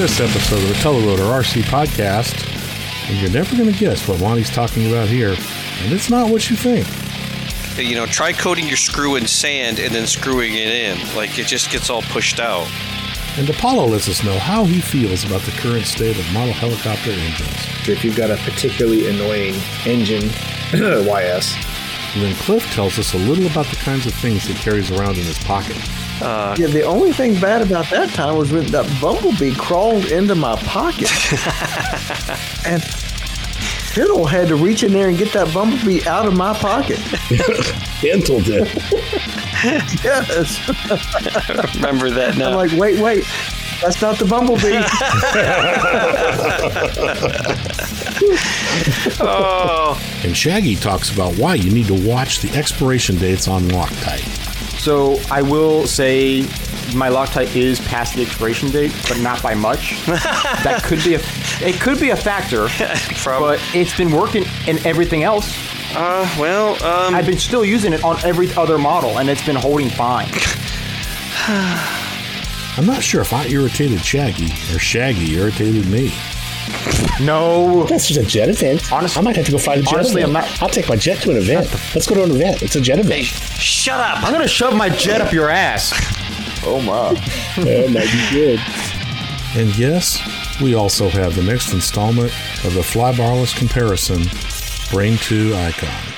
this episode of the Telerotor RC podcast, and you're never going to guess what Monty's talking about here, and it's not what you think. You know, try coating your screw in sand and then screwing it in. Like it just gets all pushed out. And Apollo lets us know how he feels about the current state of model helicopter engines. If you've got a particularly annoying engine, YS, And then Cliff tells us a little about the kinds of things he carries around in his pocket. Uh, yeah, the only thing bad about that time was when that bumblebee crawled into my pocket. and Fiddle had to reach in there and get that bumblebee out of my pocket. Dental did. Yes. I Remember that now. I'm like, wait, wait. That's not the bumblebee. oh, And Shaggy talks about why you need to watch the expiration dates on Loctite. So I will say my Loctite is past the expiration date, but not by much. that could be a it could be a factor, but it's been working in everything else. uh, well, um, I've been still using it on every other model, and it's been holding fine. I'm not sure if I irritated Shaggy or Shaggy irritated me. No, That's just a jet event. Honestly- I might have to go find a jet honestly, event. I'm not- I'll take my jet to an event. Let's go to an event. It's a jet hey, event. shut up. I'm gonna shove my jet up your ass. oh, my. that might be good. And yes, we also have the next installment of the Flybarless comparison, Brain 2 iKon.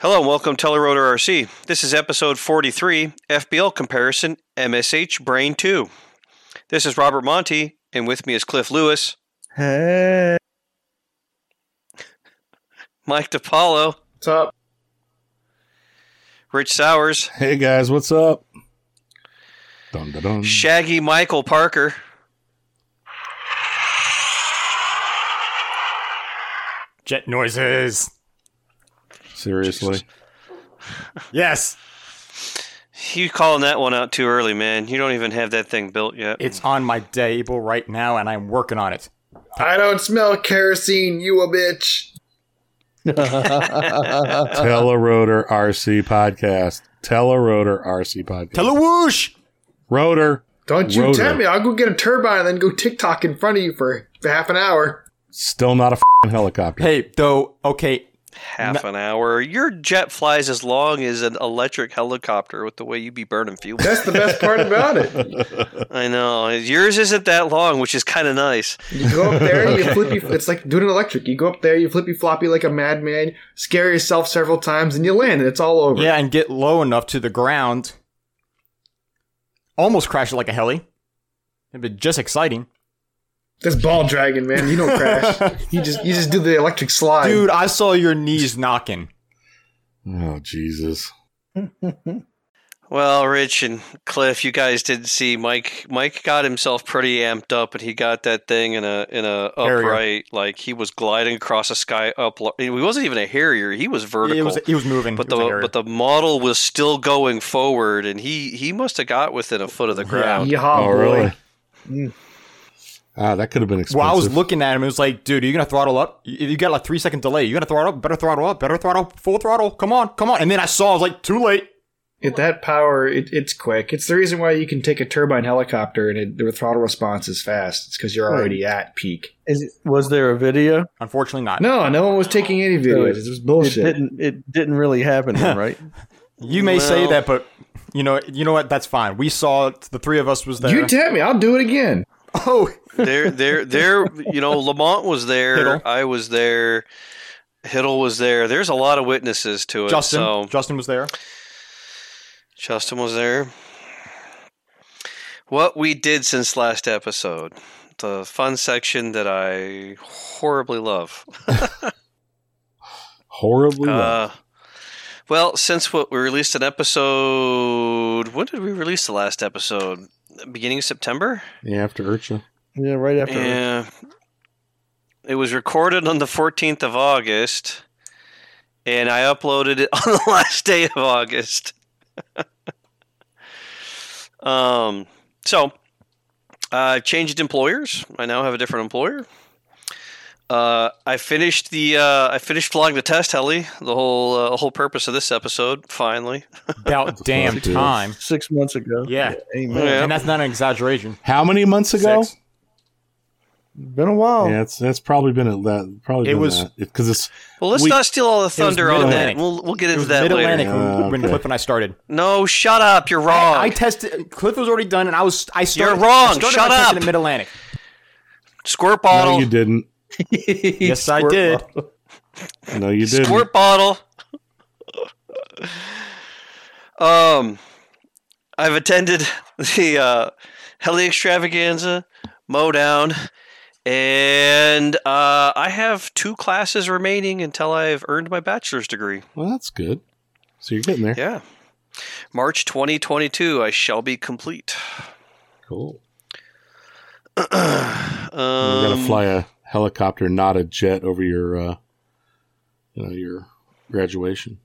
Hello and welcome to Telerotor RC. This is episode 43, FBL comparison, MSH Brain 2. This is Robert Monty, and with me is Cliff Lewis, Hey. Mike DiPaolo, What's up? Rich Sowers, Hey guys, what's up? Dun, dun, dun. Shaggy Michael Parker, Jet noises. Seriously. Yes, You calling that one out too early, man. You don't even have that thing built yet. it's on my table right now, and I'm working on it. I don't smell kerosene, you a bitch. Telerotor RC podcast. Telerotor RC podcast. Telewoosh! Rotor. Don't you Rotor. tempt me. I'll go get a turbine and then go TikTok in front of you for, for half an hour. Still not a f***ing helicopter. Hey, though, okay, Half an hour. Your jet flies as long as an electric helicopter with the way you be burning fuel. That's the best part about it. I know. Yours isn't that long, which is kind of nice. You go up there and you flippy. It's like doing an electric. You go up there, you flippy floppy like a madman, scare yourself several times, and you land, and it's all over. yeah, and get low enough to the ground. Almost crash it like a heli. It'd be just exciting. This ball dragon, man. You don't crash. you just you just do the electric slide. Dude, I saw your knees knocking. Oh, Jesus. Well, Rich and Cliff, you guys didn't see Mike. Mike got himself pretty amped up, and he got that thing in a in a Harrier. upright, like he was gliding across the sky up. He wasn't even a Harrier; he was vertical. It was, it was moving. but It was the but the model was still going forward, and he he must have got within a foot of the ground. Yeehaw, oh, boy. really? Mm. Ah, that could have been expensive. Well, I was looking at him. It was like, dude, are you gonna throttle up? You, you got like three second delay. You gonna throttle up? Better throttle up. Better throttle. Full throttle. Come on, come on. And then I saw. I was like, too late. At that power, it, it's quick. It's the reason why you can take a turbine helicopter and it, the throttle response is fast. It's because you're already at peak. Is it, was there a video? Unfortunately, not. No, no one was taking any videos. It was bullshit. It didn't. It didn't really happen, then, right? You may say that, but you know, you know what? That's fine. We saw it. The three of us was there. you tempt me. I'll do it again. oh, there, there, there. You know, Lamont was there. Hiddle. I was there. Hiddle was there. There's a lot of witnesses to it. Justin. So Justin was there. Justin was there. What we did since last episode. The fun section that I horribly love. horribly well. Uh, well, since what we released an episode, when did we release the last episode? Beginning of September. Yeah, after IRCHA. Yeah, right after. Yeah. It was recorded on the 14th of August, and I uploaded it on the last day of August. um, so, I changed employers. I now have a different employer. Uh, I finished the uh, I finished flying the test heli. The whole uh, whole purpose of this episode. Finally, About damn time. Six months ago. Yeah. Amen. Yeah. And that's not an exaggeration. How many months ago? Six. Been a while. Yeah, it's that's probably been at that. Probably It was- because it's well, let's We- not steal all the thunder on that. We'll we'll get into was that Mid later. Atlantic later. when, when Okay. Cliff and I started. No, shut up. You're wrong. I tested. Cliff was already done, and I was. I started. You're wrong. I started Shut my testing up. At Mid Atlantic. Squirt bottle. no, you didn't. Yes, I did. bottle. No, you didn't. Squirt bottle. um, I've attended the uh, heli extravaganza, mow down, and uh, I have two classes remaining until I've earned my bachelor's degree. Well, that's good. So you're getting there. Yeah, March 2022, I shall be complete. Cool. Um, You're gonna fly a helicopter, not a jet, over your, uh, you know, your graduation.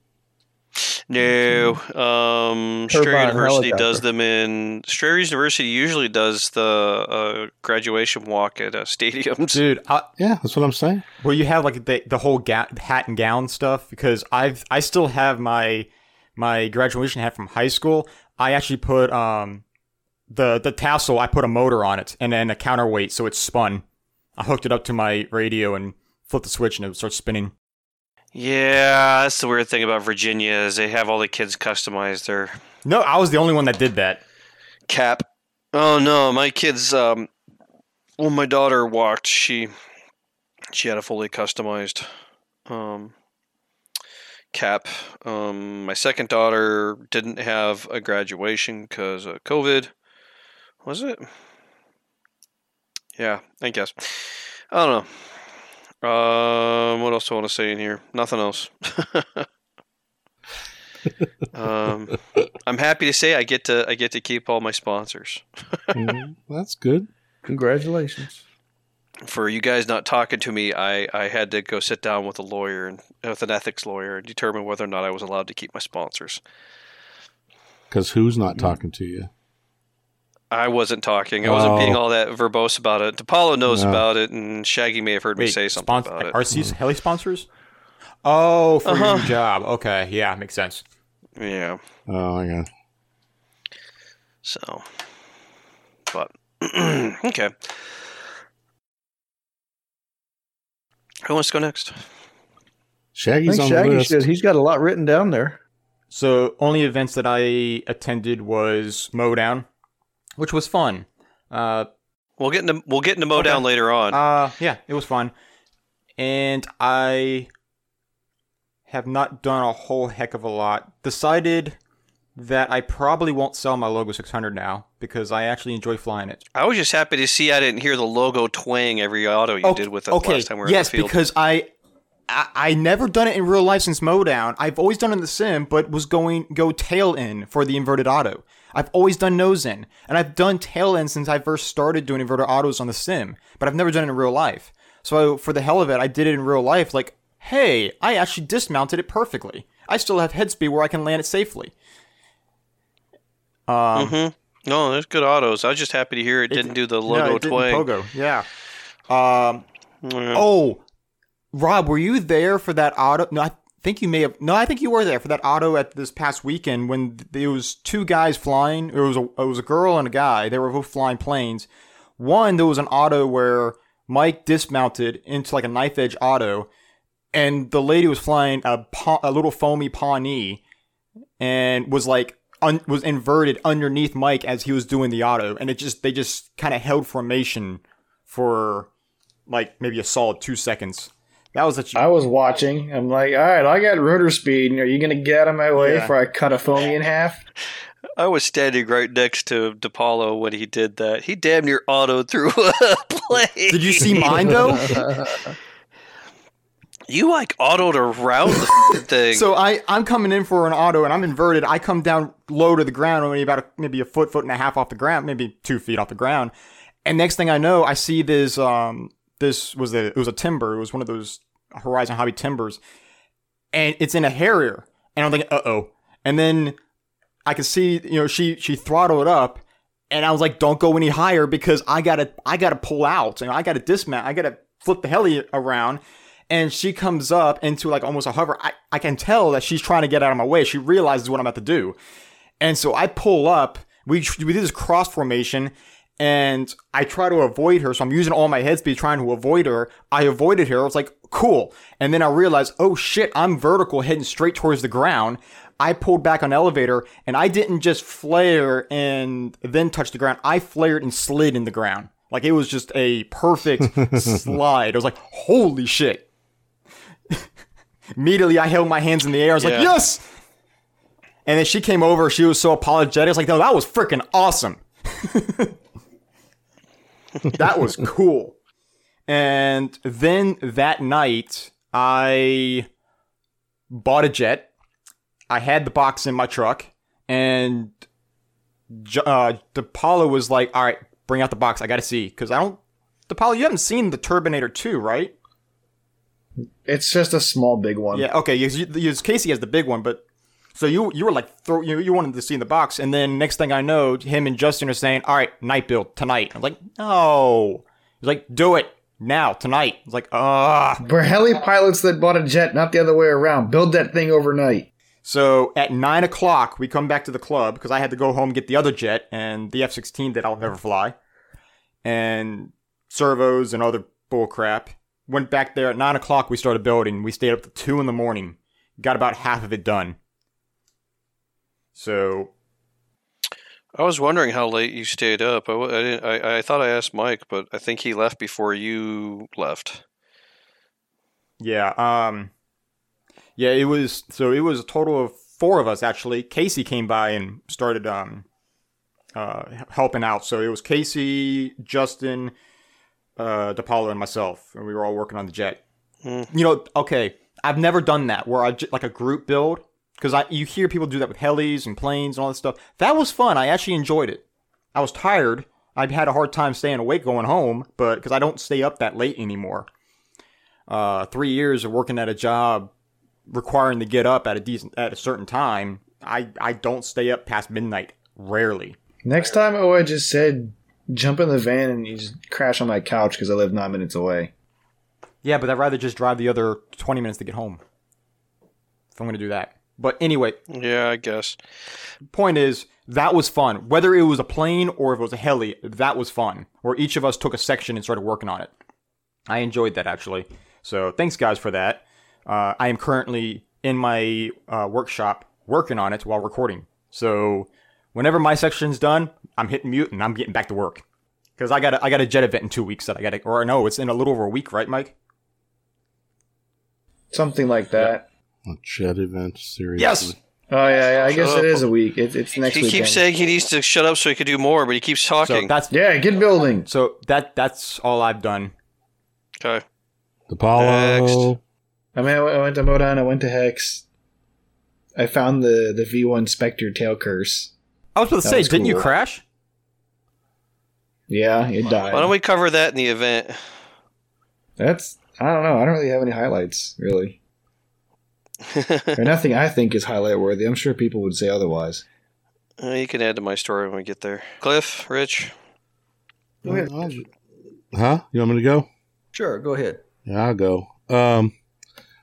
No, um, Strayer University helicopter. does them in. Strayer University usually does the uh, graduation walk at uh, stadiums. Dude, I, Yeah, that's what I'm saying. Well, you have like the the whole ga- hat and gown stuff because I've I still have my my graduation hat from high school. I actually put um the the tassel. I put a motor on it and then a counterweight so it spun. I hooked it up to my radio and flipped the switch and it starts spinning. Yeah, that's the weird thing about Virginia is they have all the kids customize their No, I was the only one that did that. cap. Oh no, my kids. Um, when my daughter walked, she she had a fully customized um, cap. Um, my second daughter didn't have a graduation because of COVID. Was it? Yeah, I guess. I don't know. Um, what else do I want to say in here? Nothing else. um, I'm happy to say I get to I get to keep all my sponsors. Mhm. That's good. Congratulations. For you guys not talking to me, I, I had to go sit down with a lawyer and with an ethics lawyer and determine whether or not I was allowed to keep my sponsors. Because who's not talking to you? I wasn't talking. I wasn't Oh. being all that verbose about it. DiPaolo knows No. about it, and Shaggy may have heard me say something spons- about it. RC's heli sponsors? Oh, for Uh-huh. your job. Okay, yeah, makes sense. Yeah. Oh, my God. So, but okay. Who wants to go next? I Shaggy's think on Shaggy the list. should. He's got a lot written down there. So only events that I attended was Mowdown, which was fun. Uh, We'll get into we'll get into mow Okay. down later on. Uh, yeah, it was fun. And I have not done a whole heck of a lot. Decided that I probably won't sell my Logo 600 now because I actually enjoy flying it. I was just happy to see I didn't hear the logo twang every auto you Okay- did with it okay, last time we were yes, at the field. because I, I I never done it in real life since Mowdown. I've always done it in the sim, but was going go tail in for the inverted auto. I've always done nose in, and I've done tail in since I first started doing inverted autos on the sim, but I've never done it in real life. So for the hell of it, I did it in real life. Like, hey, I actually dismounted it perfectly. I still have head speed where I can land it safely. Um, Mm-hmm. No, there's good autos. I was just happy to hear it, didn't do the no, logo it didn't twang. Pogo, yeah. Um, Yeah. Oh, Rob, were you there for that auto? No, I think you may have. No, I think you were there for that auto at this past weekend when there was two guys flying. It was a it was a girl and a guy. They were both flying planes. One, there was an auto where Mike dismounted into like a knife edge auto, and the lady was flying a a little foamy Pawnee, and was like un- was inverted underneath Mike as he was doing the auto, and it just they just kind of held formation for like maybe a solid two seconds. That was a I was watching. I'm like, all right, I got rotor speed. Are you going to get out of my way Yeah. before I cut a foamy in half? I was standing right next to DiPaolo when he did that. He damn near autoed through a plane. Did you see mine though? You like autoed around the thing. so I I'm coming in for an auto and I'm inverted. I come down low to the ground, only about a, maybe a foot, foot and a half off the ground, maybe two feet off the ground. And next thing I know, I see this um this was a it was a timber. It was one of those Horizon Hobby timbers, and it's in a Harrier. And I'm thinking, uh oh. And then I could see you know she she throttled up. And I was like, "Don't go any higher because I gotta, I gotta pull out, and I gotta dismount. I gotta flip the heli around, and she comes up into like almost a hover. I, I can tell that she's trying to get out of my way. She realizes what I'm about to do. And so I pull up. We, we do this cross formation and I try to avoid her. So I'm using all my head speed trying to avoid her. I avoided her. I was like, cool. And then I realized, oh shit, I'm vertical heading straight towards the ground. I pulled back on elevator and I didn't just flare and then touch the ground. I flared and slid in the ground. Like it was just a perfect slide. I was like, holy shit. Immediately I held my hands in the air. I was like, yes. And then she came over. She was so apologetic. I was like, no, that was freaking awesome. that was cool. And then that night, I bought a jet. I had the box in my truck, and uh, DiPaolo was like, "All right, bring out the box. I got to see." Because I don't, DiPaolo, you haven't seen the Turbinator 2, right? It's just a small, big one. Yeah, okay. You- Casey has the big one, but so you you were like throw you you wanted to see in the box, and then next thing I know, him and Justin are saying, "All right, night build tonight." I'm like, "No." He's like, "Do it now tonight." I was like, "Ah." We're heli pilots that bought a jet, not the other way around. Build that thing overnight. So at nine o'clock, we come back to the club because I had to go home and get the other jet and the F sixteen that I'll never fly, and servos and other bull crap. Went back there at nine o'clock. We started building. We stayed up to two in the morning. Got about half of it done. So I was wondering how late you stayed up. I, I didn't. I, I thought I asked Mike, but I think he left before you left. Yeah, um yeah, it was so it was a total of four of us actually. Casey came by and started um uh helping out. So it was Casey, Justin, uh DiPaolo and myself, and we were all working on the jet. Hmm. You know, okay, I've never done that where I like a group build because I you hear people do that with helis and planes and all that stuff. That was fun. I actually enjoyed it. I was tired. I had a hard time staying awake going home, but because I don't stay up that late anymore uh, three years of working at a job requiring to get up at a decent at a certain time, I I don't stay up past midnight. Rarely. Next time, oh, I just said jump in the van and you just crash on my couch because I live nine minutes away. Yeah, but I'd rather just drive the other twenty minutes to get home. If I'm gonna do that. But anyway, Yeah, I guess. point is that was fun. Whether it was a plane or if it was a heli, that was fun. Where each of us took a section and started working on it. I enjoyed that actually. So thanks guys for that. Uh, I am currently in my uh, workshop working on it while recording. So whenever my section's done, I'm hitting mute and I'm getting back to work. Because I got a, I got a jet event in two weeks that I got to, or no, it's in a little over a week, right, Mike? Something like that. A jet event, series. Yes. Oh yeah, yeah I guess Shut it up. is a week. It, it's next he weekend. keeps saying he needs to shut up so he could do more, but he keeps So talking. that's yeah, get building. so that that's all I've done. okay. DiPaolo. I mean, I went- to Modan. I went to Hex. I found the the V1 Spectre tail curse. I was about to That say, didn't you crash? Yeah, it died. Why don't we cover that in the event? That's I don't know. I don't really have any highlights really, or nothing I think is highlight worthy. I'm sure people would say otherwise. Uh, you can add to my story when we get there. Cliff, Rich. Go ahead. Huh? You want me to go? Sure, go ahead. Yeah, I'll go. Um,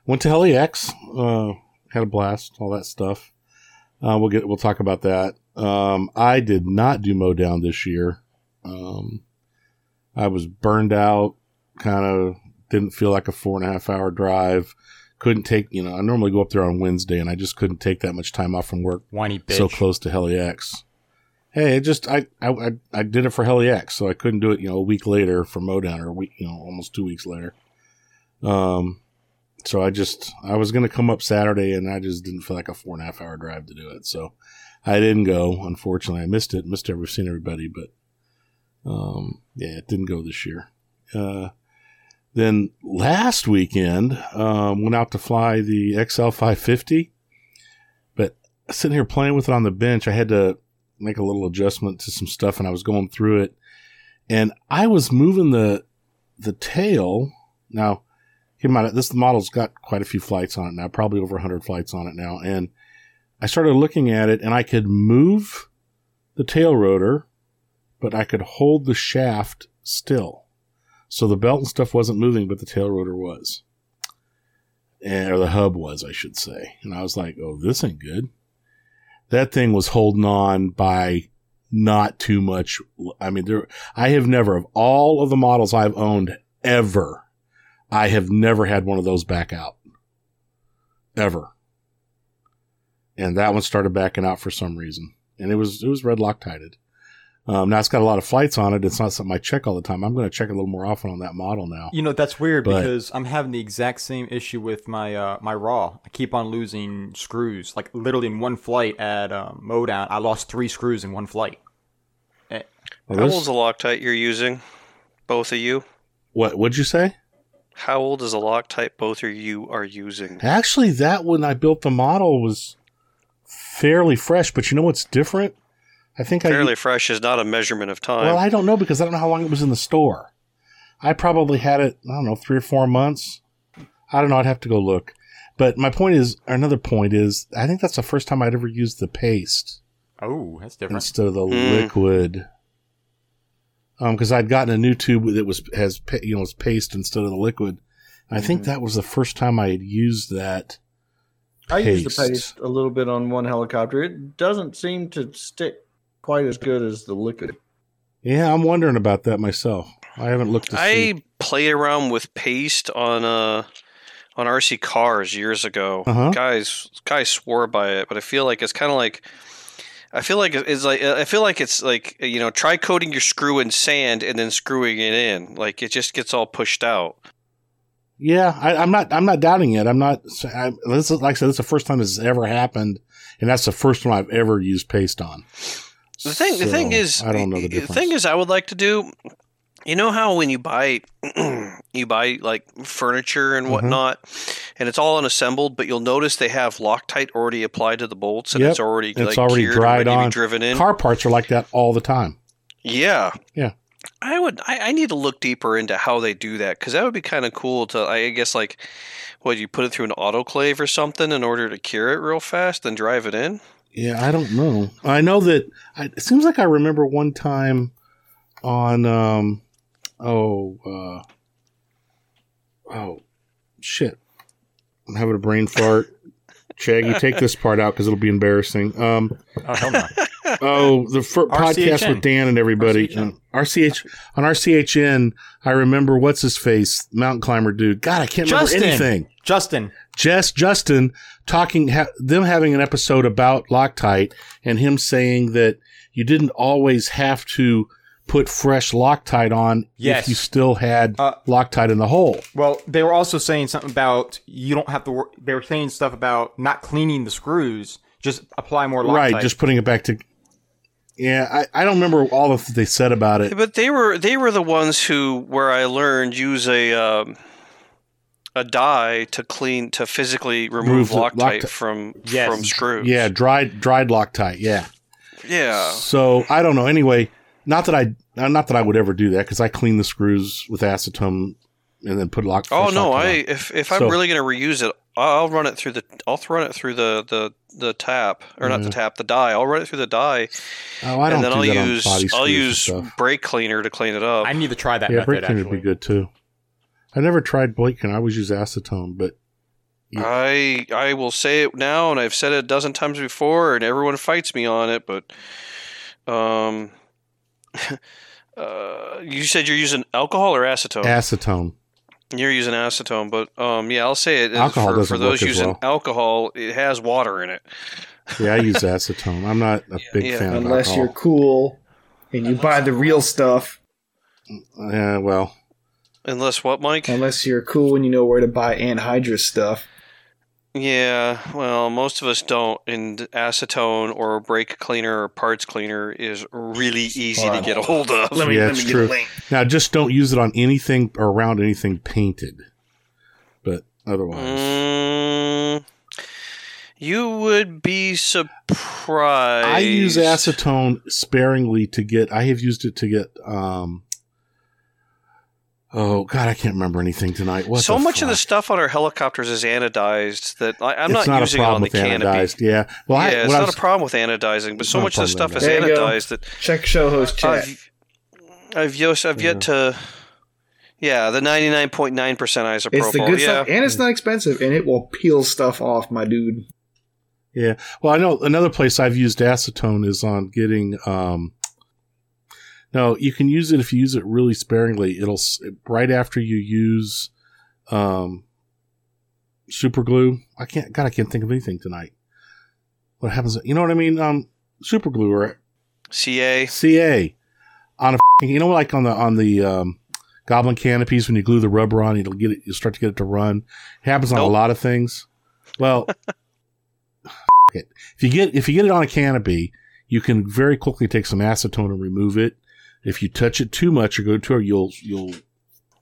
went to Heli Uh, had a blast. All that stuff. Uh, we'll get. We'll talk about that. Um, I did not do mow down this year. Um, I was burned out. Kind of didn't feel like a four and a half hour drive. Couldn't take. You know, I normally go up there on Wednesday, and I just couldn't take that much time off from work Whiny bitch. so close to Heli X. Hey, it just I, I I did it for Heli X, so I couldn't do it, you know, a week later for Modown or a week, you know, almost two weeks later. Um, so I just I was gonna come up Saturday, and I just didn't feel like a four and a half hour drive to do it, so I didn't go. Unfortunately, I missed it, missed every seen everybody, but um, yeah, it didn't go this year. Uh, then last weekend, um, went out to fly the XL 550 but sitting here playing with it on the bench, I had to make a little adjustment to some stuff, and I was going through it, and I was moving the the tail. Now, keep in mind this model's got quite a few flights on it now, probably over 100 flights on it now, and I started looking at it, and I could move the tail rotor, but I could hold the shaft still. So the belt and stuff wasn't moving, but the tail rotor was. And, or the hub was, I should say. And I was like, oh, this ain't good. That thing was holding on by not too much. I mean, there, I have never, of all of the models I've owned ever, I have never had one of those back out. Ever. And that one started backing out for some reason. And it was, it was red Loctited. Um, now it's got a lot of flights on it. It's not something I check all the time. I'm going to check a little more often on that model now. You know that's weird But- because I'm having the exact same issue with my uh, my raw. I keep on losing screws. Like literally in one flight at um, Modown, I lost three screws in one flight. Well, How this- old's the Loctite you're using? Both of you? what would you say? How old is the Loctite both of you are using? Actually, that when I built the model was fairly fresh. But you know what's different? I think I Fairly fresh is not a measurement of time. well, I don't know because I don't know how long it was in the store. I probably had it. I don't know, three or four months. I don't know. I'd have to go look. But my point is, or another point is, I think that's the first time I'd ever used the paste Oh, that's different. instead of the Hmm. liquid. Um, because I'd gotten a new tube that was has you know was paste instead of the liquid. And I think that was the first time I had used that. I used the Paste. paste a little bit on one helicopter. It doesn't seem to stick quite as good as the liquid. Yeah, I'm wondering about that myself. I haven't looked to see. I played around with paste on uh on RC cars years ago. Uh-huh. Guys guys swore by it, but I feel like it's kind of like I feel like it's like I feel like it's like you know try coating your screw in sand and then screwing it in. Like it just gets all pushed out. Yeah, I, I'm not. I'm not doubting it. I'm not. I, this is like I said. This is the first time this has ever happened, and that's the first one I've ever used paste on. The thing, the thing is, I don't know the The difference. thing is, I would like to do. You know how when you buy, you buy like furniture and Mhm. whatnot, and it's all unassembled, but you'll notice they have Loctite already applied to the bolts, and Yep, it's already it's like already dried ready to be on. driven in. Car parts are like that all the time. yeah, Yeah. I would. I, I need to look deeper into how they do that because that would be kind of cool to. I guess like, what you put it through an autoclave or something in order to cure it real fast, then drive it in. Yeah, I don't know. I know that I, it seems like I remember one time on um oh uh oh shit. I'm having a brain fart. Shaggy, take this part out because it'll be embarrassing. Um, Oh hell no! oh, the fir- podcast with Dan and everybody. RCHN. Um, RCH on RCHN. I remember what's his face, mountain climber dude. God, I can't Justin. remember anything. Justin, Jess Justin talking ha- them having an episode about Loctite and him saying that you didn't always have to put fresh Loctite on Yes. if you still had Uh, Loctite in the hole. Well, they were also saying something about you don't have to. Wor- they were saying stuff about not cleaning the screws. Just apply more Loctite. Right, just putting it back to. Yeah, I, I don't remember all of what they said about it. But they were they were the ones who, where I learned, use a um, a die to clean to physically remove Remove Loctite Loctite. from Yes. from screws. Yeah, dried dried Loctite. Yeah. yeah. So I don't know. Anyway, not that I uh, not that I would ever do that because I clean the screws with acetone and then put lock. Oh no! I on. if if I'm So- really gonna reuse it, I'll run it through the I'll run it through the the the tap or not the tap the die. I'll run it through the die. oh, I don't and then do I'll that on use body I'll screws and use brake cleaner to clean it up. I need to try that Yeah, method. brake cleaner actually, would be good too. I never tried brake cleaner. I always use acetone, but I I will say it now, and I've said it a dozen times before, and everyone fights me on it. But, um, uh, you said you're using alcohol or acetone. acetone. you're using acetone, but um, yeah, I'll say it. Alcohol for, doesn't for those work as using well. alcohol, it has water in it. Yeah, I use acetone. I'm not a big Yeah. fan of Unless you're cool and you buy the real stuff. Yeah, well, Unless what, Mike? Unless you're cool and you know where to buy anhydrous stuff. Yeah, well, most of us don't, and acetone or brake cleaner or parts cleaner is really easy to get a hold of. Let me, Yeah, let me get true. a link. now just don't use it on anything or around anything painted. But otherwise, Mm, you would be surprised. I use acetone sparingly to get. I have used it to get. um Oh God, I can't remember anything tonight. What so the much of the stuff on our helicopters is anodized that I, I'm not, not using a it problem on the with canopy. Yeah, well, I, it's not was- a problem with anodizing, but so much of the stuff is There anodized that Check show host chat. I've I've yet, I've yet to Yeah, the ninety nine point nine percent isopropyl. It's the good yeah. stuff, and it's not expensive, and it will peel stuff off, my dude. Yeah. Well, I know another place I've used acetone is on getting. Um, no, you can use it if you use it really sparingly. It'll right after you use um, super glue. I can't. God, I can't think of anything tonight. What happens? You know what I mean? Um, super glue or CA. CA on a. You know, like on the on the um, goblin canopies when you glue the rubber on, it'll get it. You start to get it to run. It happens on a lot of things. Well, it. if you get if you get it on a canopy, you can very quickly take some acetone and remove it. If you touch it too much or go too, you'll you'll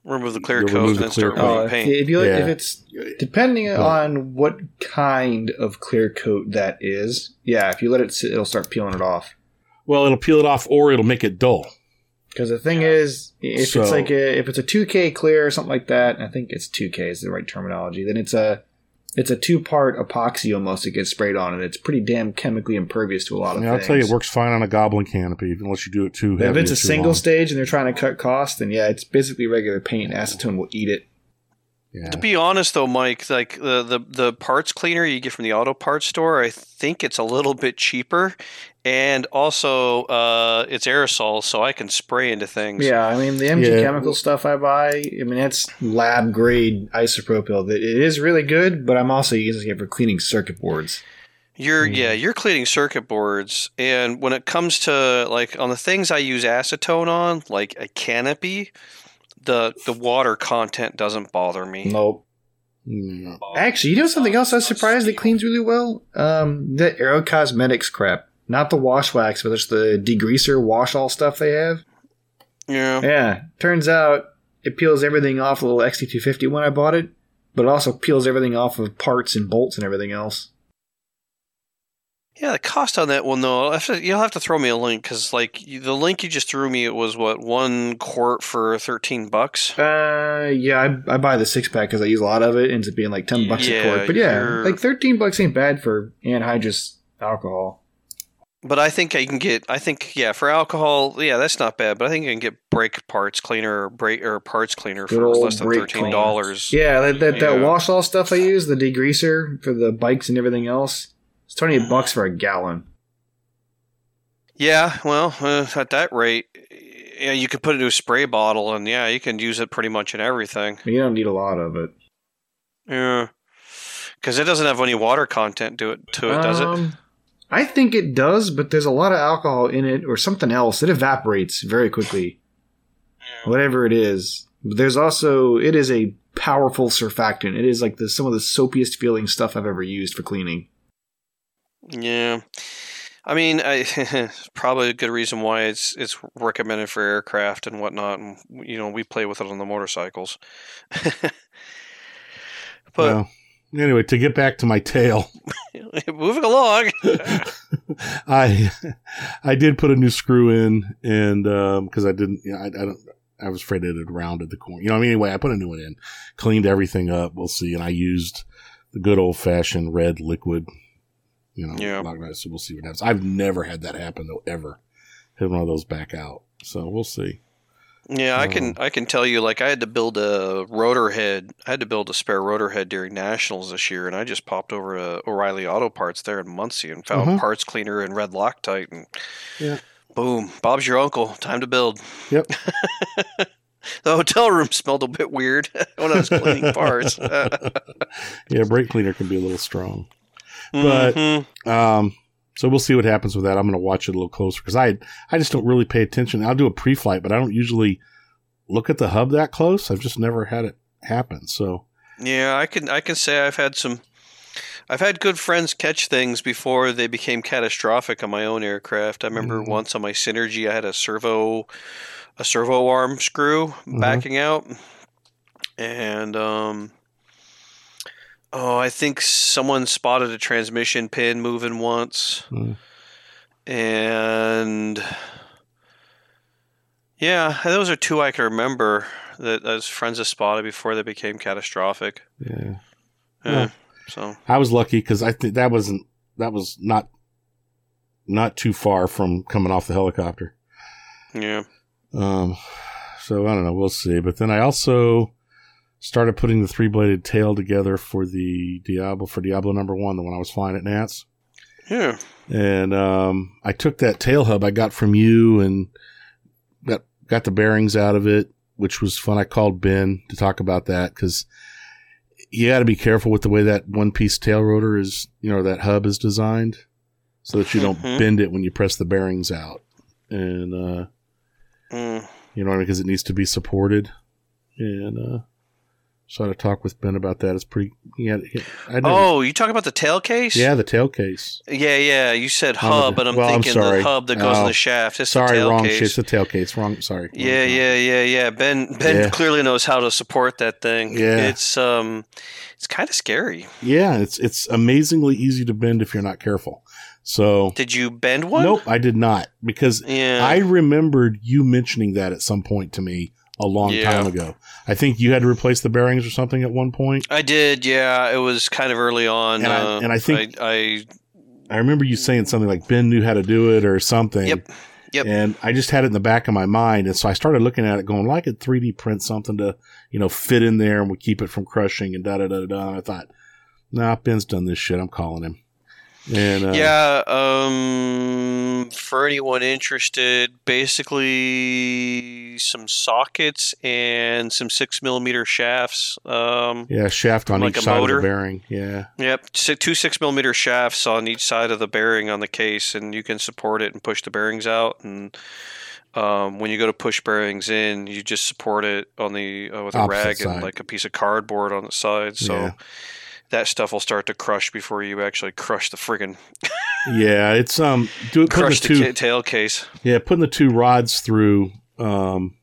Remove the clear coat remove and clear start coat. removing Uh, paint. if you Yeah. if it's depending But- on what kind of clear coat that is, yeah, if you let it sit, it'll start peeling it off. well, it'll peel it off or it'll make it dull. Because the thing is, if So- it's like a, if it's a 2K clear or something like that, I think it's 2K is the right terminology. Then it's a it's a two part epoxy almost that gets sprayed on, and it's pretty damn chemically impervious to a lot of Yeah, I'll tell you, it works fine on a goblin canopy unless you do it too If it's a single long. stage and they're trying to cut costs, then yeah, it's basically regular paint. Acetone will eat it. Yeah. To be honest, though, Mike, like the, the the parts cleaner you get from the auto parts store, I think it's a little bit cheaper, and also uh, it's aerosol, so I can spray into things. Yeah, I mean the MG Yeah. chemical stuff I buy. I mean it's lab grade isopropyl. That it is really good, but I'm also using it for cleaning circuit boards. You're Mm. yeah, you're cleaning circuit boards, and when it comes to like on the things I use acetone on, like a canopy, the the water content doesn't bother me. Nope. Yeah. Actually, you know something else I was surprised it cleans really well? Um, the Aero Cosmetics crap. Not the wash wax, but just the degreaser wash all stuff they have. Yeah, Yeah, turns out it peels everything off a little XT250 when I bought it, but it also peels everything off of parts and bolts and everything else. Yeah. The cost on that one though, have to- you'll have to throw me a link because like the link you just threw me, it was what one quart for thirteen bucks. Uh, yeah, I, I buy the six pack because I use a lot of it. Ends up being like ten bucks Yeah, a quart, but yeah, you're- like thirteen bucks ain't bad for anhydrous alcohol. But I think I can get. I think yeah, for alcohol, yeah, that's not bad. But I think I can get brake parts cleaner or brake or parts cleaner Good for less than thirteen dollars. Yeah, that that, that wash all stuff I use, the degreaser for the bikes and everything else, it's twenty eight bucks for a gallon. Yeah, well, uh, at that rate, yeah, you could put it into a spray bottle, and yeah, you can use it pretty much in everything. You don't need a lot of it. Yeah, because it doesn't have any water content to it. To it, does it? Um, I think it does, but there's a lot of alcohol in it or something else. It evaporates very quickly. Whatever it is. But there's also it is a powerful surfactant. It is like the some of the soapiest feeling stuff I've ever used for cleaning. Yeah. I mean, I, probably a good reason why it's it's recommended for aircraft and whatnot. And you know, we play with it on the motorcycles. but Well, anyway, to get back to my tale, moving along, I I did put a new screw in, and um, because I didn't, you know, I, I don't. I was afraid it had rounded the corner. You know, I mean, anyway, I put a new one in, cleaned everything up. We'll see, and I used the good old fashioned red liquid. You know, Yeah. lock it, so we'll see what happens. I've never had that happen though, ever. Hit one of those back out, so we'll see. yeah, I can Um, I can tell you, like I had to build a rotor head. I had to build a spare rotor head during nationals this year, and I just popped over to O'Reilly Auto Parts there in Muncie and found Mhm. parts cleaner and red Loctite, and Yeah. boom, Bob's your uncle. Time to build. Yep. The hotel room smelled a bit weird when I was cleaning parts. yeah, brake cleaner can be a little strong. But- Mhm. Um, so we'll see what happens with that. I'm going to watch it a little closer because I I just don't really pay attention. I'll do a pre-flight, but I don't usually look at the hub that close. I've just never had it happen. So yeah, I can I can say I've had some. I've had good friends catch things before they became catastrophic on my own aircraft. I remember Mhm. once on my Synergy, I had a servo, a servo arm screw Mhm. backing out, and um, oh, I think someone spotted a transmission pin moving once, Mm. and yeah, those are two I can remember that as friends have spotted before they became catastrophic. yeah, Yeah, Yeah. so I was lucky because I think that wasn't that was not not too far from coming off the helicopter. yeah. Um, So I don't know. We'll see. But then I also started putting the three bladed tail together for the Diablo for Diablo number one, the one I was flying at Nats. Yeah. And um, I took that tail hub I got from you and got got the bearings out of it, which was fun. I called Ben to talk about that because you got to be careful with the way that one piece tail rotor is, you know, that hub is designed, so that you don't Mhm. bend it when you press the bearings out. And uh, Mm. you know, because it needs to be supported. And uh, so I had to talk with Ben about that. It's pretty. Yeah, I Oh, you talking about the tail case? yeah, the tail case. Yeah, yeah. You said Oh, hub, but I'm well, I'm thinking sorry. the hub that goes in Oh, the shaft. It's the Sorry, tail wrong case. shit. It's the tail case. Wrong. Sorry. Yeah, yeah, yeah, yeah. Ben Ben Yeah. clearly knows how to support that thing. Yeah. It's um it's kind of scary. Yeah, it's it's amazingly easy to bend if you're not careful. So Did you bend one? nope, I did not because Yeah. I remembered you mentioning that at some point to me a long Yeah. time ago. I think you had to replace the bearings or something at one point. I did, yeah. It was kind of early on. And I- uh, and I think- I, I remember you saying something like Ben knew how to do it or something. Yep. Yep. And I just had it in the back of my mind, and so I started looking at it, going, "Well, I could 3D print something to, you know, fit in there and would keep it from crushing and da da da da." And I thought, "Nah, Ben's done this shit. I'm calling him." And uh, yeah. Um, for anyone interested, basically some sockets and some six millimeter shafts. Um, yeah, shaft on Like each side of the bearing. Yeah, Yep, two six millimeter shafts on each side of the bearing on the case, and you can support it and push the bearings out. And um, when you go to push bearings in, you just support it on the uh, with a Opposite rag side. and like a piece of cardboard on the side. So Yeah. That stuff will start to crush before you actually crush the friggin' yeah. It's um, do it the crush the two, ca- tail case. yeah, putting the two rods through. Um,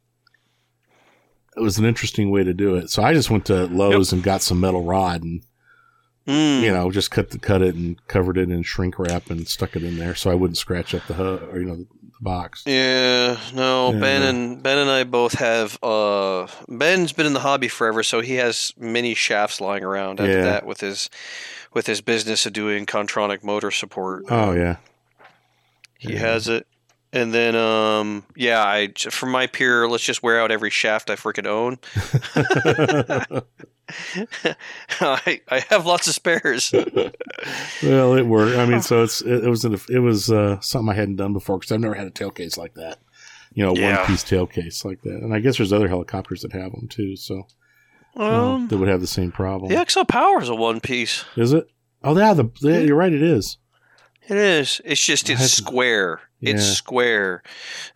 it was an interesting way to do it. So I just went to Lowe's and got some metal rod and Mm. you know, just cut the cut it and covered it in shrink wrap and stuck it in there so I wouldn't scratch up the hub or you know the, box. Yeah, no, Ben and Ben and I both have. Uh, Ben's been in the hobby forever, so he has many shafts lying around. After Yeah. that, with his with his business of doing Kontronik motor support, Oh yeah, he Yeah. has it. And then, um, yeah, I for my peer, let's just wear out every shaft I freaking own. I I have lots of spares. well it worked. I mean, so it's it, it was an, it was uh, something I hadn't done before because I've never had a tail case like that. You know, Yeah. one piece tail case like that, and I guess there's other helicopters that have them too. So uh, Um, that would have the same problem. the XL Power is a one piece. Is it? Oh yeah, the yeah, you're right. It is. It is. It's just it's square. It's Yeah. square.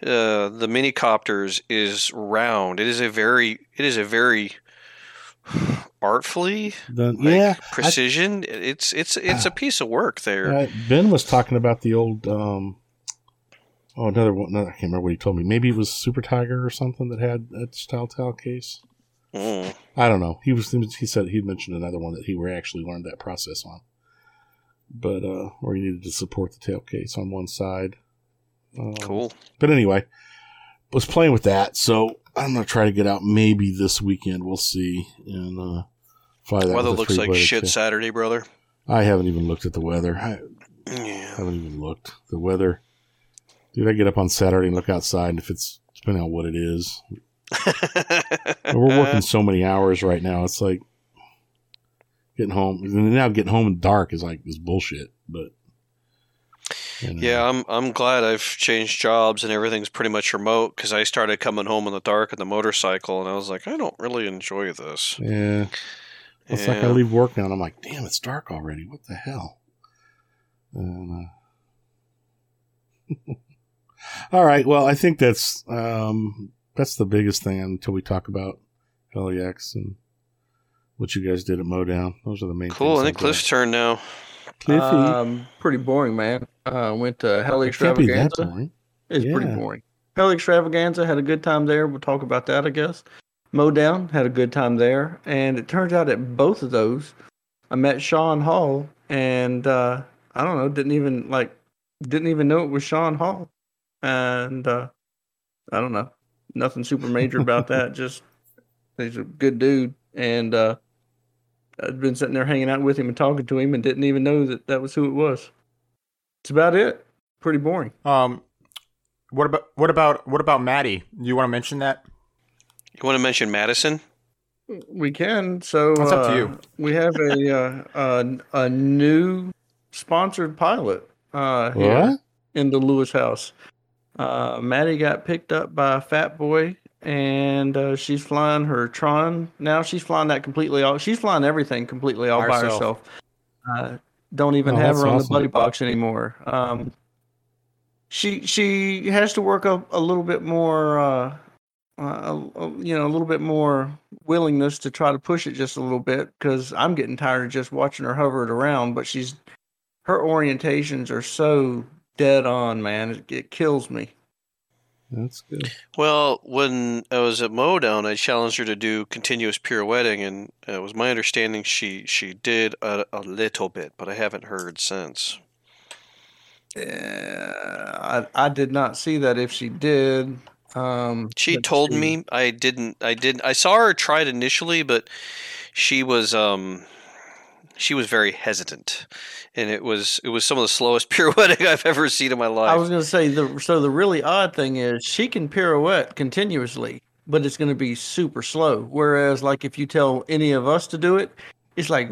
Uh, the mini copters is round. It is a very. It is a very artfully The, like, yeah, I- precision. it's it's it's a piece of work there. Uh, ben was talking about the old. Um, oh, another one. No, I can't remember what he told me. Maybe it was Super Tiger or something that had that style tail case. Mm. I don't know. He was. He said he mentioned another one that he were actually learned that process on. But uh, where he needed to support the tail case on one side. Um, Cool. But anyway, was playing with that. So I'm gonna try to get out maybe this weekend. We'll see and uh, fly that. Weather looks like shit. Saturday, brother. I haven't even looked at the weather. I, Yeah. haven't even looked. The weather. Dude, I get up on Saturday and look outside, and if it's depending on what it is, we're working so many hours right now. It's like getting home. And now getting home in dark is like is bullshit. But you know. Yeah, I'm I'm glad I've changed jobs and everything's pretty much remote because I started coming home in the dark on the motorcycle and I was like, I don't really enjoy this. yeah. It's like I leave work now, and I'm like, damn, it's dark already. What the hell? And, uh, all right. Well, I think that's um, that's the biggest thing until we talk about LEX and what you guys did at Modown. Those are the main. Cool. I things think I've Cliff's turn now. got. Cliffy. Um, pretty boring, man. Uh, went to Hell it can't be that Extravaganza. It's pretty boring. Hell Extravaganza had a good time there. We'll talk about that, I guess. Modown had a good time there, and it turns out at both of those, I met Sean Hall, and uh, I don't know, didn't even like, didn't even know it was Sean Hall, and uh, I don't know, nothing super major about that. Just he's a good dude, and uh, I'd been sitting there hanging out with him and talking to him, and didn't even know that that was who it was. It's about it. Pretty boring. Um, what about what about what about Maddie? You want to mention that? You want to mention Madison? We can. So It's up to uh, you. We have a, uh, a a new sponsored pilot uh, here What? in the Lewis house. Uh, Maddie got picked up by a fat boy, and uh, she's flying her Tron. Now she's flying that completely. All she's flying everything completely all By by herself. herself. Uh, don't even Oh, have her on awesome. the buddy box anymore. Um, she she has to work up a little bit more. Uh, uh, you know, a little bit more willingness to try to push it just a little bit because I'm getting tired of just watching her hover it around. But she's her orientations are so dead on, man. It, it kills me. That's good. Well, when I was at Modown, I challenged her to do continuous pirouetting, and it was my understanding she she did a, a little bit, but I haven't heard since. Uh, I I did not see that if she did. Um, She told see. me I didn't. I didn't. I saw her try it initially, but she was um she was very hesitant, and it was it was some of the slowest pirouetting I've ever seen in my life. I was going to say the so the really odd thing is she can pirouette continuously, but it's going to be super slow. Whereas like if you tell any of us to do it, it's like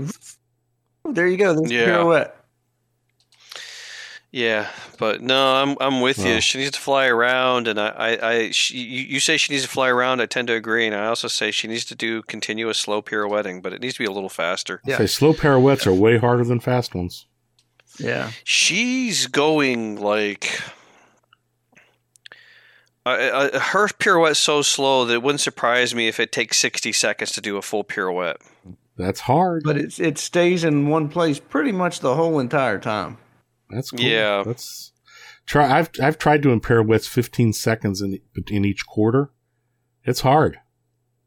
there you go, there's Yeah. pirouette. Yeah, but no, I'm I'm with you. She needs to fly around, and I I, I she, you you say she needs to fly around. I tend to agree, and I also say she needs to do continuous slow pirouetting, but it needs to be a little faster. Yeah. Say slow pirouettes are way harder than fast ones. Yeah. She's going like. I, I, her pirouette's so slow that it wouldn't surprise me if it takes 60 seconds to do a full pirouette. That's hard. But it's it stays in one place pretty much the whole entire time. That's cool. Yeah. That's try. I've I've tried doing pirouettes 15 seconds in in each quarter. It's hard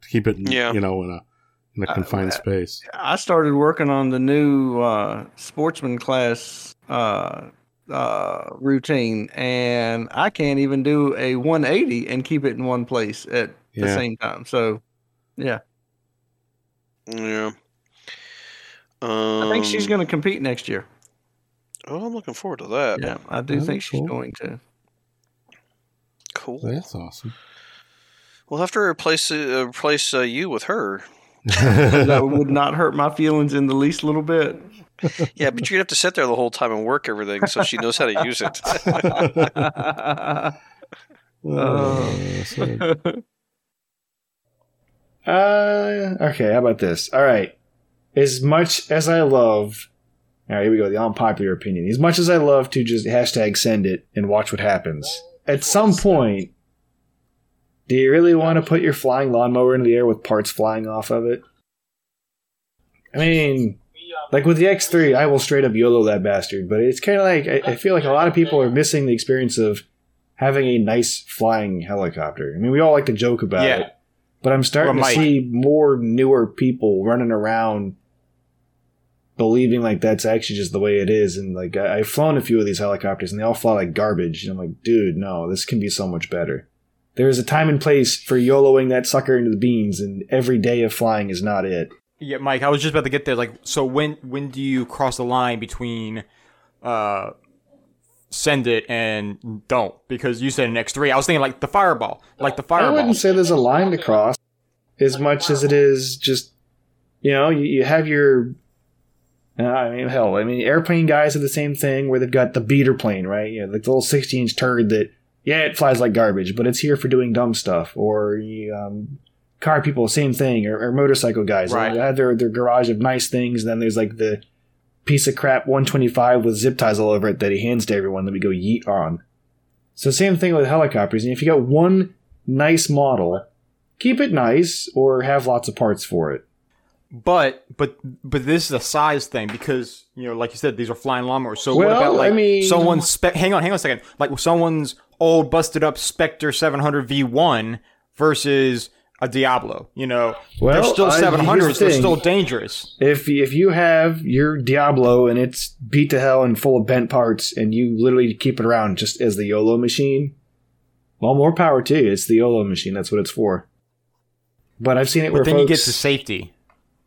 to keep it. Yeah. You know, in a in a confined space. I started working on the new uh, sportsman class uh, uh, routine, and I can't even do a 180 and keep it in one place at the same time. So, yeah, Yeah. Um, I think she's going to compete next year. Oh, I'm looking forward to that. Yeah, I do That'd think she's cool. going to. Cool. That's awesome. We'll have to replace uh, replace uh, you with her. that would not hurt my feelings in the least little bit. Yeah, but you're gonna have to sit there the whole time and work everything, so she knows how to use it. Oh, Uh, okay, how about this? All right. As much as I love, all right, here we go. The unpopular opinion. As much as I love to just hashtag send it and watch what happens, at some point, do you really want to put your flying lawnmower into the air with parts flying off of it? I mean, like with the X3, I will straight up YOLO that bastard, but it's kind of like, I, I feel like a lot of people are missing the experience of having a nice flying helicopter. I mean, we all like to joke about Yeah. it. But I'm starting to see more newer people running around believing like that's actually just the way it is. And like I, I've flown a few of these helicopters and they all fly like garbage. And I'm like, dude, no, this can be so much better. There's a time and place for YOLOing that sucker into the beans, and every day of flying is not it. Yeah, Mike, I was just about to get there. Like, so when when do you cross the line between uh send it and don't? Because you said an X three. I was thinking like the fireball, like the fireball. I wouldn't say there's a line to cross as much as it is just, you know, you, you have your. I mean, hell, I mean, airplane guys are the same thing where they've got the beater plane, right? You know, like the little 60 inch turd that, yeah, it flies like garbage, but it's here for doing dumb stuff. Or um, car people, same thing. Or, or motorcycle guys. Right. They have their, their garage of nice things, and then there's like the piece of crap 125 with zip ties all over it that he hands to everyone that we go yeet on. So same thing with helicopters. And if you got one nice model, keep it nice or have lots of parts for it. But but but this is a size thing because you know, like you said, these are flying lawnmowers. So what about like I mean- someone's spec? Hang on, hang on a second. Like someone's old busted up Spectre 700 V1 versus a Diablo. You know, Well, they're still I- here's the 700s. They're still dangerous. If if you have your Diablo and it's beat to hell and full of bent parts, and you literally keep it around just as the YOLO machine, well, more power to you. It's the YOLO machine. That's what it's for. But I've seen it where But then you get to safety.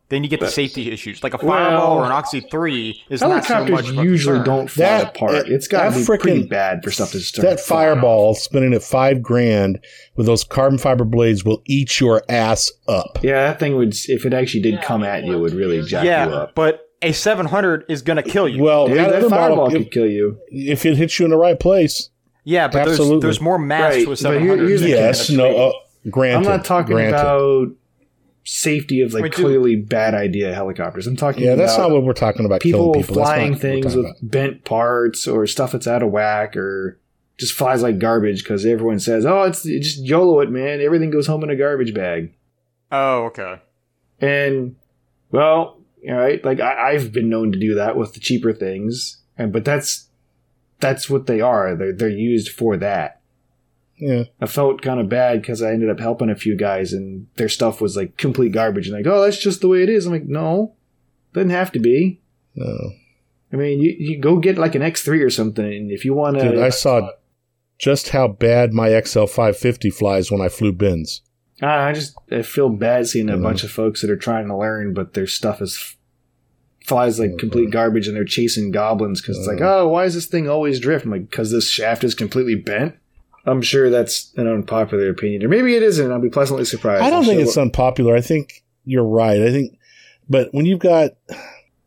Then you get the safety issues. Like a fireball Well, or an Oxy Three is not so Helicopters much. of usually don't fly That- apart. It's got to be frickin- pretty bad for stuff to start. That flying off. fireball spinning at five grand with those carbon fiber blades will eat your ass up. Yeah, that thing would. If it actually did come at you, it would really jack you Yeah, up. but a 700 is going to kill you. Well, Yeah, that that other fireball model, could kill you. if it hits you in the right place, yeah, but there's, absolutely. there's more mass Right, to a but here- 700. here's the than Yes, no. three. uh, granted. I'm not talking granted. about safety of like I mean, dude- clearly bad idea helicopters. I'm talking Yeah, that's not what we're talking about. people, killing people. Flying not things with about. bent parts or stuff that's out of whack or just flies like garbage because everyone says, "Oh, it's just YOLO it, man. Everything goes home in a garbage bag." Oh, okay. And well, all right, like I, I've been known to do that with the cheaper things, and but that's that's what they are. They're they're used for that. Yeah, I felt kind of bad because I ended up helping a few guys, and their stuff was like complete garbage. And like, oh, that's just the way it is. I'm like, no, doesn't have to be. no. I mean, you, you go get like an X3 or something, if you want Dude, I saw just how bad my XL 550 flies when I flew bins. Ah, I just I feel bad seeing a bunch of folks that are trying to learn, but their stuff is flies like complete garbage, and they're chasing goblins because it's like, oh, why is this thing always drift? I'm like, because this shaft is completely bent. I'm sure that's an unpopular opinion, or maybe it isn't. I'll be pleasantly surprised. I don't I'll think show it's what- unpopular. I think you're right. I think, but when you've got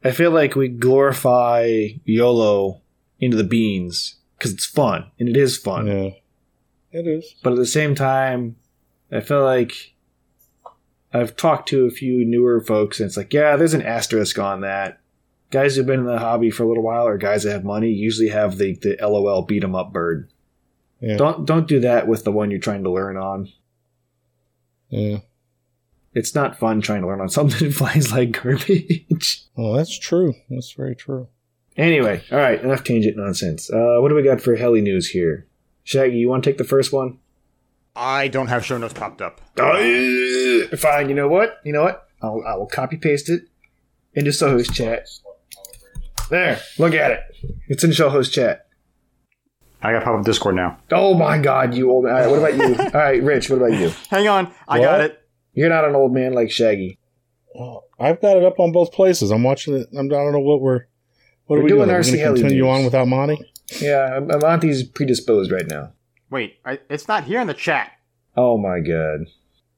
I feel like we glorify YOLO into the beans because it's fun, and it is fun. yeah, it is. But at the same time, I feel like I've talked to a few newer folks, and it's like, yeah, there's an asterisk on that. Guys who've been in the hobby for a little while, or guys that have money, usually have the the LOL beat 'em up bird. Yeah. Don't don't do that with the one you're trying to learn on. Yeah. It's not fun trying to learn on something that flies like garbage. Well, that's true. That's very true. anyway, all right, enough tangent nonsense. Uh, what do we got for heli news here? Shaggy, you want to take the first one? I don't have show notes popped up. Oh, fine. You know what? You know what? I'll, I will copy paste it into Soho's chat. There. Look at it. It's in Soho's chat. I gotta pop up Discord now. Oh my God, you old. All right. What about you? All right, Rich. What about you? Hang on, I What? got it. You're not an old man like Shaggy. Well, I've got it up on both places. I'm watching it. I'm, I don't know what we're. What We're are we doing doing? Are we RC going to continue news. on without Monty? Yeah, Am- Amonte's predisposed right now. Wait, I, it's not here in the chat. Oh my God.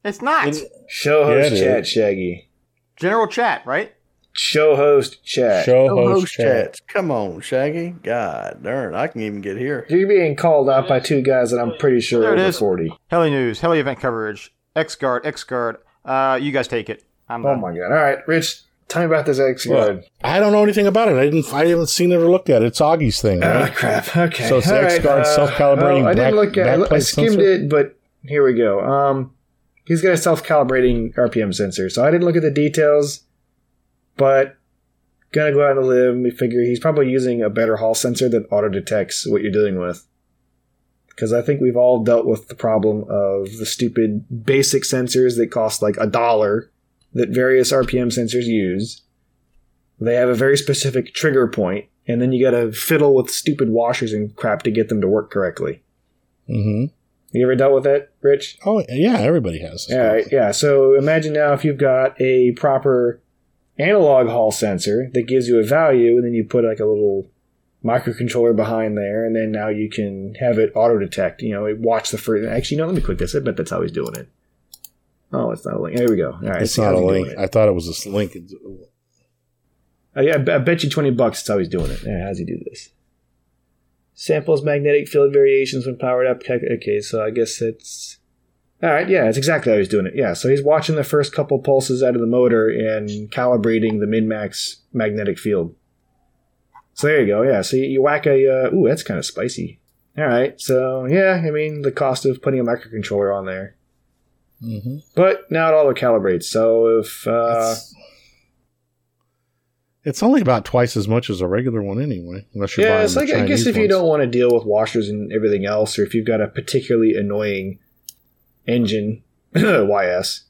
It's not Show Yeah, host it chat. Shaggy. general chat, right? Show host chat. Show Oh, host, host chat. chats. Come on, Shaggy. God darn, I can even get here. You're being called out by two guys that I'm pretty sure There are it over is. 40. Heli news, heli event coverage, X guard, X guard. Uh, you guys take it. I'm Oh done. my God. All right, Rich, tell me about this X guard. I don't know anything about it. I didn't. I haven't seen it or looked at it. It's Augie's thing, Ah, right? crap. Okay. So it's All X guard uh, self-calibrating well, I didn't look at. I, backplate I skimmed sensor? it, but here we go. Um, he's got a self-calibrating RPM sensor, so I didn't look at the details, but gonna go out on a limb. We figure he's probably using a better Hall sensor that auto detects what you're dealing with. Because I think we've all dealt with the problem of the stupid basic sensors that cost like a dollar that various RPM sensors use. They have a very specific trigger point, and then you gotta fiddle with stupid washers and crap to get them to work correctly. Mm-hmm. You ever dealt with that, Rich? Oh yeah, everybody has. Right, yeah. So imagine now if you've got a proper analog Hall sensor that gives you a value, and then you put like a little microcontroller behind there, and then now you can have it auto detect. You know, it watch the first. Actually, no. Let me click this. I bet that's how he's doing it. Oh, it's not a link. There we go. All right, It's not a link. I thought it was a link. Uh, I, I, I bet you 20 bucks that's how he's doing it. Yeah, how's he do this? Samples magnetic field variations when powered up. Okay, so I guess it's. Alright, yeah, it's exactly how he's doing it. Yeah, so he's watching the first couple pulses out of the motor and calibrating the min max magnetic field. So there you go, yeah. So you, you whack a. Uh, ooh, that's kind of spicy. Alright, so yeah, I mean, the cost of putting a microcontroller on there. Mm-hmm. But now it auto calibrates, so if. Uh, it's, it's only about twice as much as a regular one anyway. Unless you're yeah, it's like I guess if you don't want to deal with washers and everything else, or if you've got a particularly annoying engine, YS,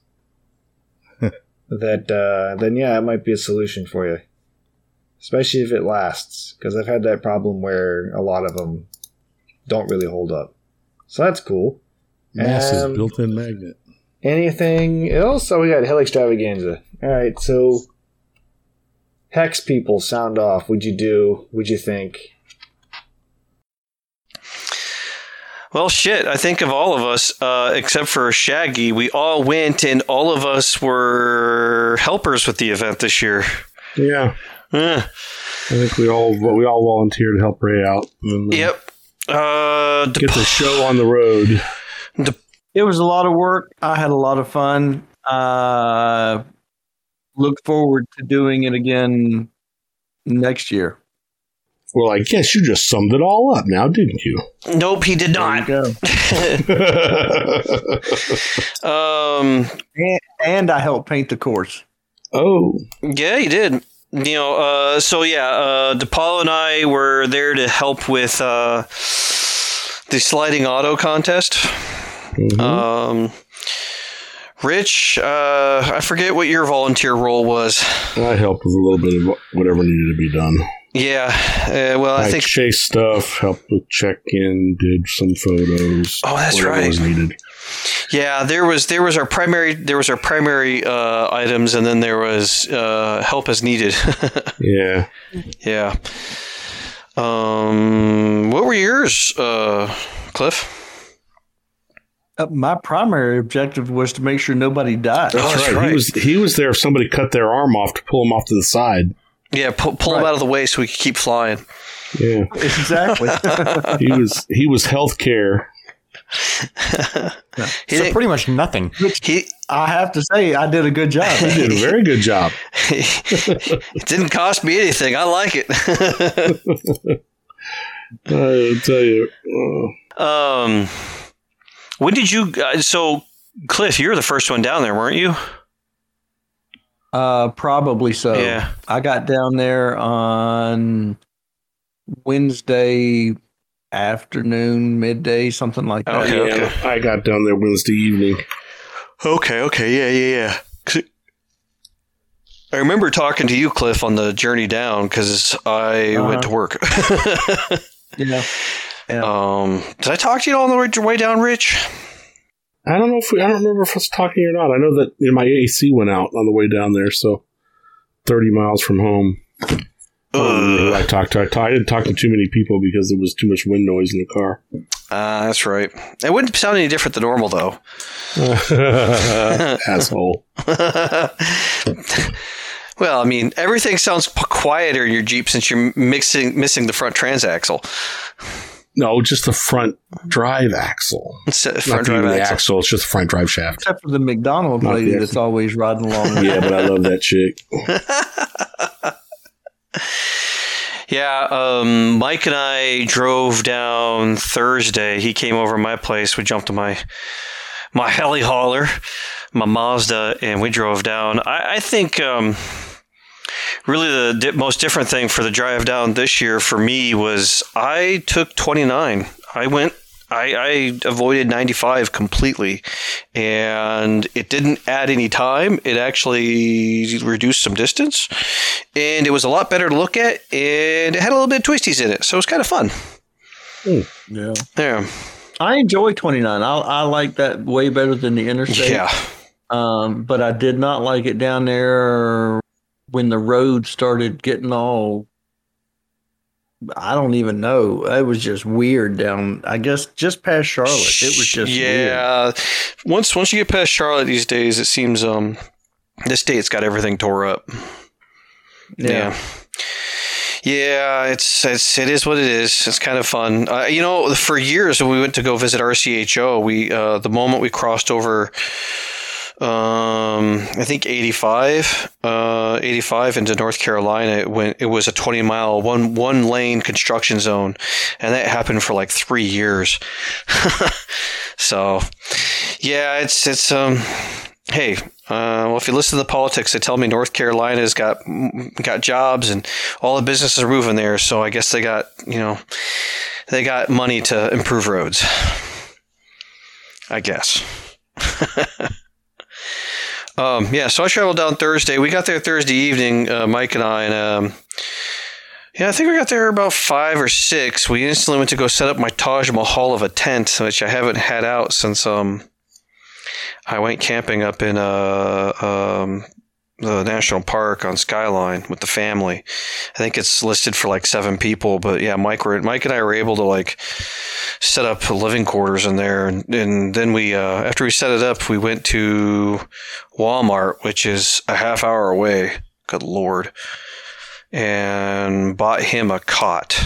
that uh, then yeah, it might be a solution for you, especially if it lasts. Because I've had that problem where a lot of them don't really hold up. So that's cool. Mass is Um, built-in magnet. Anything else? Oh, we got Heli Extravaganza. All right, so Hex people sound off. Would you do? Would you think? Well, shit. I think of all of us, uh, except for Shaggy, we all went, and all of us were helpers with the event this year. Yeah, Eh. I think we all we all volunteered to help Ray out. And, uh, Yep. Uh, Get the show on the road. It was a lot of work. I had a lot of fun. Uh, look forward to doing it again next year. Well, I guess you just summed it all up now, didn't you? nope, he did There you not. go. Um, And, and I helped paint the course. oh, yeah, he did. You know, uh, so yeah, uh, DiPaolo and I were there to help with uh, the sliding auto contest. mhm. Um, Rich, uh, I forget what your volunteer role was. I helped with a little bit of whatever needed to be done. Yeah, uh, well, I I think Chase stuff, helped with check-in, did some photos. Oh, that's right. Was needed. yeah, there was there was our primary there was our primary uh, items, and then there was uh, help as needed. Yeah, yeah. Um, what were yours, uh, Cliff? Uh, my primary objective was to make sure nobody died. Oh, that's He right. was he was there if somebody cut their arm off to pull him off to the side. Yeah, pull, pull him out of the way so we could keep flying. Yeah, Exactly. he was he was healthcare. He, so pretty much nothing. he, I have to say, I did a good job. He did a very good job. it didn't cost me anything. I like it. I'll tell you, uh, um, when did you? Uh, so, Cliff, you're the first one down there, weren't you? Uh, probably so. Yeah. I got down there on Wednesday afternoon, midday, something like that. Okay, yeah, okay. I got down there Wednesday evening. Okay, okay, yeah, yeah, yeah. I remember talking to you, Cliff, on the journey down because I Uh-huh. went to work. Yeah. Yeah. um, did I talk to you on the way- way down, Rich? I don't know if we, I don't remember if I was talking or not. I know that you know, my AC went out on the way down there, so thirty miles from home. Remember who I talked to. I, didn't talk to too many people because there was too much wind noise in the car. Ah, that's right. It wouldn't sound any different than normal, though. Asshole. well, I mean, everything sounds p- quieter in your Jeep since you're mixing missing the front transaxle. No, just the front drive axle. It's a Not front even drive the axle. axle. It's just the front drive shaft. Except for the McDonald Not lady the that's always riding along. Yeah, but I love that chick. Yeah, um, Mike and I drove down Thursday. He came over to my place. We jumped in my my heli hauler, my Mazda, and we drove down. I, I think um, really the di- most different thing for the drive down this year for me was I took 29. I went. I, I avoided 95 completely, and it didn't add any time. It actually reduced some distance, and it was a lot better to look at, and it had a little bit of twisties in it, so it was kind of fun. Yeah. Yeah, I enjoy 29. I, I like that way better than the interstate. yeah, Um, but I did not like it down there when the road started getting all. I don't even know. It was just weird down. I guess just past Charlotte, it was just weird. yeah. Once once you get past Charlotte these days, it seems um this state's got everything tore up. Yeah. Yeah, it's it's it is what it is. It's kind of fun. Uh, you know, for years when we went to go visit RCHO, we uh, the moment we crossed over, um, I think eighty five, uh, eighty five into North Carolina, it went. It was a twenty mile one one lane construction zone, and that happened for like three years. so, yeah, it's it's um. Hey, uh, well, if you listen to the politics, they tell me North Carolina's got got jobs and all the businesses are moving there. So I guess they got you know they got money to improve roads. I guess. um, yeah, so I traveled down Thursday. We got there Thursday evening, uh, Mike and I, and um, yeah, I think we got there about five or six. We instantly went to go set up my Taj Mahal of a tent, which I haven't had out since um, I went camping up in uh, um, the national park on Skyline with the family. I think it's listed for like seven people, but yeah, Mike were, Mike and I were able to like set up living quarters in there, and, and then we uh, after we set it up, we went to Walmart, which is a half hour away. Good lord, and bought him a cot.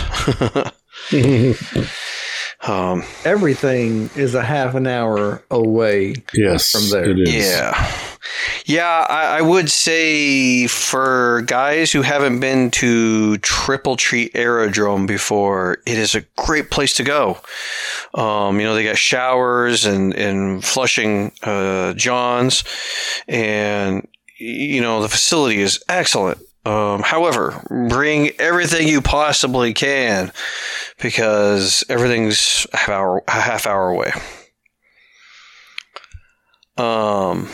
um, Everything is a half an hour away. yes, From there. it is. Yeah. Yeah, I, I would say for guys who haven't been to Triple Tree Aerodrome before, it is a great place to go. Um, you know, they got showers and, and flushing uh, Johns, and, you know, the facility is excellent. Um, however, bring everything you possibly can because everything's a half hour, a half hour away. Um,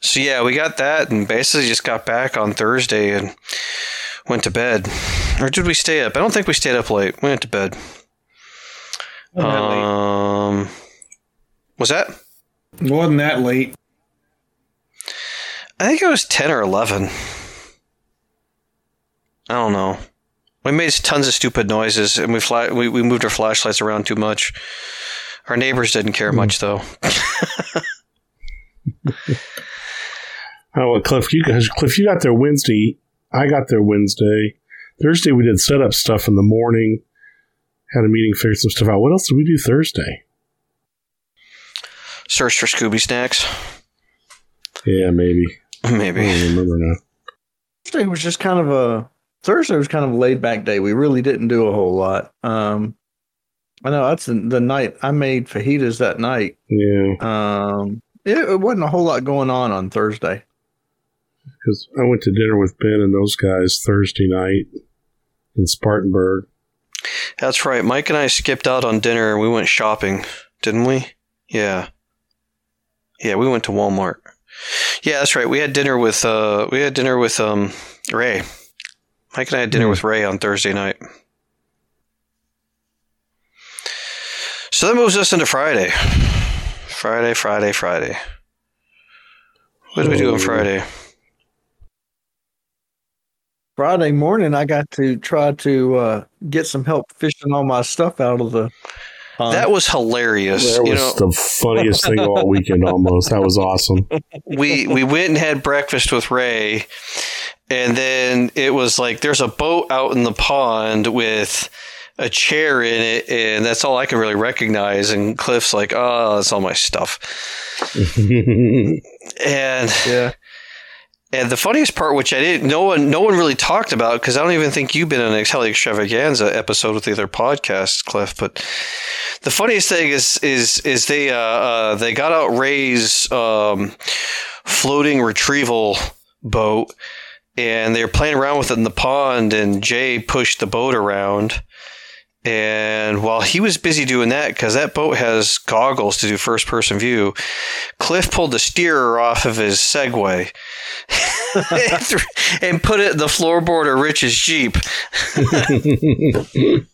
so yeah, we got that and basically just got back on Thursday and went to bed. Or did we stay up? I don't think we stayed up late. We went to bed. Um, was that? It wasn't that late. I think it was ten or eleven. I don't know. We made tons of stupid noises and we fla- we, we moved our flashlights around too much. Our neighbors didn't care much hmm. though. Oh, well, Cliff, you guys, Cliff, you got there Wednesday. I got there Wednesday. Thursday, we did setup stuff in the morning. Had a meeting, figured some stuff out. What else did we do Thursday? Search for Scooby snacks. Yeah, maybe. I Maybe. don't remember now. Thursday was just kind of a Thursday was kind of a laid back day. We really didn't do a whole lot. Um, I know that's the, the night I made fajitas that night. Yeah, Um, it, it wasn't a whole lot going on on Thursday. because I went to dinner with Ben and those guys Thursday night in Spartanburg. That's right. Mike and I skipped out on dinner and we went shopping, didn't we? Yeah. Yeah, we went to Walmart. Yeah, that's right. We had dinner with uh we had dinner with um Ray. Mike and I had dinner with Ray on Thursday night. So that moves us into Friday. Friday, Friday, Friday. What did we do on Oh. Friday? Friday morning, I got to try to uh, get some help fishing all my stuff out of the pond. That was hilarious. That you was know, the funniest thing all weekend almost. That was awesome. we we went and had breakfast with Ray, and then it was like there's a boat out in the pond with a chair in it, and that's all I can really recognize. And Cliff's like, "Oh, that's all my stuff." And yeah. and the funniest part, which I didn't, no one, no one really talked about because I don't even think you've been in an Heli Extravaganza episode with the other podcasts, Cliff. But the funniest thing is, is, is they, uh, uh they got out Ray's um, floating retrieval boat, and they were playing around with it in the pond, and Jay pushed the boat around. And while he was busy doing that, because that boat has goggles to do first person view, Cliff pulled the steerer off of his Segway and put it in the floorboard of Rich's Jeep.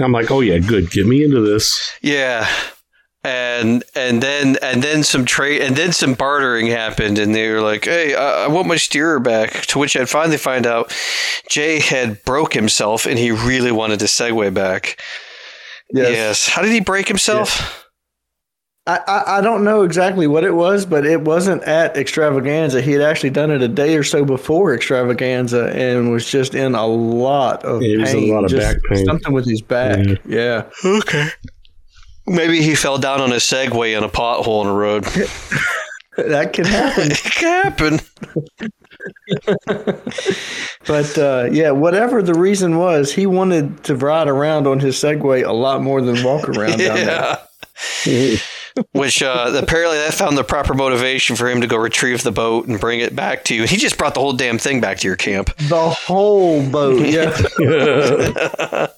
I'm like, oh yeah, good. Get me into this. Yeah. And and then and then some trade and then some bartering happened, and they were like, "Hey, I, I want my steerer back." To which I'd finally find out Jay had broke himself, and he really wanted the Segway back. Yes. Yes. How did he break himself? I, I, I don't know exactly what it was, but it wasn't at Extravaganza. He had actually done it a day or so before Extravaganza and was just in a lot of Yeah, he was a lot of just back pain. Something with his back. Yeah. Okay. Maybe he fell down on a Segway in a pothole in the road. That can happen. it can happen. but uh, yeah, whatever the reason was, he wanted to ride around on his Segway a lot more than walk around down there. Yeah. Which uh, apparently that found the proper motivation for him to go retrieve the boat and bring it back to you. He just brought the whole damn thing back to your camp. The whole boat. Yeah.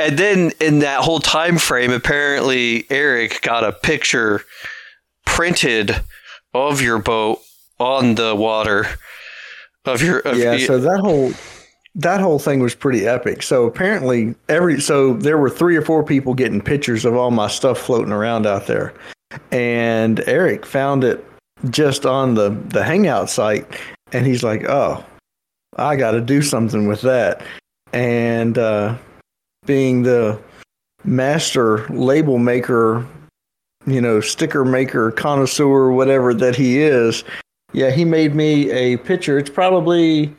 And then in that whole time frame, apparently Eric got a picture printed of your boat on the water of your of yeah so that whole that whole thing was pretty epic. So apparently every so there were three or four people getting pictures of all my stuff floating around out there. And Eric found it just on the the Hangout site, and he's like, "Oh, I got to do something with that." And uh, being the master label maker, you know, sticker maker, connoisseur, whatever that he is, yeah, he made me a picture. It's probably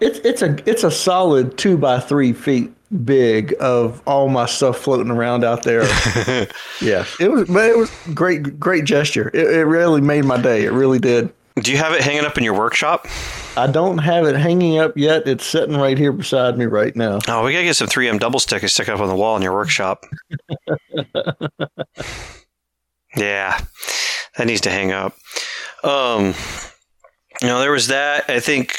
it's it's a it's a solid two by three feet big of all my stuff floating around out there. yeah, it was, but it was great, great gesture. It, it really made my day. It really did. Do you have it hanging up in your workshop? I don't have it hanging up yet. It's sitting right here beside me right now. Oh, we gotta get some 3M double stick and stick up on the wall in your workshop. yeah, that needs to hang up. Um, you know, there was that. I think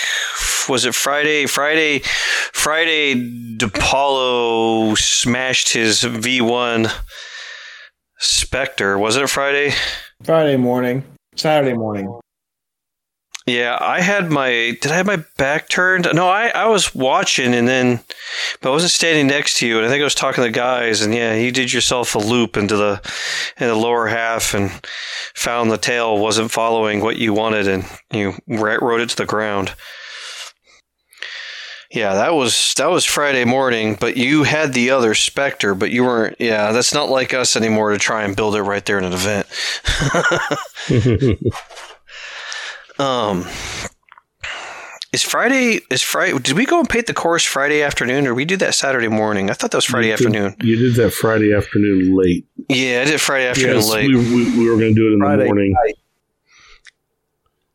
was it Friday? Friday, Friday. DiPaolo smashed his V1 Spectre. Was it Friday? Friday morning, Saturday morning. Yeah, I had my. Did I have my back turned? No, I, I was watching and then, but I wasn't standing next to you. And I think I was talking to the guys. And yeah, you did yourself a loop into the, in the lower half and found the tail wasn't following what you wanted, and you rode it to the ground. Yeah, that was that was Friday morning, but you had the other Spectre, but you weren't. Yeah, that's not like us anymore to try and build it right there in an event. um, is Friday is Friday? Did we go and paint the course Friday afternoon, or we do that Saturday morning? I thought that was Friday You afternoon. Did, you did that Friday afternoon late. Yeah, I did Friday afternoon Yes, late. we, we, we were going to do it in Friday the morning. night.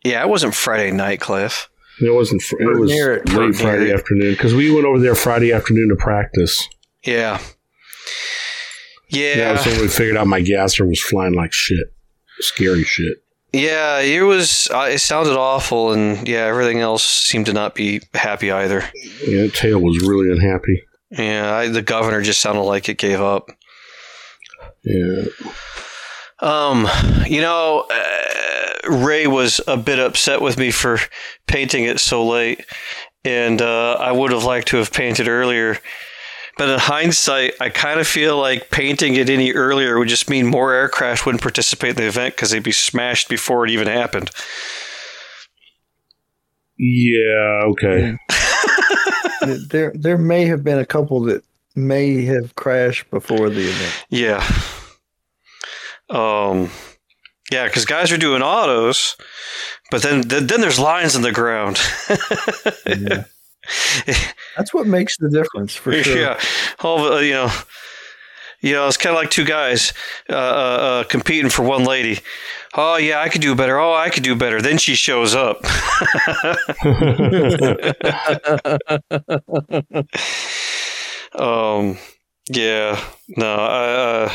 yeah, it wasn't Friday night, Cliff. It wasn't. Fr- it We're was near it. late Friday it. afternoon because we went over there Friday afternoon to practice. Yeah. Yeah, Yeah. that's when we figured out my gasser was flying like shit, scary shit. Yeah, it was. Uh, it sounded awful, and yeah, everything else seemed to not be happy either. Yeah, tail was really unhappy. Yeah, I, the governor just sounded like it gave up. Yeah, Um, you know, uh, Ray was a bit upset with me for painting it so late, and uh, I would have liked to have painted earlier. But in hindsight, I kind of feel like painting it any earlier would just mean more aircraft wouldn't participate in the event because they'd be smashed before it even happened. yeah, okay. there, there may have been a couple that may have crashed before the event. Yeah. Um. Yeah, because guys are doing autos, but then then, then there's lines in the ground. Yeah. That's what makes the difference for sure. Yeah, all you know, you know, it's kind of like two guys uh, uh, uh, competing for one lady. Oh yeah, I could do better. Oh, I could do better. Then she shows up. um, yeah, no. I, uh,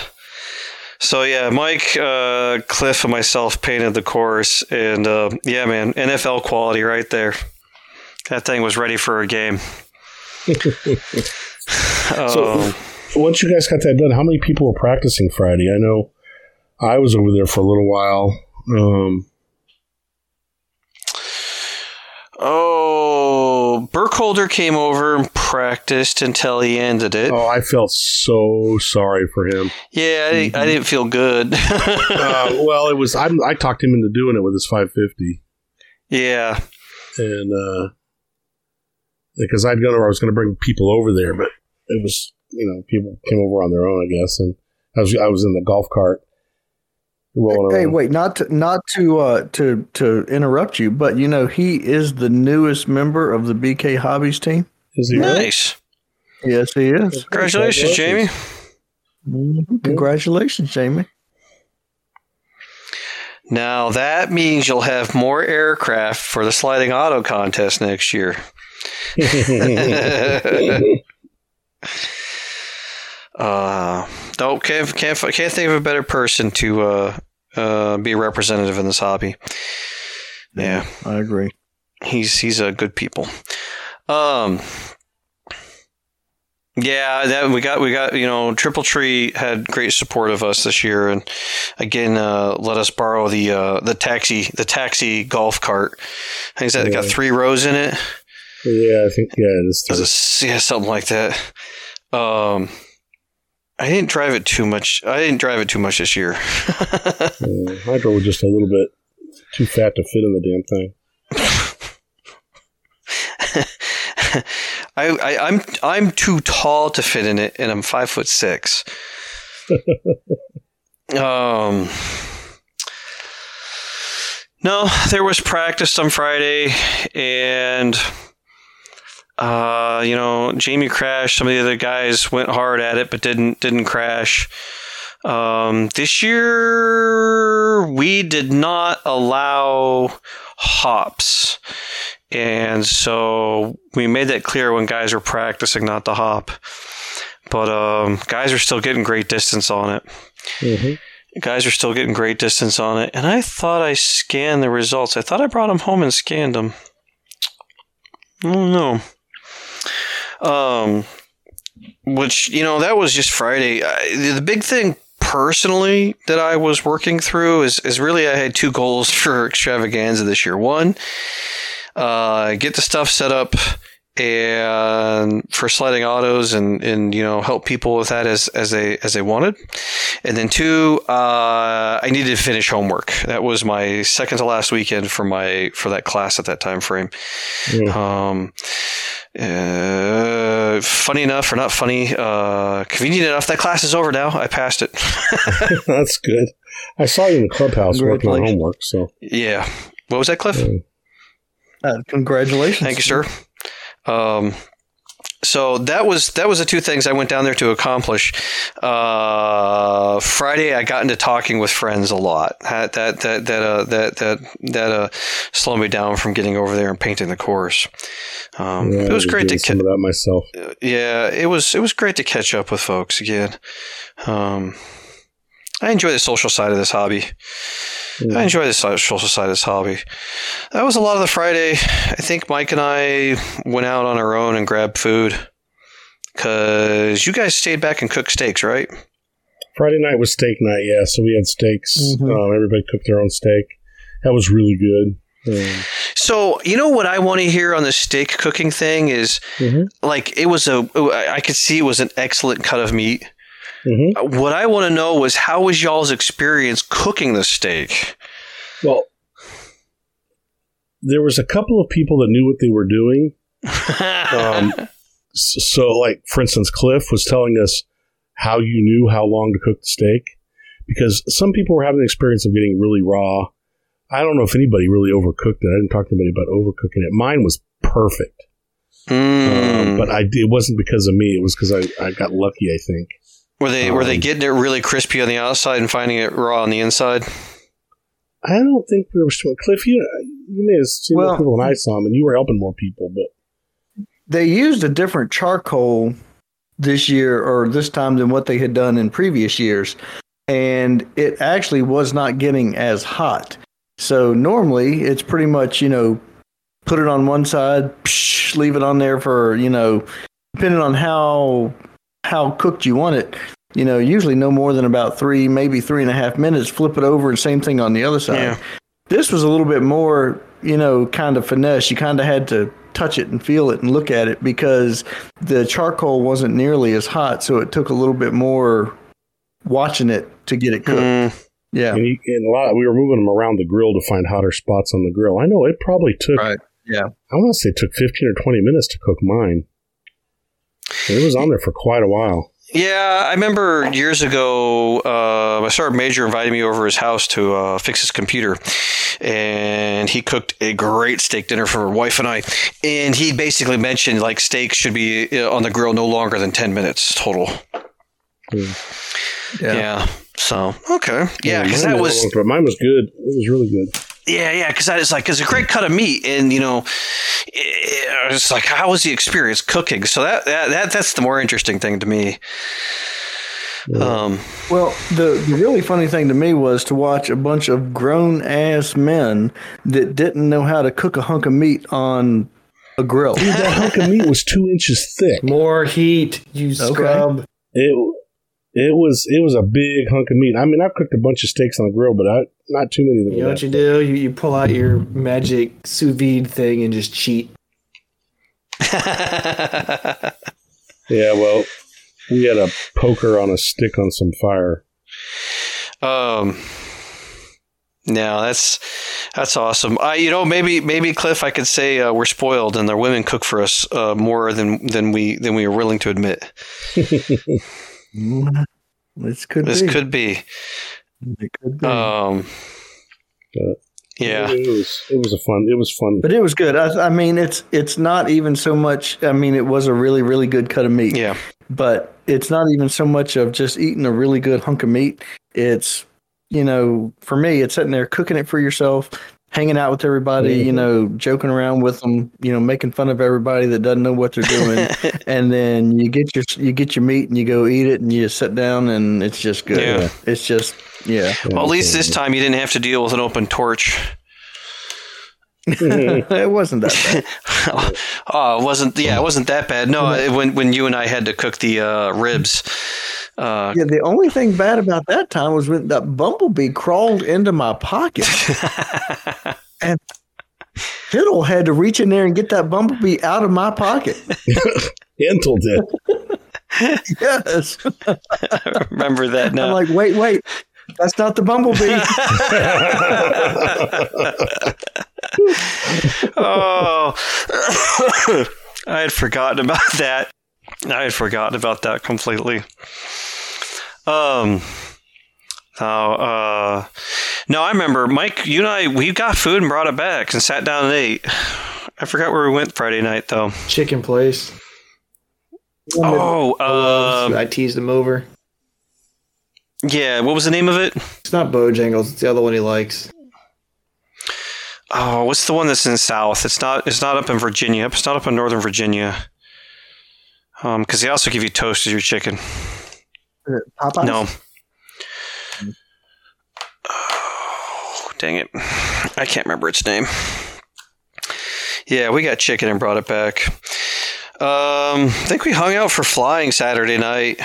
so yeah, Mike, uh, Cliff, and myself painted the course, and uh, yeah, man, NFL quality right there. That thing was ready for a game. So- Um, Once you guys got that done, how many people were practicing Friday? I know I was over there for a little while. Um, Oh, Burkholder came over and practiced until he ended it. oh, I felt so sorry for him. Yeah, I, didn't- I didn't feel good. Uh, well, it was I, I talked him into doing it with his 550, yeah, and uh, because I'd gone over, I was going to bring people over there, but it was you know people came over on their own, I guess, and I was I was in the golf cart rolling Hey, around. wait, not to, not to uh, to to interrupt you, but you know he is the newest member of the BK Hobbies team. Is he really? nice. Yes, he is. Congratulations, Jamie. Mhm. Congratulations, Jamie. Now that means you'll have more aircraft for the sliding auto contest next year. Uh, no, can't, can't can't think of a better person to uh, uh, be a representative in this hobby. Yeah. I agree. he's he's a good people. Um, yeah, that we got we got you know Triple Tree had great support of us this year, and again uh, let us borrow the uh, the taxi the taxi golf cart. I think that got Yeah. three rows in it. Yeah, I think yeah, it is. There's a, yeah, something like that. Um, I didn't drive it too much. I didn't drive it too much this year. Uh, I drove just a little bit too fat to fit in the damn thing. I, I, I'm I'm too tall to fit in it, and I'm five foot six. um, no, there was practice on Friday, and uh, you know, Jamie crashed. Some of the other guys went hard at it, but didn't didn't crash. Um, this year, we did not allow hops. And so we made that clear when guys were practicing not to hop. But um, guys are still getting great distance on it. Mm-hmm. Guys are still getting great distance on it. And I thought I scanned the results. I thought I brought them home and scanned them. I don't know. Um, which, you know, that was just Friday. I, the big thing personally that I was working through is, is really I had two goals for extravaganza this year. One, uh, get the stuff set up and for sliding autos and, and you know help people with that as, as they as they wanted and then two uh, i needed to finish homework that was my second to last weekend for my for that class at that time frame um, uh, funny enough or not funny uh, convenient enough that class is over now. I passed it. That's good. I saw you in the clubhouse working on homework, so. Yeah. What was that cliff? Uh, congratulations. Thank you, sir. Um, so that was that was the two things I went down there to accomplish. Uh, Friday, I got into talking with friends a lot. That that that that uh, that that that uh, slowed me down from getting over there and painting the course. Um, yeah, it was great to doing some ca- of myself. yeah, it was it was great to catch up with folks again. Um, I enjoy the social side of this hobby. I enjoy the social side of this hobby. That was a lot of the Friday. I think Mike and I went out on our own and grabbed food because you guys stayed back and cooked steaks, right? Friday night was steak night, yeah. So we had steaks. Mhm. Um, everybody cooked their own steak. That was really good. Um, So you know what I want to hear on the steak cooking thing is Mhm. like it was a I could see it was an excellent cut of meat. Mhm. What I want to know was how was y'all's experience cooking the steak? Well, there was a couple of people that knew what they were doing. Um, so, like for instance, Cliff was telling us how you knew how long to cook the steak because some people were having the experience of getting really raw. I don't know if anybody really overcooked it. I didn't talk to anybody about overcooking it. Mine was perfect, Mm. um, but I it wasn't because of me. It was because I, I got lucky. I think. Were they were they Um, getting it really crispy on the outside and finding it raw on the inside? I don't think there was too much. Cliff, you you may have seen more Well- people than I saw them, and you were helping more people. But They used a different charcoal this year or this time than what they had done in previous years. And it actually was not getting as hot. So normally it's pretty much, you know, put it on one side, psh, leave it on there for, you know, depending on how how cooked you want it. You know, usually no more than about three, maybe three and a half minutes. Flip it over and same thing on the other side. Yeah. This was a little bit more, you know, kind of finesse. You kind of had to touch it and feel it and look at it because the charcoal wasn't nearly as hot, so it took a little bit more watching it to get it cooked. Mm, Yeah. and, he, and a lot, we were moving them around the grill to find hotter spots on the grill. I know it probably took. Right, yeah. I want to say it took fifteen or twenty minutes to cook mine. And it was on there for quite a while. yeah, I remember years ago, uh, my sergeant major invited me over his house to uh, fix his computer, and he cooked a great steak dinner for my wife and I. And he basically mentioned like steaks should be uh, on the grill no longer than ten minutes total. Yeah. Yeah. So okay, yeah, because mine that had was but mine was good. It was really good. Yeah, yeah, because that is like it's a great cut of meat, and you know, it's like how was the experience cooking? So that that, that that's the more interesting thing to me. Um, Well, the, the really funny thing to me was to watch a bunch of grown ass men that didn't know how to cook a hunk of meat on a grill. Dude, that hunk of meat was two inches thick. More heat, you scrub. It it was it was a big hunk of meat. I mean, I've cooked a bunch of steaks on the grill, but I, not too many. That You know what that you do? You, you pull out your magic sous vide thing and just cheat. Yeah, well, We had a poker on a stick on some fire. Um, no, that's that's awesome. I, you know, maybe maybe Cliff, I could say uh, we're spoiled, and their women cook for us uh, more than than we than we are willing to admit. This could This be. could be. It could be. Um, Uh, yeah. It was it was a fun. It was fun. but it was good. I, I mean, it's it's not even so much. I mean, it was a really really good cut of meat. Yeah. But it's not even so much of just eating a really good hunk of meat. It's you know, for me, it's sitting there cooking it for yourself, hanging out with everybody. You Mhm. know, joking around with them. You know, making fun of everybody that doesn't know what they're doing. and then you get your you get your meat and you go eat it and you sit down and it's just good. Yeah. It's just yeah. Well, at least this time you didn't have to deal with an open torch. it wasn't that bad. oh, it wasn't yeah, it wasn't that bad. No, it- when when you and I had to cook the uh, ribs. Uh, Yeah, the only thing bad about that time was when that bumblebee crawled into my pocket. and Fiddle had to reach in there and get that bumblebee out of my pocket. Hintel did. Yes. I remember that now. I'm now. like, wait, wait. That's not the bumblebee. oh, I had forgotten about that. I had forgotten about that completely. Um. Now, uh, no, I remember, Mike. You and I, we got food and brought it back and sat down and ate. I forgot where we went Friday night though. Chicken place. Oh, uh, I teased him over. yeah. What was the name of it? It's not Bojangles. It's the other one he likes. Oh, what's the one that's in the South? It's not. It's not up in Virginia. It's not up in Northern Virginia. Um, because they also give you toast as your chicken. Popeyes? No. Oh, dang it. I can't remember its name. Yeah, we got chicken and brought it back. Um, I think we hung out for flying Saturday night.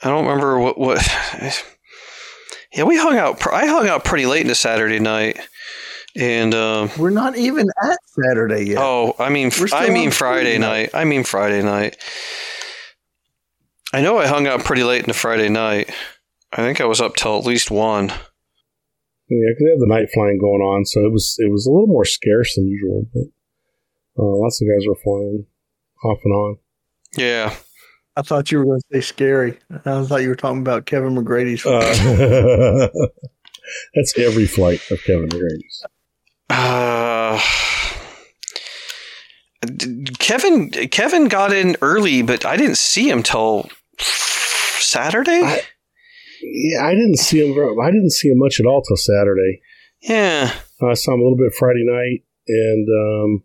I don't remember what what. Yeah, we hung out. I hung out pretty late into Saturday night, and um, We're not even at Saturday yet. Oh, I mean, I mean Friday Friday night. I mean Friday night. I know I hung out pretty late into Friday night. I think I was up till at least one. Yeah, because they have the night flying going on, so it was it was a little more scarce than usual. But uh, lots of guys were flying off and on. Yeah. I thought you were going to say scary. I thought you were talking about Kevin McGrady's. Uh, that's every flight of Kevin McGrady's. Uh, Kevin Kevin got in early, but I didn't see him till Saturday. I- Yeah, I didn't see him. I didn't see him much at all till Saturday. yeah. I saw him a little bit Friday night, and um,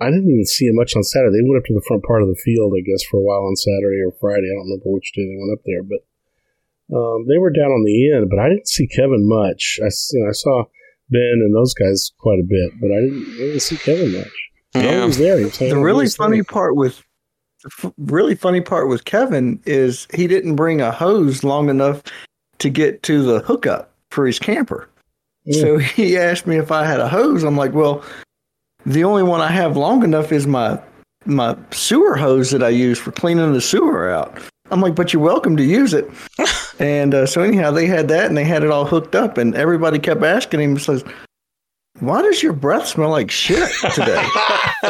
I didn't even see him much on Saturday. They went up to the front part of the field, I guess, for a while on Saturday or Friday. I don't remember which day they went up there, but um, they were down on the end. But I didn't see Kevin much. I, you know, I saw Ben and those guys quite a bit, but I didn't, I didn't see Kevin much. No, Yeah. he was there. He was the really funny thing. part with the f- really funny part with Kevin is he didn't bring a hose long enough to get to the hookup for his camper. Yeah. So he asked me if I had a hose. I'm like, well, the only one I have long enough is my my sewer hose that I use for cleaning the sewer out. I'm like, but you're welcome to use it. and uh, so anyhow, they had that and they had it all hooked up, and everybody kept asking him, says, "Why does your breath smell like shit today?"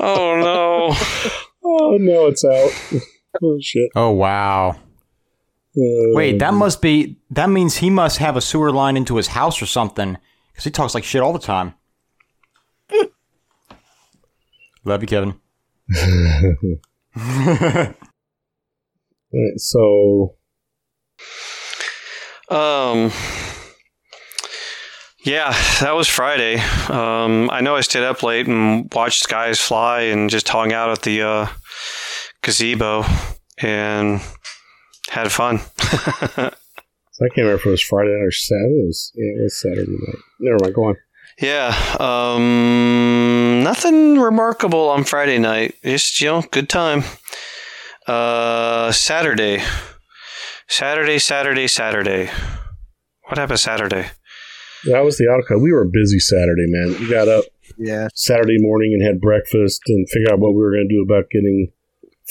oh no. Oh no, it's out. oh shit. Oh wow. Wait, that must be that means he must have a sewer line into his house or something because he talks like shit all the time. Love you, Kevin. Right, so Um. Yeah, that was Friday. Um, I know I stayed up late and watched guys fly and just hung out at the uh, gazebo and had fun. So I can't remember if it was Friday night or Saturday. It was, yeah, it was Saturday night. Never mind, go on. Yeah, um, nothing remarkable on Friday night. Just you know, good time. Uh, Saturday, Saturday, Saturday, Saturday. What happened Saturday? That was the outcome. We were busy Saturday, man. We got up yeah, Saturday morning and had breakfast and figured out what we were going to do about getting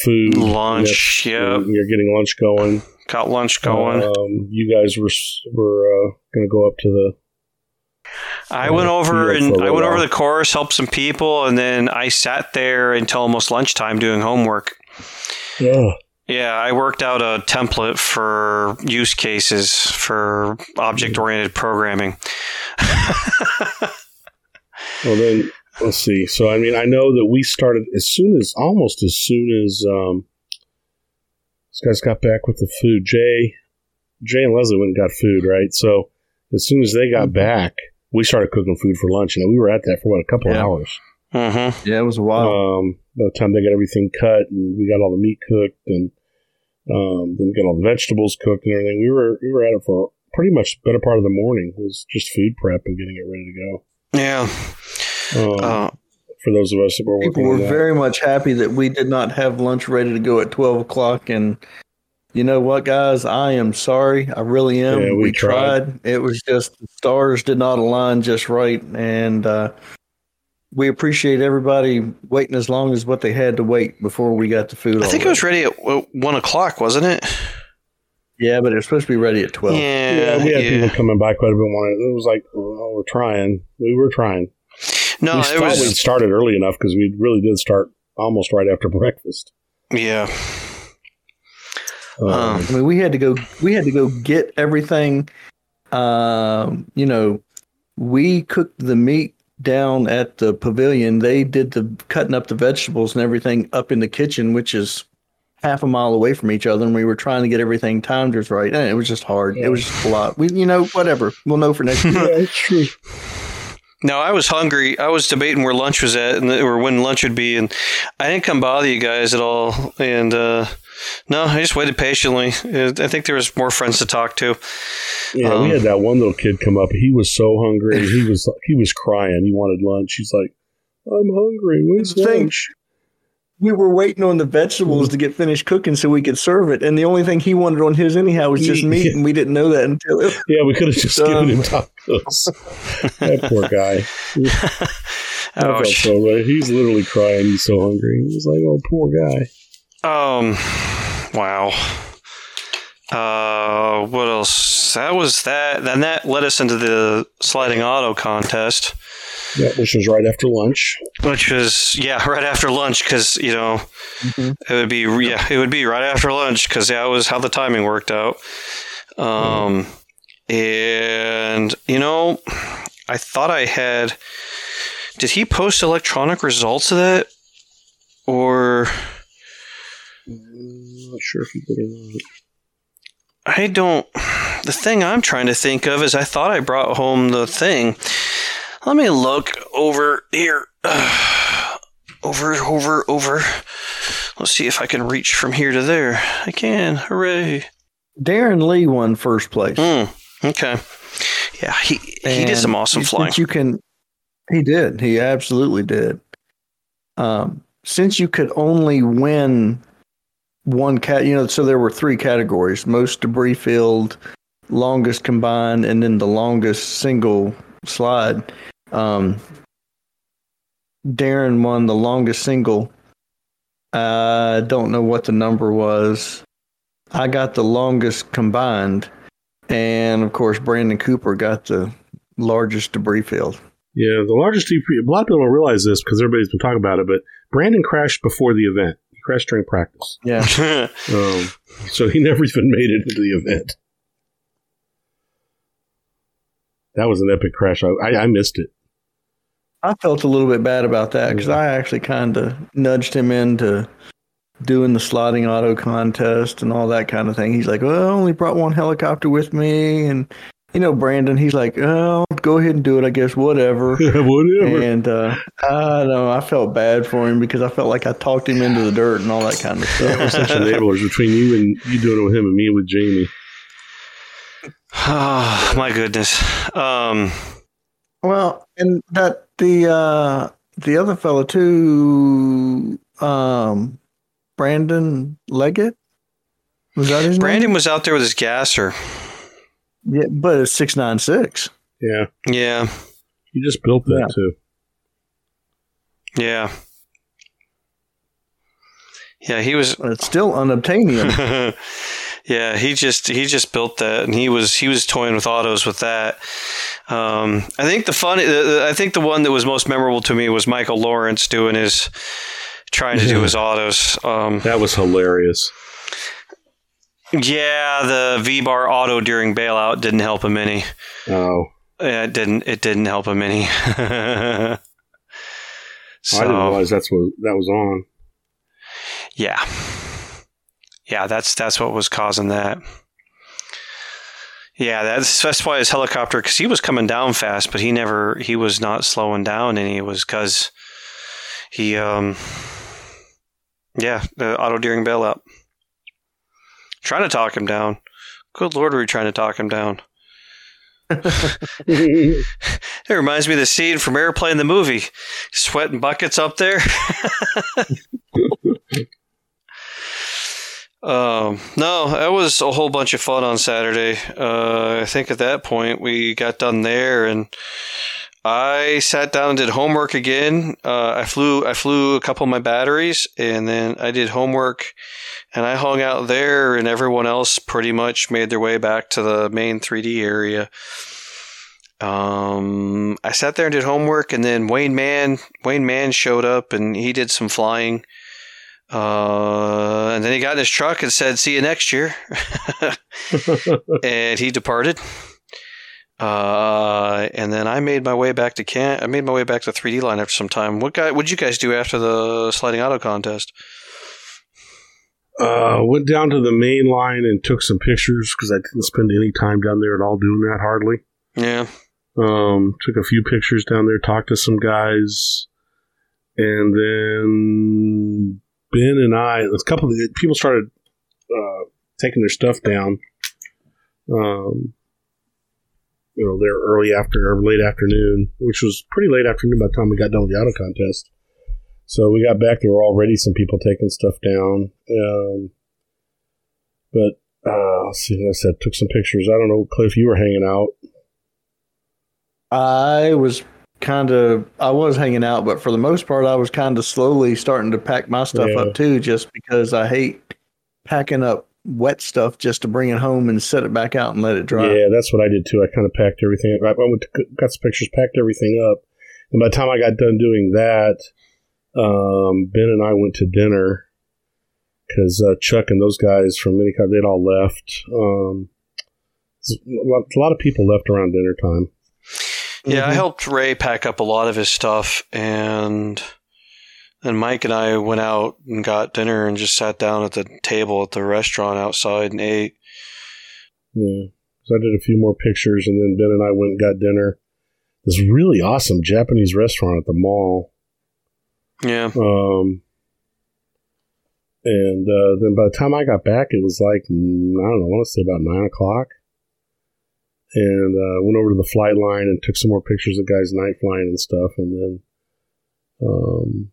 food, Lunch, yeah. You're getting lunch going. Got lunch going. Um, you guys were s- were uh, going to go up to the. I went over and I went over the course, helped some people, and then I sat there until almost lunchtime doing homework. Yeah. Yeah, I worked out a template for use cases for object oriented programming. Well, then let's see. So, I mean, I know that we started as soon as almost as soon as um, this guy's got back with the food. Jay, Jay and Leslie went and got food, right? So, as soon as they got back, we started cooking food for lunch. You know, we were at that for what a couple of hours. Mm-hmm. Yeah, it was a while. Um, by the time they got everything cut and we got all the meat cooked and um, then got all the vegetables cooked and everything, we were we were at it for pretty much the better part of the morning. Was just food prep and getting it ready to go. Yeah. Um, Uh, for those of us that were People were very much happy that we did not have lunch ready to go at 12 o'clock. And you know what, guys? I am sorry. I really am. Yeah, we we tried. tried. It was just the stars did not align just right. And uh, we appreciate everybody waiting as long as what they had to wait before we got the food. I think it was ready at one o'clock, wasn't it? Yeah, but it was supposed to be ready at 12. yeah. Yeah, we had yeah. people coming by quite a bit. Wanting it was like, oh, we're trying. We were trying. No, we it thought we'd started early enough because we really did start almost right after breakfast. Yeah. Um, Um, I mean, we had to go. We had to go get everything. Um, you know, we cooked the meat down at the pavilion. They did the cutting up the vegetables and everything up in the kitchen, which is half a mile away from each other. And we were trying to get everything timed just right. And it was just hard. It was just a lot. We, you know, whatever. We'll know for next year. yeah, it's true. No, I was hungry. I was debating where lunch was at, and or when lunch would be, and I didn't come bother you guys at all. And uh, no, I just waited patiently. Uh, I think there was more friends to talk to. Yeah, Um, we had that one little kid come up. He was so hungry. He was he was crying. He wanted lunch. He's like, "I'm hungry. When's The thing- lunch?" we were waiting on the vegetables to get finished cooking so we could serve it. And the only thing he wanted on his anyhow was just meat, and we didn't know that until it Yeah, we could have just Um, given him tacos. that poor guy. I felt so bad. He's literally crying. He's so hungry. He was like, "Oh, poor guy." Um, wow. Uh, what else? That was that. Then that led us into the sliding auto contest, Yeah, which was right after lunch. which was yeah, right after lunch because you know it would be yeah, it would be right after lunch because that was how the timing worked out. Um, and you know, I thought I had. Did he post electronic results of that, or? I'm not sure if he did or not. I don't. The thing I'm trying to think of is I thought I brought home the thing. Let me look over here. over, over, over. Let's see if I can reach from here to there. I can. Hooray. Darren Lee won first place. Hmm. Okay. Yeah, he he did some awesome flying. You can. He did. He absolutely did. Um, since you could only win one cat, you know, so there were three categories: most debris field, longest combined, and then the longest single slide. Um, Darren won the longest single. I don't know what the number was. I got the longest combined, and of course, Brandon Cooper got the largest debris field. Yeah, the largest DP. A lot of people don't realize this because everybody's been talking about it, but Brandon crashed before the event. He crashed during practice, Yeah. um, so he never even made it into the event. That was an epic crash. I, I, I missed it. I felt a little bit bad about that because I actually kind of nudged him into doing the sliding auto contest and all that kind of thing. He's like, "Well, I only brought one helicopter with me," and you know, Brandon, he's like, "Oh, go ahead and do it. I guess whatever." Whatever. and uh, I don't know. I felt bad for him because I felt like I talked him into the dirt and all that kind of That was stuff. such enablers between you and you doing it with him and me with Jamie. oh my goodness. Um. Well, and that the uh the other fellow too, um, Brandon Leggett, was that his name? Brandon name? was out there with his gasser. Yeah, but it's six nine six. Yeah, Yeah. you just built that Yeah. too. Yeah. Yeah, he was. It's still unobtainium. yeah, he just he just built that, and he was he was toying with autos with that. Um, I think the fun, I think the one that was most memorable to me was Michael Lawrence doing his trying to do his autos. Um, That was hilarious. Yeah, the V bar auto during bailout didn't help him any. Oh, Yeah, it didn't. It didn't help him any. so, I didn't realize that's what that was on. Yeah. Yeah, that's that's what was causing that. Yeah, that's that's why his helicopter because he was coming down fast, but he never he was not slowing down and he was because he um yeah the auto during bailout trying to talk him down. Good lord, were we trying to talk him down? It reminds me of the scene from Airplane the movie. Sweating buckets up there. um, no, that was a whole bunch of fun on Saturday. Uh, I think at that point we got done there, and I sat down and did homework again. Uh, I flew, I flew a couple of my batteries, and then I did homework, and I hung out there, and everyone else pretty much made their way back to the main 3D area. Um, I sat there and did homework, and then Wayne Mann Wayne Mann showed up, and he did some flying. Uh, and then he got in his truck and said, "See you next year," and he departed. Uh, and then I made my way back to can. I made my way back to 3D line after some time. What guy? What'd you guys do after the sliding auto contest? Uh, went down to the main line and took some pictures because I didn't spend any time down there at all doing that hardly. Yeah, Um, took a few pictures down there, talked to some guys, and then Ben and I, a couple of people started uh, taking their stuff down. Um, you know, there early after or late afternoon, which was pretty late afternoon by the time we got done with the auto contest. So we got back. There were already some people taking stuff down. Um, but uh, let's see. Like I said, took some pictures. I don't know, Cliff. You were hanging out. I was kind of I was hanging out, but for the most part, I was kind of slowly starting to pack my stuff Yeah. up too, just because I hate packing up wet stuff just to bring it home and set it back out and let it dry. Yeah, that's what I did too. I kind of packed everything. I I went to, got some pictures, packed everything up, and by the time I got done doing that, um, Ben and I went to dinner because uh, Chuck and those guys from Minicop they'd all left. Um, a lot, a lot of people left around dinner time. yeah. I helped Ray pack up a lot of his stuff, and then Mike and I went out and got dinner and just sat down at the table at the restaurant outside and ate. Yeah, so I did a few more pictures, and then Ben and I went and got dinner. This really awesome Japanese restaurant at the mall. Yeah. Um, and uh, then by the time I got back, it was like I don't know, I want to say about nine o'clock. And uh, went over to the flight line and took some more pictures of guys night flying and stuff. And then, um,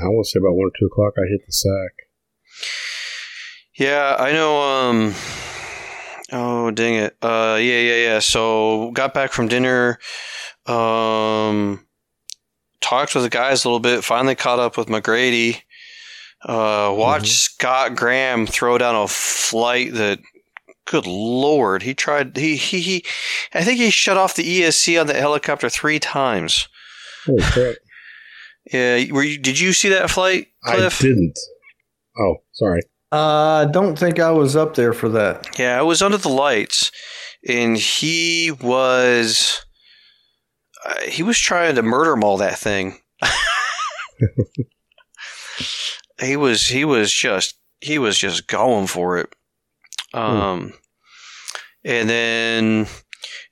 I want to say about one or two o'clock, I hit the sack. Yeah, I know. Um, oh, dang it. Uh, yeah, yeah, yeah. So got back from dinner. Um, talked with the guys a little bit. Finally caught up with McGrady. Uh, watched Scott Graham throw down a flight that. Good lord, he tried. He he he. I think he shut off the ESC on the helicopter three times. Holy crap! Yeah, were you? Did you see that flight, Cliff? I didn't. Oh, sorry. I don't think I was up there for that. Yeah, I was under the lights, and he was uh, he was trying to murder maul that thing. he was he was just he was just going for it. Um, and then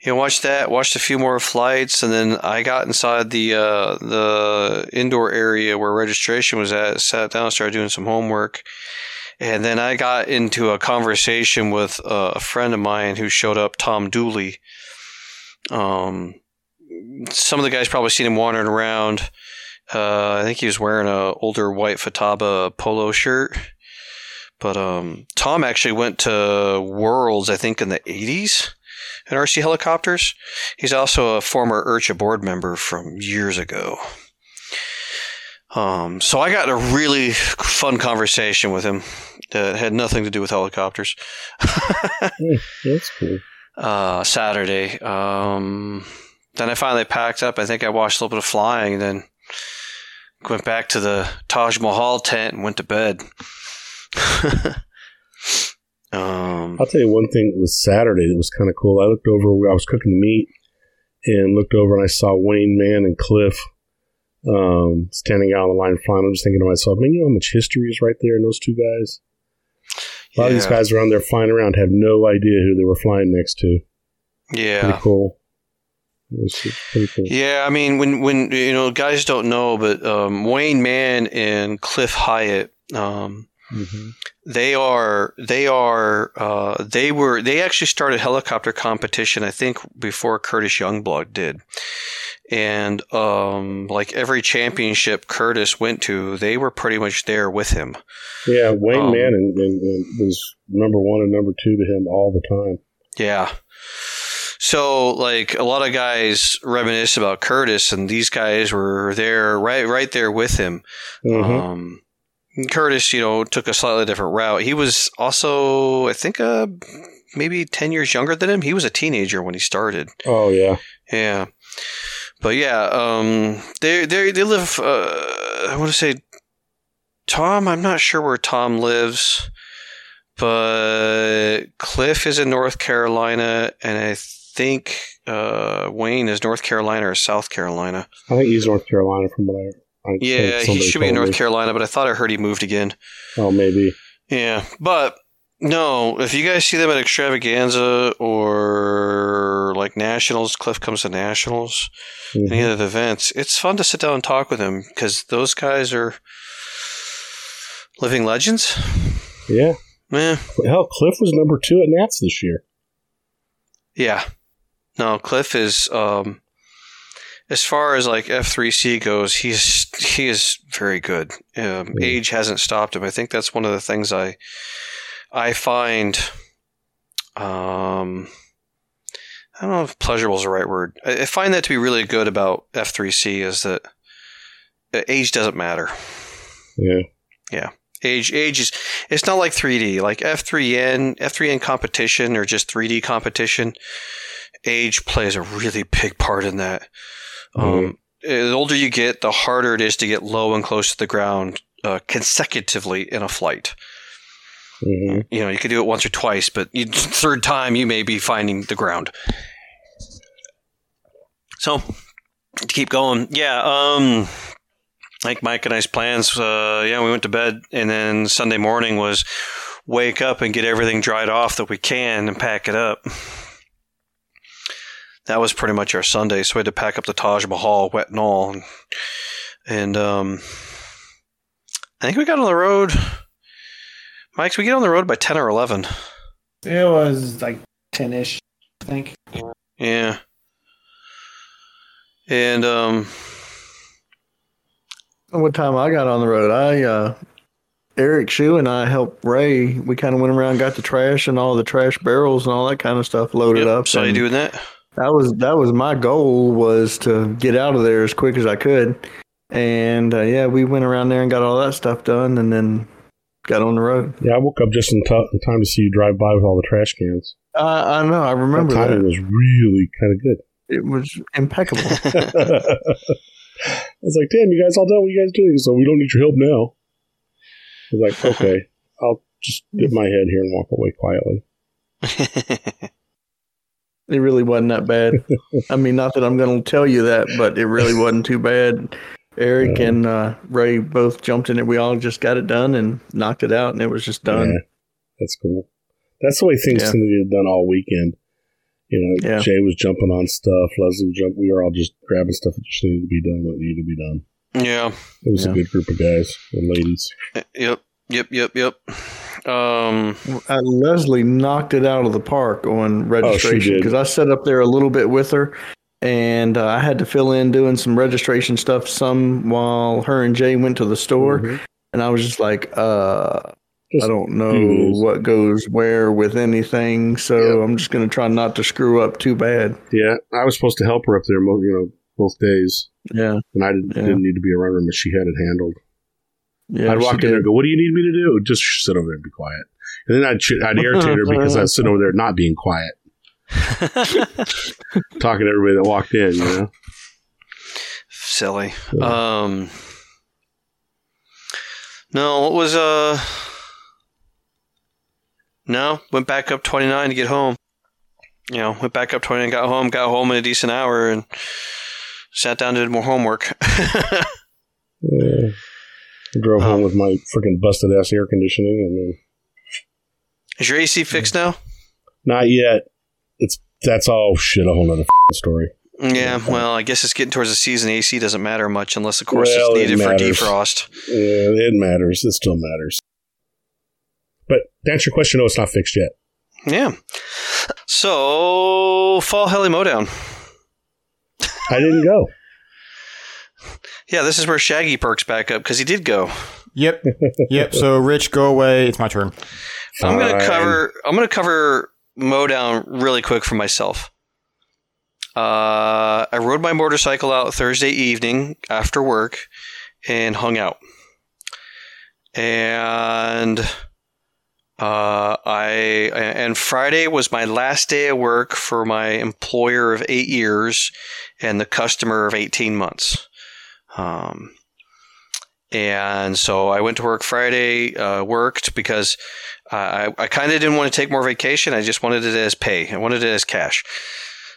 you know, watched that, watched a few more flights, and then I got inside the uh, the indoor area where registration was at, sat down, started doing some homework. And then I got into a conversation with a friend of mine who showed up, Tom Dooley. Um, some of the guys probably seen him wandering around. Uh, I think he was wearing a older white Futaba polo shirt. But um, Tom actually went to Worlds, I think, in the 80s in RC helicopters. He's also a former IRCHA board member from years ago. Um, so I got a really fun conversation with him that had nothing to do with helicopters. Hmm, that's cool. uh, Saturday. Um, then I finally packed up. I think I watched a little bit of flying, and then went back to the Taj Mahal tent and went to bed. um, I'll tell you one thing. It was Saturday that was kind of cool. I looked over. Where I was cooking the meat and looked over, and I saw Wayne Mann and Cliff um, standing out on the line flying. I'm just thinking to myself, man, you know how much history is right there in those two guys. A lot of these Yeah. guys around there flying around have no idea who they were flying next to. yeah. Pretty cool. Pretty cool. Yeah, I mean, when when you know, guys don't know, but um, Wayne Mann and Cliff Hyatt, um, Mhm. They are they are uh, they were they actually started helicopter competition. I think before Curtis Youngblood did, and um, like every championship Curtis went to, they were pretty much there with him. Yeah, Wayne Um, Mann and, and, and was number one and number two to him all the time. Yeah. So like a lot of guys reminisce about Curtis, and these guys were there right right there with him. Mhm. Um, Curtis, you know, took a slightly different route. He was also, I think, uh, maybe ten years younger than him. He was a teenager when he started. oh yeah, Yeah, but yeah, um, they they they live. Uh, I want to say Tom. I'm not sure where Tom lives, but Cliff is in North Carolina, and I think uh, Wayne is North Carolina or South Carolina. I think he's North Carolina from what I. I Yeah, he should be in North me. Carolina, but I thought I heard he moved again. Oh, maybe. Yeah, but no, if you guys see them at Extravaganza or like Nationals, Cliff comes to Nationals, Mhm. any of the events, it's fun to sit down and talk with him because those guys are living legends. Yeah. Yeah, Hell, Cliff was number two at Nats this year. yeah. No, Cliff is um, as far as like F three C goes, he's he is very good. Um, Yeah. Age hasn't stopped him. I think that's one of the things I I find. Um, I don't know if pleasurable is the right word. I, I find that to be really good about F three C is that uh, age doesn't matter. Yeah. Yeah. Age age is it's not like 3D like F3N F3N competition or just 3D competition. Age plays a really big part in that. Um, the older you get, the harder it is to get low and close to the ground uh, consecutively in a flight. hmm You know, you could do it once or twice, but you, third time you may be finding the ground. So to keep going, yeah. Um, like Mike and I's plans. Uh, yeah, we went to bed, and then Sunday morning was wake up and get everything dried off that we can and pack it up. That was pretty much our Sunday. So we had to pack up the Taj Mahal, wet and all, and, and um, I think we got on the road. Mike, we get on the road by ten or eleven. It was like 10 ish, I think. Yeah. And um What time I got on the road? I uh Eric Shue and I helped Ray. We kind of went around, got the trash and all the trash barrels and all that kind of stuff loaded yep, up. so you doing that? That was that was my goal was to get out of there as quick as I could. And uh, yeah, we went around there and got all that stuff done, and then got on the road. Yeah, I woke up just in, t- in time to see you drive by with all the trash cans. Uh, I know. I remember that timing that. was really kind of good. It was impeccable. I was like, damn, you guys all done? What you guys doing? So we don't need your help now. I was like, okay, I'll just dip my head here and walk away quietly. It really wasn't that bad. I mean, not that I'm going to tell you that, but it really wasn't too bad. Eric Yeah. and uh, Ray both jumped in it. We all just got it done and knocked it out, and it was just done. Yeah, that's cool. That's the way things Yeah. tend to get done all weekend. You know, Yeah. Jay was jumping on stuff. Leslie was jumping. We were all just grabbing stuff that just needed to be done. What needed to be done. yeah. It was Yeah. a good group of guys and ladies. Yep. Yep, yep, yep. Um Uh, Leslie knocked it out of the park on registration did. because I sat up there a little bit with her, and uh, I had to fill in doing some registration stuff. Some while her and Jay went to the store, Mhm. and I was just like, uh, Just I don't know use. what goes where with anything, so Yeah. I'm just gonna try not to screw up too bad. Yeah, I was supposed to help her up there. mo- You know, both days, Yeah, and I didn't, Yeah. didn't need to be around her, but she had it handled. Yeah. I'd walk in there and go, "What do you need me to do?" Just sit over there and be quiet. And then I'd I'd irritate her because I'd sit over there not being quiet, talking to everybody that walked in. You know, Silly. Um. No, what was uh? No, went back up twenty nine to get home. You know, went back up twenty nine, got home, got home in a decent hour, and sat down and did more homework. yeah. Drove home um, with my freaking busted ass air conditioning, and then Is your AC fixed now? not yet. It's that's all shit. A whole nother f***ing story. Yeah, well, I guess it's getting towards the season. AC doesn't matter much unless, of course, Well, it's needed for defrost. Yeah, it matters. It still matters. But to answer your question, no, it's not fixed yet. Yeah. So, fall heli mowdown. I didn't go. Yeah, this is where Shaggy perks back up because he did go. Yep. Yep. So, Rich, go away. It's my turn. I'm gonna Fine. cover. I'm gonna cover mowdown really quick for myself. Uh, I rode my motorcycle out Thursday evening after work and hung out. And uh, I and Friday was my last day of work for my employer of eight years and the customer of eighteen months. Um, and so I went to work Friday, uh, worked because uh, I, I kind of didn't want to take more vacation. I just wanted it as pay. I wanted it as cash.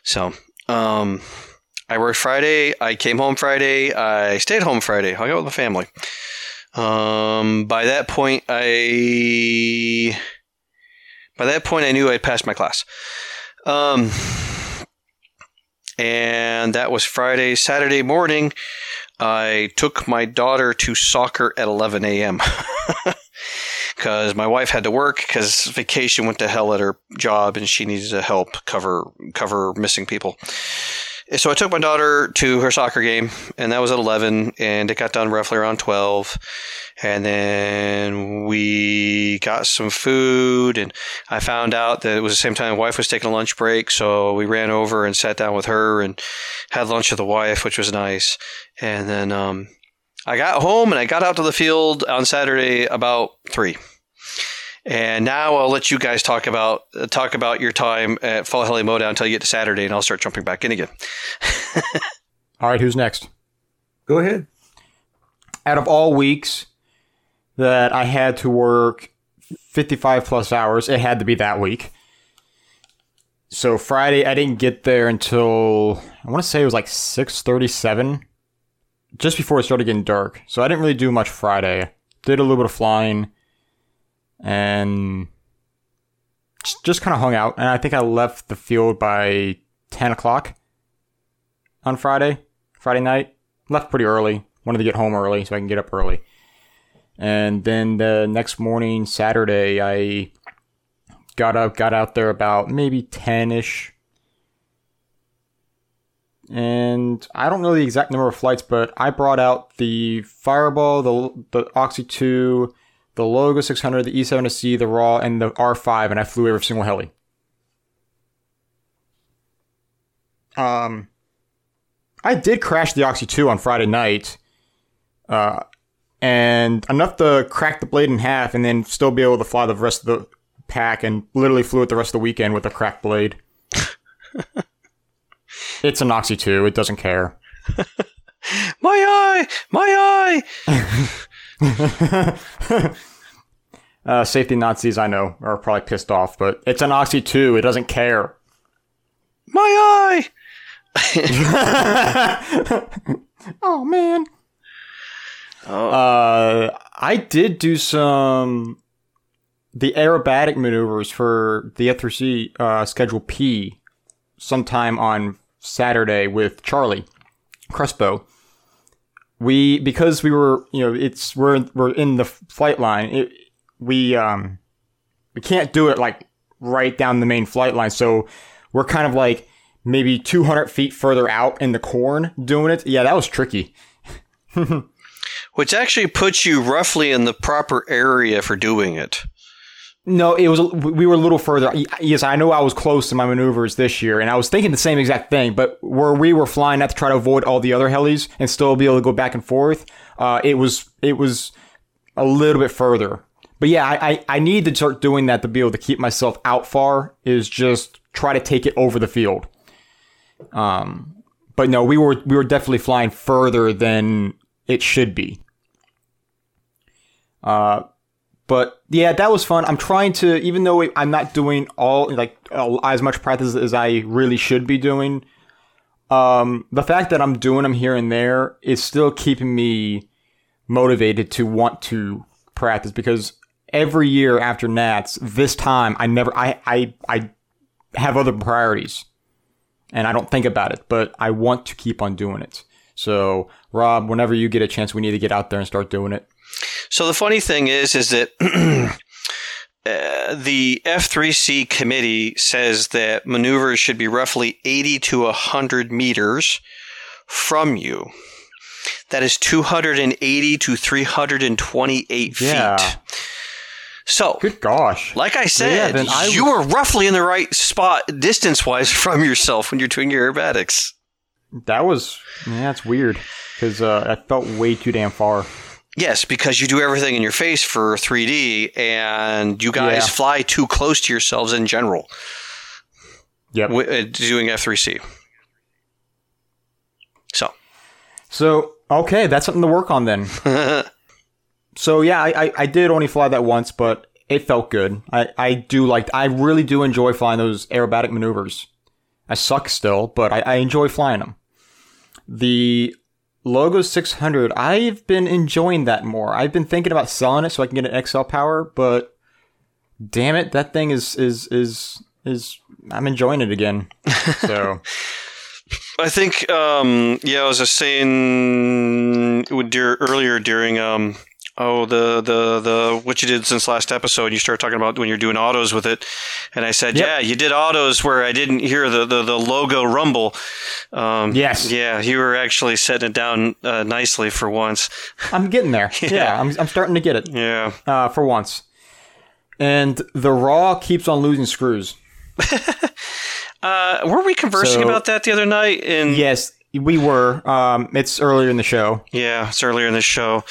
So um, I worked Friday. I came home Friday. I stayed home Friday. Hung out with my family. Um, by that point, I by that point I knew I'd passed my class. Um, and that was Friday. Saturday morning, I took my daughter to soccer at 11 a.m. because my wife had to work because vacation went to hell at her job and she needed to help cover cover missing people. So I took my daughter to her soccer game, and that was at 11, and it got done roughly around 12. And then we got some food, and I found out that it was the same time my wife was taking a lunch break, so we ran over and sat down with her and had lunch with the wife, which was nice. And then um, I got home and I got out to the field on Saturday about three. And now I'll let you guys talk about uh, talk about your time at Fall Heli Mowdown until you get to Saturday, and I'll start jumping back in again. All right. Who's next? Go ahead. out of all weeks that I had to work 55 plus hours, it had to be that week. So Friday, I didn't get there until I want to say it was like 6:37, just before it started getting dark. So I didn't really do much Friday. Did a little bit of flying, and just- kind of hung out. And I think I left the field by 10 o'clock on Friday, Friday night. Left pretty early. Wanted to get home early so I can get up early. And then the next morning, Saturday, I got up, got out there about maybe 10 ish. And I don't know the exact number of flights, but I brought out the Fireball, the, the Oxy 2, the Logo 600, the E7C, the Raw, and the R5, and I flew every single heli. Um, I did crash the Oxy 2 on Friday night, uh, and enough to crack the blade in half and then still be able to fly the rest of the pack and literally flew it the rest of the weekend with a cracked blade. it's an Oxy 2, it doesn't care. My eye, my eye. uh, safety Nazis, I know, are probably pissed off, but it's an Oxy 2, it doesn't care. My eye. oh, man. Oh, Uh, I did do some the aerobatic maneuvers for the F3C uh, Schedule P sometime on Saturday with Charlie Crespo. We because we were you know it's we're we're in the flight line. It, we um we can't do it like right down the main flight line, so we're kind of like maybe 200 feet further out in the corn doing it. Yeah, that was tricky. which actually puts you roughly in the proper area for doing it. No, it was. We were a little further. Yes, I know I was close to my maneuvers this year, and I was thinking the same exact thing. But where we were flying at to try to avoid all the other helis and still be able to go back and forth, uh, it was it was a little bit further. But yeah, I, I I need to start doing that to be able to keep myself out far. Is just try to take it over the field. Um, but no, we were we were definitely flying further than it should be. Uh, but yeah, that was fun. I'm trying to, even though I'm not doing all like as much practice as I really should be doing. Um, the fact that I'm doing them here and there is still keeping me motivated to want to practice because every year after Nats, this time I never, I, I, I have other priorities and I don't think about it, but I want to keep on doing it. So, Rob, whenever you get a chance, we need to get out there and start doing it. So the funny thing is, is that uh, the F3C committee says that maneuvers should be roughly 80 to 100 meters from you. That is 280 to 328 Yeah. feet. So, Good gosh. like I Yeah, said, I you were roughly in the right spot distance wise from yourself when you're doing your aerobatics. That was, yeah, that's weird because uh, I felt way too damn far. Yes, because you do everything in your face for 3D, and you guys Yeah. fly too close to yourselves in general. Yep. wi- uh, doing F3C. So, So, okay, that's something to work on then. So yeah, I, I, I did only fly that once, but it felt good. I, I do like I really do enjoy flying those aerobatic maneuvers. I suck still, but I, I enjoy flying them. The Logo 600, I've been enjoying that more. I've been thinking about selling it so I can get an XL power, but damn it, that thing is is is is I'm enjoying it again. So I think, um, yeah, as I was saying earlier during, um, oh, the, the, the, what you did since last episode, you started talking about when you're doing autos with it. And I said, Yep. yeah, you did autos where I didn't hear the, the, the logo rumble. Um, Yes. Yeah, you were actually setting it down uh, nicely for once. I'm getting there. yeah, I'm, I'm starting to get it. Yeah. uh, for once. And the Raw keeps on losing screws. Uh, were we conversing So- about that the other night? And Yes, we were. Um, it's earlier in the show. Yeah, it's earlier in the show.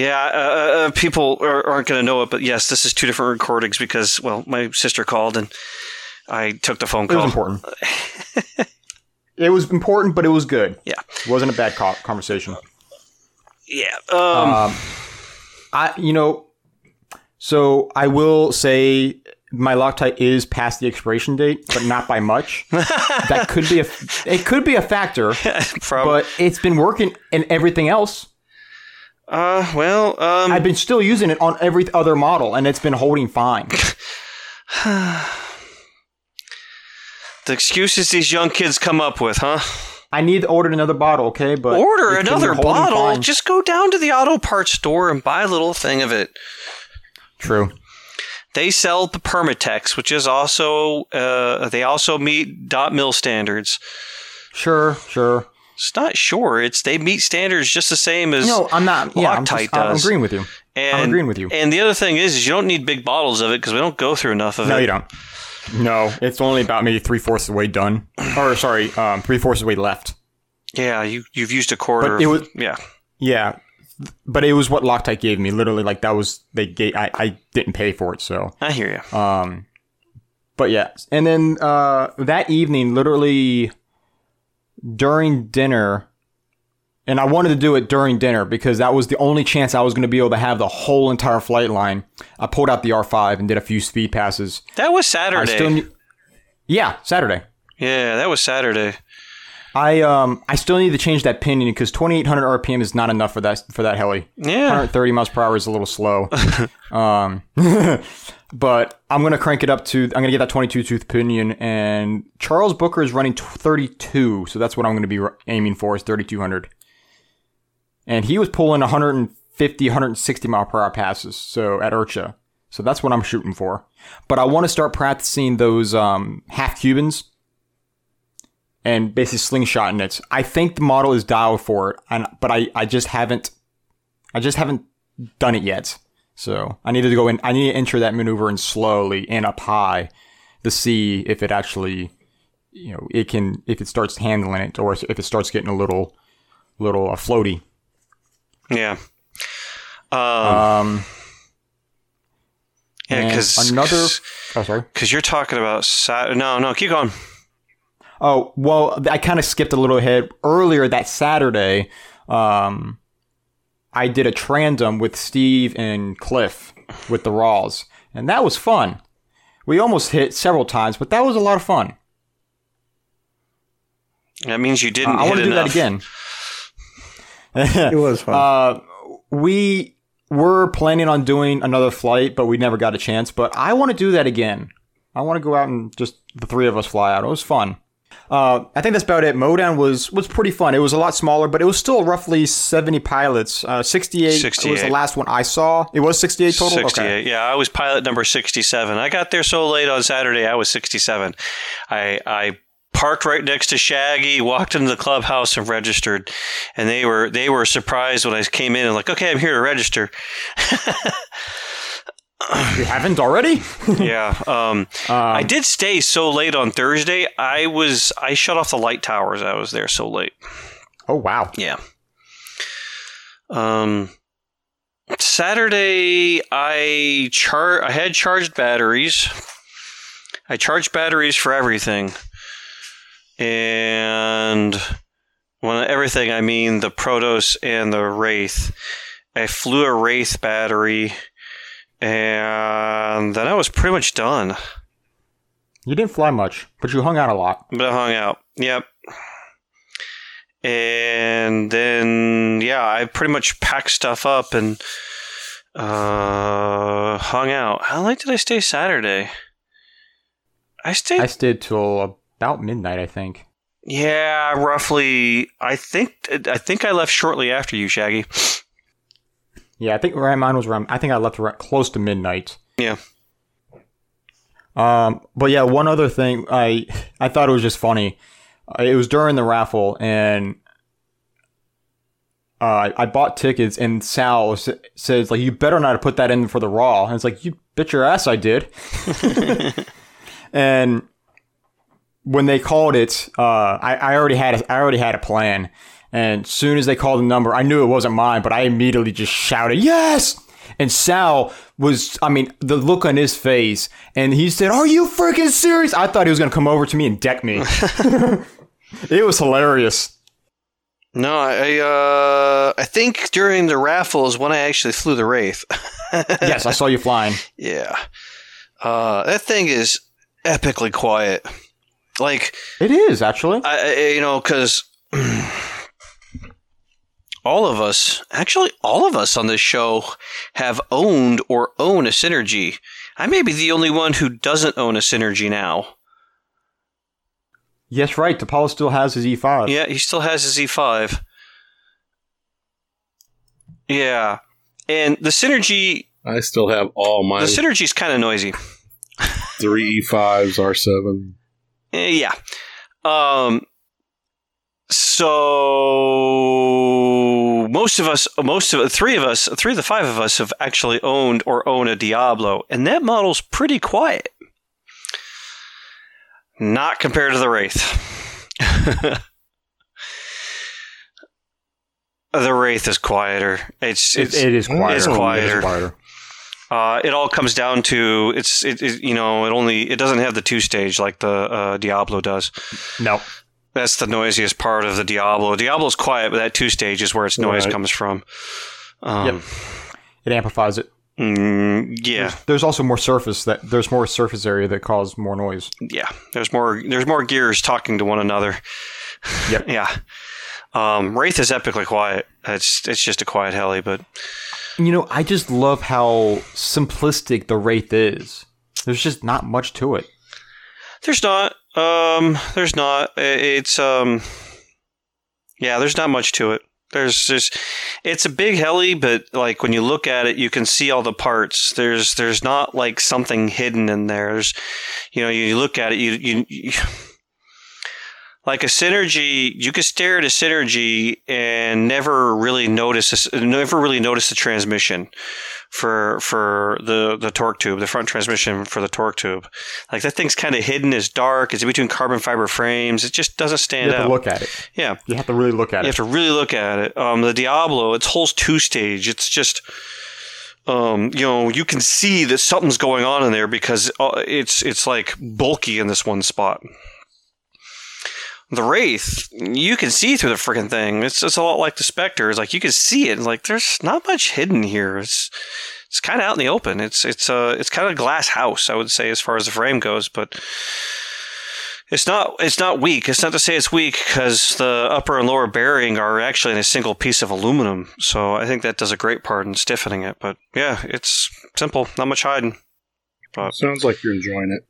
Yeah, uh, uh, people are, aren't going to know it, but yes, this is two different recordings because, well, my sister called and I took the phone It was call. important. it was important, but it was good. Yeah. It wasn't a bad co- conversation. Yeah. Um, Um, I, you know, so I will say my Loctite is past the expiration date, but not by much. that could be a, it could be a factor, but it's been working in everything else. Uh, well, um, I've been still using it on every other model, and it's been holding fine. the excuses these young kids come up with, huh? I need to order another bottle, okay? But Order another bottle. fine. Just go down to the auto parts store and buy a little thing of it. True. They sell the Permatex, which is also uh, they also meet dot mil standards. Sure, sure. It's not sure. It's they meet standards just the same as No, I'm not. Yeah, I'm, just, I'm agreeing with you. And, I'm agreeing with you. And the other thing is, is you don't need big bottles of it because we don't go through enough of No, it. No, you don't. No, it's only about maybe three fourths of the way done, or sorry, um, three fourths of the way left. Yeah, you you've used a quarter. But it of- was- yeah. Yeah, but it was what Loctite gave me. Literally, like that was they gave. I, I didn't pay for it, so I hear you. Um, but yeah, and then uh, that evening, literally during dinner, and I wanted to do it during dinner because that was the only chance I was going to be able to have the whole entire flight line. I pulled out the R5 and did a few speed passes. That was Saturday. yeah, Saturday. yeah, that was Saturday. I um I still need to change that pinion because 2800 RPM is not enough for that for that heli. Yeah. 130 miles per hour is a little slow. um, but I'm gonna crank it up to. I'm gonna get that 22 tooth pinion, and Charles Booker is running 32, so that's what I'm gonna be aiming for is 3200. And he was pulling 150, 160 mile per hour passes, so at IRCHA. So that's what I'm shooting for. But I want to start practicing those um, half Cubans and basically slingshotting it. I think the model is dialed for it, and but I, I just haven't I just haven't done it yet. So I needed to go in. I need to enter that maneuver in slowly and up high to see if it actually, you know, it can if it starts handling it or if it starts getting a little, little uh, floaty. Yeah. Um, Um, yeah, because another. Oh, sorry. because you're talking about Sat. No, no, keep going. Oh well, I kind of skipped a little ahead. Earlier that Saturday, um, I did a trandom with Steve and Cliff with the Raws, and that was fun. We almost hit several times, but that was a lot of fun. That means you didn't. Uh, I want to do that again. It was fun. Uh, we were planning on doing another flight, but we never got a chance. But I want to do that again. I want to go out and just the three of us fly out. It was fun. Uh, I think that's about it. Modown was was pretty fun. It was a lot smaller, but it was still roughly seventy pilots. Uh, Sixty eight was the last one I saw. It was sixty eight total. 68. Okay. Yeah, I was pilot number 67. I got there so late on Saturday, I was 67. I I parked right next to Shaggy, walked into the clubhouse and registered. And they were they were surprised when I came in and like, "Okay, I'm here to register." You haven't already? yeah. Um, I did stay so late on Thursday. I was I shut off the light towers. I was there so late. Oh wow. Yeah. Um Saturday I char I had charged batteries. I charged batteries for everything. And when everything I mean the Protos and the Wraith. I flew a Wraith battery and then I was pretty much done. You didn't fly much, but you hung out a lot. But I hung out. Yep. And then yeah, I pretty much packed stuff up and uh hung out. How late did I stay Saturday? I stayed I stayed till about midnight, I think. yeah, roughly I think I think I left shortly after you, Shaggy. Yeah, I think mine was around. I think I left around close to midnight. Yeah. Um, but yeah, one other thing, I I thought it was just funny. Uh, It was during the raffle, and uh, I bought tickets, and Sal says like, "You better not have put that in for the Raw." And it's like, "You bet your ass I did." and when they called it, uh, I, I already had a, I already had a plan. And as soon as they called the number, I knew it wasn't mine, but I immediately just shouted, "Yes!" And Sal was, I mean, the look on his face, and he said, Are you freaking serious? I thought he was going to come over to me and deck me. it was hilarious. No, I uh I think during the raffle is when I actually flew the Wraith. yes, I saw you flying. Yeah. Uh, that thing is epically quiet. Like, It is, actually. I, I- you know, because all of us, actually, all of us on this show have owned or own a Synergy. I may be the only one who doesn't own a Synergy now. Yes, right. DePaul still has his E E5. Yeah, he still has his E5. Yeah. And the Synergy, I still have all my the Synergy's kind of noisy. three E5s, R7. Eh, yeah. Um. So most of us, most of three of us, three of the five of us have actually owned or own a Diablo, and that model's pretty quiet. Not compared to the Wraith. the Wraith is quieter. It's It, it's it is quieter. It's quieter. quieter. uh, it all comes down to it's it, it you know it only it doesn't have the two stage like the uh, Diablo does. No. That's the noisiest part of the Diablo. Diablo's quiet, but that two stage is where its noise Right. comes from. Um, Yep. It amplifies it. mm, yeah, There's also more surface that there's more surface area that causes more noise. yeah. There's more. There's more gears talking to one another. Yep. yeah. Um, Wraith is epically quiet. It's it's just a quiet heli, but You know, I just love how simplistic the Wraith is. There's just not much to it. there's not. Um, there's not. It's um, yeah. There's not much to it. There's just it's a big heli, but like when you look at it, you can see all the parts. There's there's not like something hidden in there. There's, you know, you look at it, you you. you like a synergy, you could stare at a synergy and never really notice this, never really notice the transmission for for the the torque tube, the front transmission for the torque tube. Like that thing's kind of hidden, it's dark, it's between carbon fiber frames. It just doesn't You stand have out. to look at it. yeah, You have to really look at you it. You have to really look at it. Um, the Diablo, it's whole two stage. It's just, um, you know, you can see that something's going on in there because uh, it's it's like bulky in this one spot. The Wraith, you can see through the freaking thing. It's just a lot like the Spectre. It's like you can see it. Like there's not much hidden here. It's it's kind of out in the open. It's it's uh it's kind of a glass house, I would say, as far as the frame goes, but it's not it's not weak. It's not to say it's weak because the upper and lower bearing are actually in a single piece of aluminum. So I think that does a great part in stiffening it. But yeah, it's simple, not much hiding. But Sounds like you're enjoying it.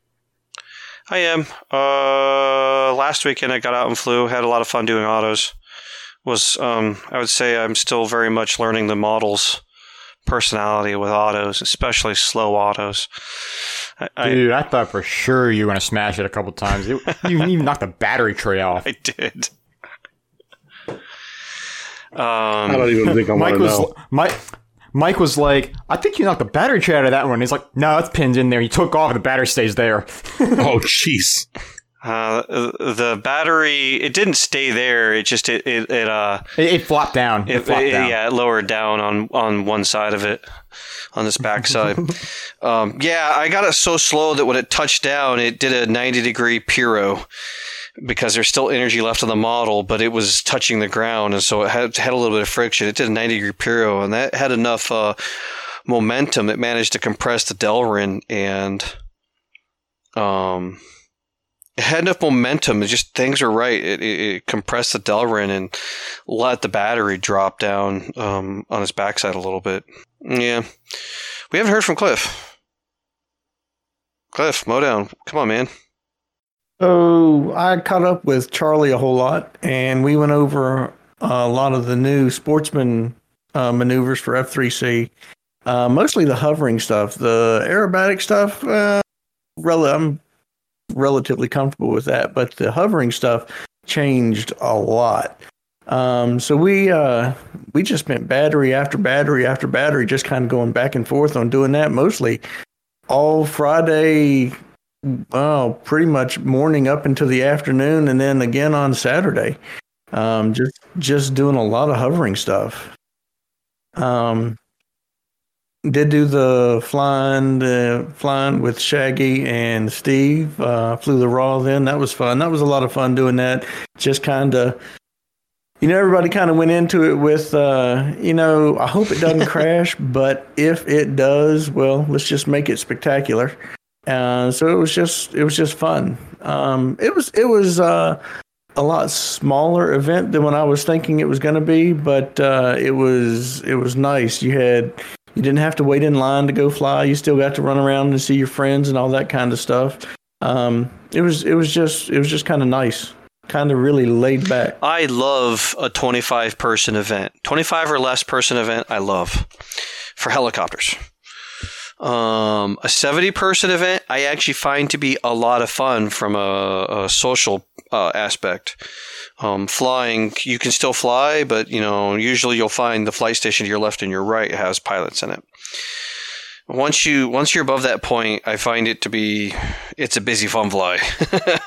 I am. Uh, last weekend I got out and flew. Had a lot of fun doing autos. Was um, I would say I'm still very much learning the model's personality with autos, especially slow autos. I, I, Dude, I thought for sure you were gonna smash it a couple times. It, you even knocked the battery tray off. I did. I Um, don't even think I want Mike to was know. Mike. Mike was like, "I think you knocked the battery tray out of that one." He's like, "No, it's pinned in there. You took off, the battery stays there." Oh, jeez. Uh, the battery it didn't stay there. It just it it, it uh It, it flopped down. It, it, flopped it- down. yeah it lowered down on on one side of it on this back side. um, yeah, I got it so slow that when it touched down, it did a ninety degree piro because there's still energy left on the model, but it was touching the ground, and so it had had a little bit of friction. It did a ninety degree piro, and that had enough uh, momentum. It managed to compress the Delrin and um it had enough momentum. It just things were right. It, it, it compressed the Delrin and let the battery drop down um, on its backside a little bit. Yeah, we haven't heard from Cliff. Cliff, mow down. come on, man. So I caught up with Charlie a whole lot, and we went over a lot of the new sportsman uh, maneuvers for F3C. Uh, mostly the hovering stuff, the aerobatic stuff. Uh, rel- I'm relatively comfortable with that, but the hovering stuff changed a lot. Um, so we uh, we just spent battery after battery after battery, just kind of going back and forth on doing that. Mostly all Friday, oh, pretty much morning up into the afternoon, and then again on Saturday. Um, just just doing a lot of hovering stuff. Um, did do the flying uh, flying with Shaggy and Steve. Uh, flew the raw then. That was fun. That was a lot of fun doing that. Just kind of. You know, everybody kind of went into it with, uh, you know, I hope it doesn't crash, but if it does, well, let's just make it spectacular. Uh, so it was just, it was just fun. Um, it was, it was uh, a lot smaller event than what I was thinking it was going to be, but uh, it was, it was nice. You had, you didn't have to wait in line to go fly. You still got to run around and see your friends and all that kind of stuff. Um, it was, it was just, it was just kind of nice, kind of really laid back. I love a 25 person event. 25 or less person event, I love for helicopters. Um, a 70 person event, I actually find to be a lot of fun from a, a social uh, aspect. Um, flying, you can still fly, but you know, usually you'll find the flight station to your left and your right has pilots in it. Once you once you're above that point, I find it to be it's a busy fun fly.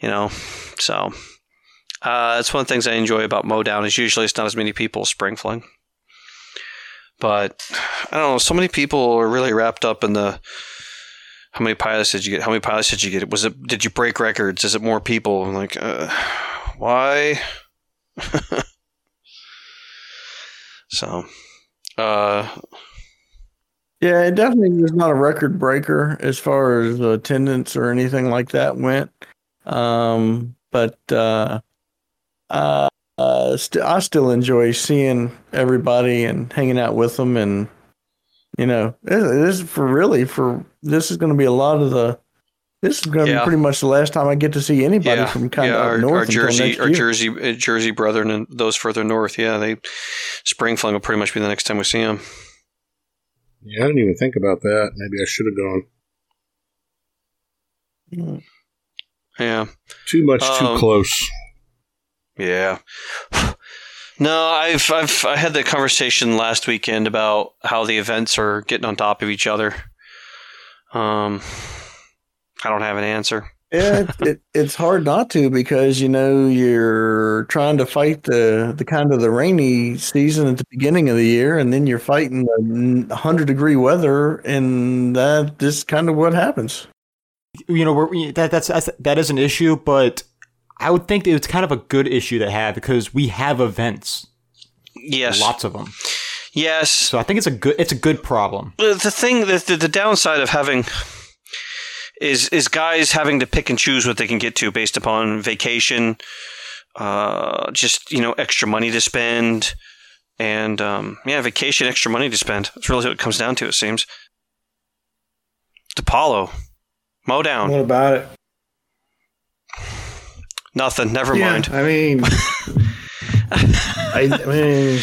you know, so uh, that's one of the things I enjoy about Modown is usually it's not as many people spring fling. But I don't know, so many people are really wrapped up in the how many pilots did you get? How many pilots did you get? Was it did you break records? Is it more people? I'm like, uh, why? so, uh, Yeah, it definitely was not a record breaker as far as attendance or anything like that went. Um, but uh, uh, uh, st- I still enjoy seeing everybody and hanging out with them, and you know, this, this is for really for this is going to be a lot of the. This is going to Yeah. be pretty much the last time I get to see anybody yeah, from kind yeah, of our, up north our until Jersey, next our. Jersey, uh, Jersey brethren, and those further north. Yeah, they spring fling will pretty much be the next time we see them. Yeah, I didn't even think about that. Maybe I should have gone. Yeah. Too much, too Um, close. Yeah. No, I've I've I had the conversation last weekend about how the events are getting on top of each other. Um, I don't have an answer. Yeah, it, it, it's hard not to because you know you're trying to fight the the kind of the rainy season at the beginning of the year, and then you're fighting the hundred degree weather, and that just kind of what happens. you know we're, that that's, that's that is an issue, but I would think that it's kind of a good issue to have because we have events, Yes. lots of them. Yes. So I think it's a good it's a good problem. The the thing the, the the downside of having is is guys having to pick and choose what they can get to based upon vacation, uh, just you know extra money to spend, and um, yeah, vacation, extra money to spend. That's really what it comes down to. It seems. DiPaolo, mow down. What about it? Nothing. Never mind. I mean, I, I mean,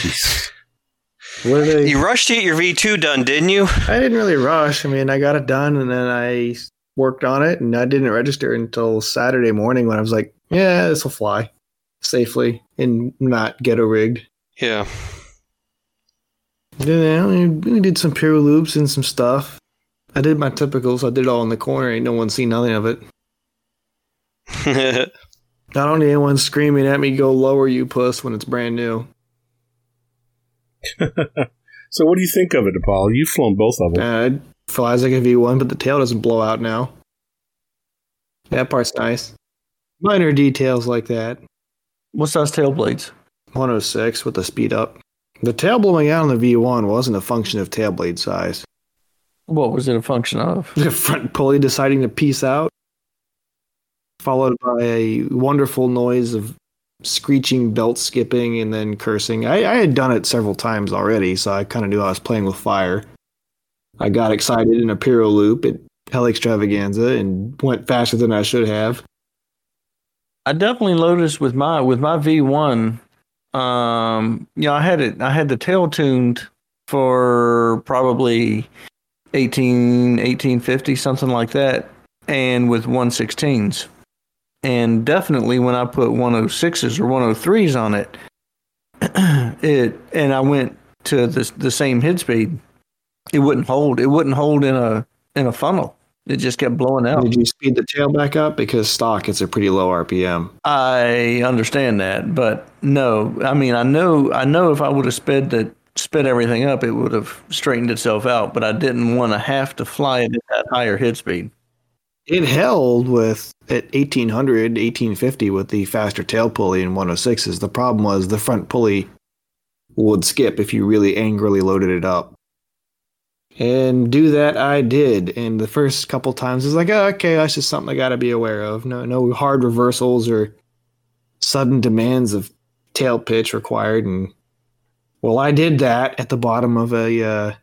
what are they? You rushed to get your V two done, didn't you? I didn't really rush. I mean, I got it done and then I worked on it and I didn't register until Saturday morning when I was like, yeah, this will fly safely and not ghetto rigged. Yeah. Then we did some pure loops and some stuff. I did my typicals. I did it all in the corner. Ain't no one seen nothing of it. Not only anyone screaming at me, go lower, you puss, when it's brand new. So, what do you think of it, DePaul? You've flown both of them. Uh, it flies like a V1, but the tail doesn't blow out now. That part's nice. Minor details like that. What size tail blades? 106 with the speed up. The tail blowing out on the V1 wasn't a function of tail blade size. What was it a function of? The front pulley deciding to peace out, followed by a wonderful noise of screeching, belt skipping, and then cursing. I, I had done it several times already, so I kind of knew I was playing with fire. I got excited in a Piro loop at Heli Extravaganza and went faster than I should have. I definitely noticed with my with my V1. Um, you know, I had it. I had the tail tuned for probably 18, 1850, something like that, and with 116s. And definitely when I put 106s or 103s on it, it and I went to the the same head speed, it wouldn't hold. It wouldn't hold in a in a funnel. It just kept blowing out. Did you speed the tail back up? Because stock, it's a pretty low RPM. I understand that, but no. I mean, I know, I know, if I would have sped the sped everything up, it would have straightened itself out. But I didn't want to have to fly it at that higher head speed. It held with at 1800, 1850 with the faster tail pulley and 106s. The problem was the front pulley would skip if you really angrily loaded it up. And do that I did. And the first couple times it was like, oh, okay, that's just something I got to be aware of. No, no hard reversals or sudden demands of tail pitch required. And well, I did that at the bottom of a uh,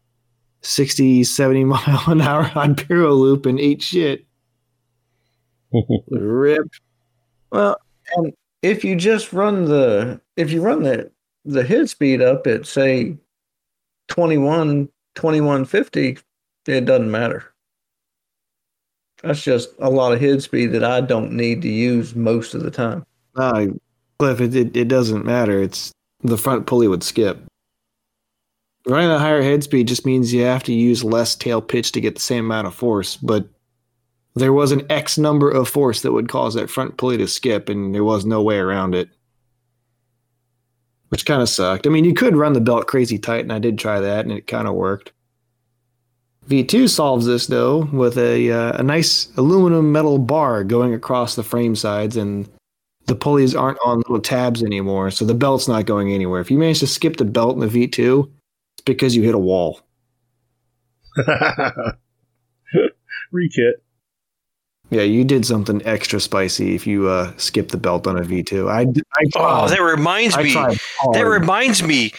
60, 70 mile an hour on Piro loop and ate shit. Rip. Well, and if you just run the if you run the the head speed up at say 21 2150, it doesn't matter. That's just a lot of head speed that I don't need to use most of the time. Uh, Cliff, it, it, it doesn't matter. It's the front pulley would skip. Running a higher head speed just means you have to use less tail pitch to get the same amount of force, but there was an X number of force that would cause that front pulley to skip, and there was no way around it. Which kind of sucked. I mean, you could run the belt crazy tight, and I did try that, and it kind of worked. V2 solves this though with a uh, a nice aluminum metal bar going across the frame sides, and the pulleys aren't on little tabs anymore, so the belt's not going anywhere. If you manage to skip the belt in the V2, it's because you hit a wall. Rekit. Yeah, you did something extra spicy if you uh, skip the belt on a V2. I, d- I tried. Oh, that reminds I me. That reminds me.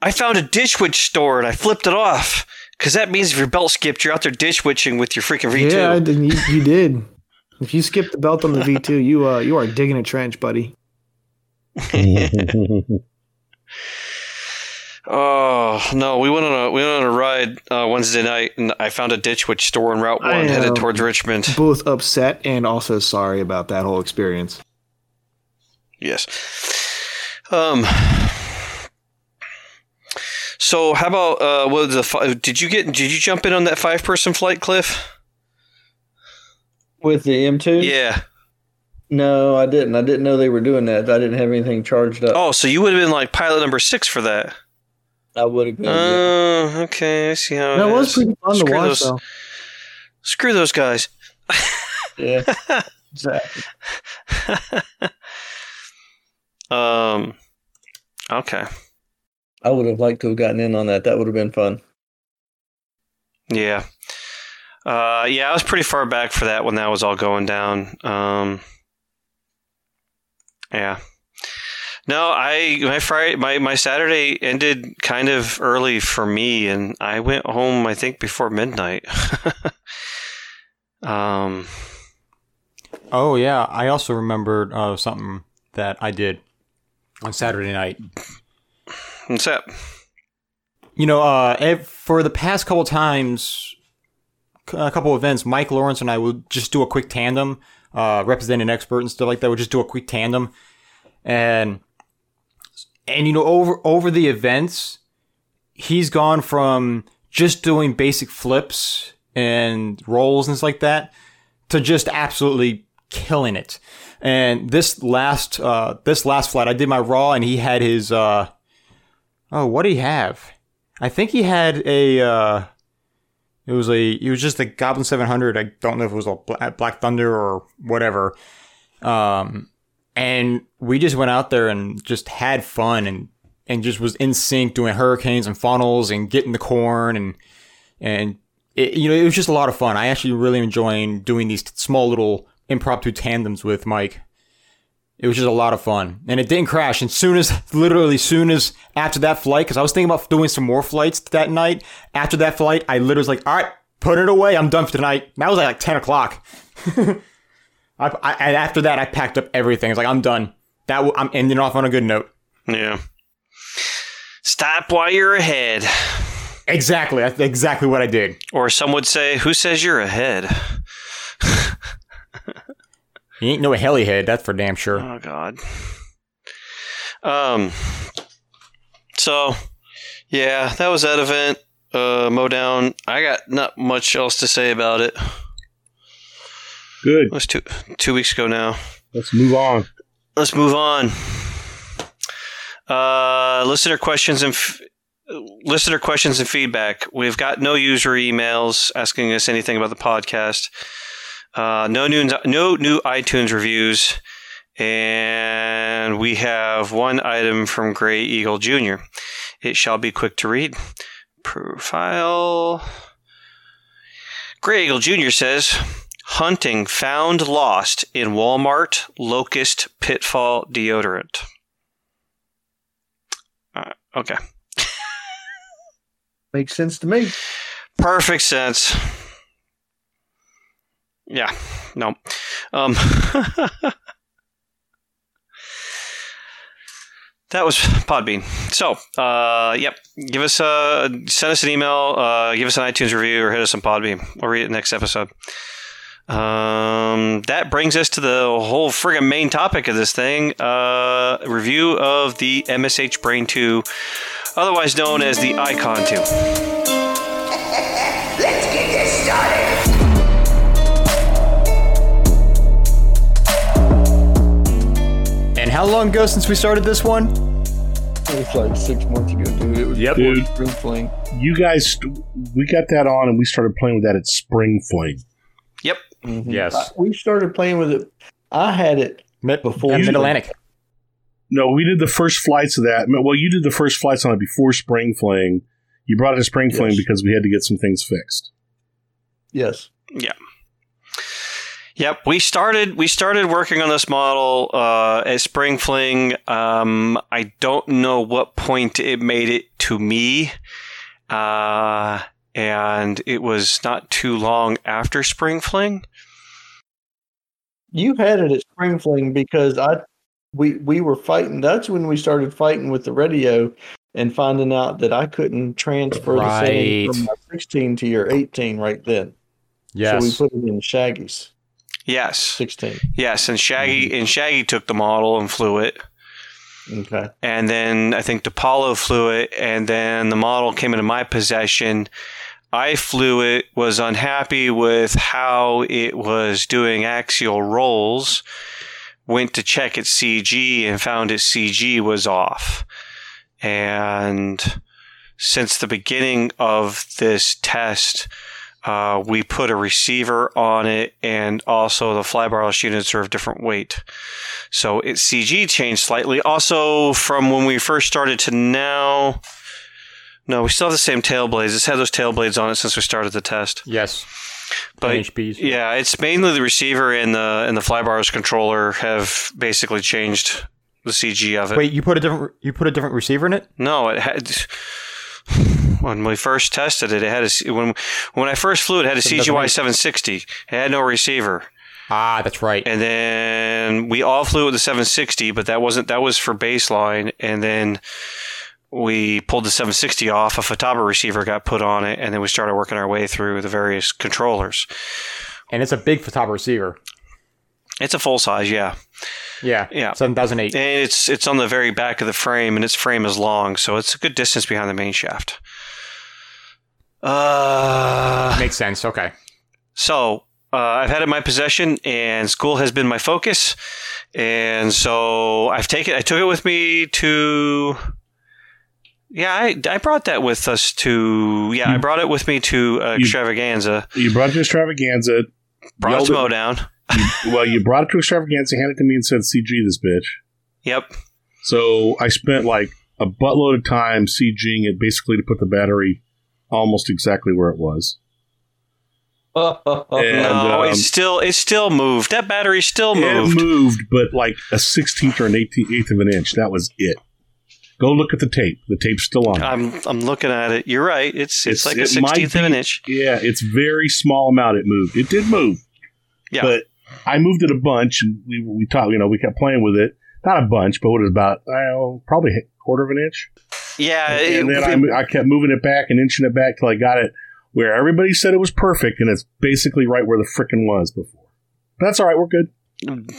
I found a ditch witch store and I flipped it off because that means if your belt skipped, you're out there ditch witching with your freaking V2. Yeah, I did- you, you did. If you skipped the belt on the V2, you uh, you are digging a trench, buddy. Oh no, we went on a we went on a ride uh, Wednesday night, and I found a ditch which store in Route One, I, headed um, towards Richmond. Both upset and also sorry about that whole experience. Yes. Um. So how about uh? What was the fi- did you get? Did you jump in on that five person flight, Cliff? With the M2? Yeah. No, I didn't. I didn't know they were doing that. I didn't have anything charged up. Oh, so you would have been like pilot number six for that. I would have been. yeah. Oh, okay. I see how That it was is. pretty fun to Screw watch, those- though. Screw those guys. Yeah. exactly. um. Okay. I would have liked to have gotten in on that. That would have been fun. Yeah. Uh, yeah, I was pretty far back for that when that was all going down. Um, yeah. No, I my Friday my, my Saturday ended kind of early for me, and I went home I think before midnight. um, Oh yeah, I also remembered uh, something that I did on Saturday night. what's that? You know, uh, for the past couple times, a couple of events, Mike Lawrence and I would just do a quick tandem, uh, represent an expert and stuff like that. We'd just do a quick tandem, and and you know, over over the events, he's gone from just doing basic flips and rolls and stuff like that to just absolutely killing it. And this last uh, this last flight, I did my raw, and he had his uh, oh, what did he have? I think he had a. Uh, it was a. It was just a Goblin 700. I don't know if it was a Black Thunder or whatever. Um, and we just went out there and just had fun and and just was in sync doing hurricanes and funnels and getting the corn and and it, you know it was just a lot of fun. I actually really enjoying doing these small little impromptu tandems with Mike. It was just a lot of fun, and it didn't crash. And soon as, literally, soon as after that flight, because I was thinking about doing some more flights that night. After that flight, I literally was like, "All right, put it away. I'm done for tonight." That was like ten o'clock. I, I, and after that, I packed up everything. It's like, "I'm done." That w- I'm ending off on a good note. Yeah. Stop while you're ahead, Exactly. That's exactly what I did. or some would say, "Who says you're ahead?" you ain't no helihead, that's for damn sure. Oh God. Um. So, yeah, that was that event. Uh, Modown. I got not much else to say about it. Good. It was two two weeks ago now. Let's move on. Let's move on. Uh, listener questions and f- listener questions and feedback. We've got no user emails asking us anything about the podcast. Uh, no new no new iTunes reviews, and we have one item from Gray Eagle Jr. It shall be quick to read. Profile. Gray Eagle Jr. says, hunting found lost in Walmart locust pitfall deodorant. Uh, okay. Makes sense to me. Perfect sense. Yeah. No. Um That was Podbean. So, uh, yep. Give us a send us an email, uh, give us an iTunes review, or hit us on Podbean. We'll read it next episode. Um, that brings us to the whole friggin' main topic of this thing: uh, review of the MSH Brain 2, otherwise known as the iKon 2. Let's get this started. And how long ago since we started this one? It was like six months ago, dude. It was Yep. Dude, spring fling. you guys, we got that on and we started playing with that at Spring Fling. Yep. Yes. I- we started playing with it. I had it Mid- Before Mid Atlantic. No, we did the first flights of that. Well, you did the first flights on it before Spring Fling. You brought it to Spring Fling Yes. because we had to get some things fixed. yes. Yeah. Yep, we started we started working on this model uh, at Spring Fling. Um, I don't know what point it made it to me, uh, and it was not too long after Spring Fling. You had it at spring fling because I we we were fighting. That's when we started fighting with the radio and finding out that I couldn't transfer the setting from my 16 to your 18 right then. Yes. So we put it in Shaggy's Yes, 16. yes, and Shaggy mm-hmm. and Shaggy took the model and flew it, Okay. and then I think DiPaolo flew it, and then the model came into my possession. I flew it, was unhappy with how it was doing axial rolls, went to check its CG and found its CG was off. And since the beginning of this test, uh, we put a receiver on it, and also the flybarless units are of different weight. So its CG changed slightly. Also, from when we first started to now, no, we still have the same tail blades. It's had those tail blades on it since we started the test. yes. But NHPs. yeah, it's mainly the receiver and the and the flybarless controller have basically changed the CG of it. Wait, you put a different you put a different receiver in it? No, it had. When we first tested it, it had a when when I first flew it, it had a So CGY 760. It had no receiver, Ah, that's right. and then we all flew with the 760, but that wasn't that was for baseline, and then we pulled the 760 off. A Futaba receiver got put on it, and then we started working our way through the various controllers. And it's a big Futaba receiver. It's a full size, yeah. Yeah. Yeah. 7008. And it's it's on the very back of the frame, and its frame is long, so it's a good distance behind the main shaft. Uh, Makes sense. Okay. so uh, I've had it in my possession, and school has been my focus, and so I've taken I took it with me to. Yeah, I, I brought that with us to. Yeah, I brought it with me to uh, you- extravaganza. You brought it to extravaganza. Brought it yelled to at- Modown. you- well, you brought it to extravaganza, handed it to me, and said, "CG this bitch." Yep. So I spent like a buttload of time CGing it, basically to put the battery almost exactly where it was. And, no, um, it's still it's still moved. That battery still moved. It moved, but like a sixteenth or an eighteenth of an inch. That was it. Go look at the tape. The tape's still on. I'm I'm looking at it. You're right. It's it's, It's- like a it might sixteenth of an inch. yeah, it's very small amount. It moved. It did move. Yeah. But I moved it a bunch, and we we talked. You know, we kept playing with it. Not a bunch, but what is about? I probably a quarter of an inch. Yeah, and it- then I, I kept moving it back and inching it back till I got it where everybody said it was perfect, and it's basically right where the frickin' was before. But that's all right. We're good.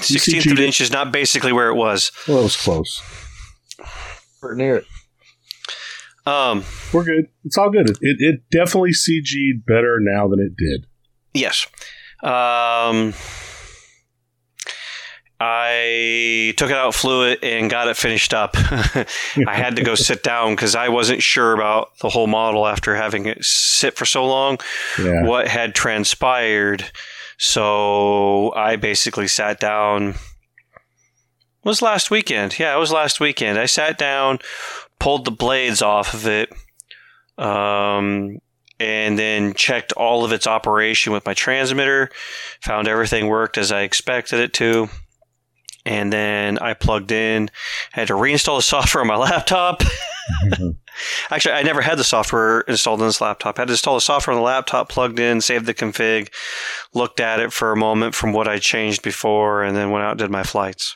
sixteenth of an inch is not basically where it was. Well, it was close. Pretty near it. Um, We're good. It's all good. It, it, it definitely CG'd better now than it did. yes. Um, I took it out, flew it, and got it finished up. I had to go sit down because I wasn't sure about the whole model after having it sit for so long. Yeah. what had transpired. So I basically sat down. Was last weekend. Yeah, it was last weekend. I sat down, pulled the blades off of it, um, and then checked all of its operation with my transmitter. Found everything worked as I expected it to. And then I plugged in, had to reinstall the software on my laptop. Actually, I never had the software installed on this laptop. I had to install the software on the laptop, plugged in, saved the config, looked at it for a moment from what I changed before, and then went out and did my flights.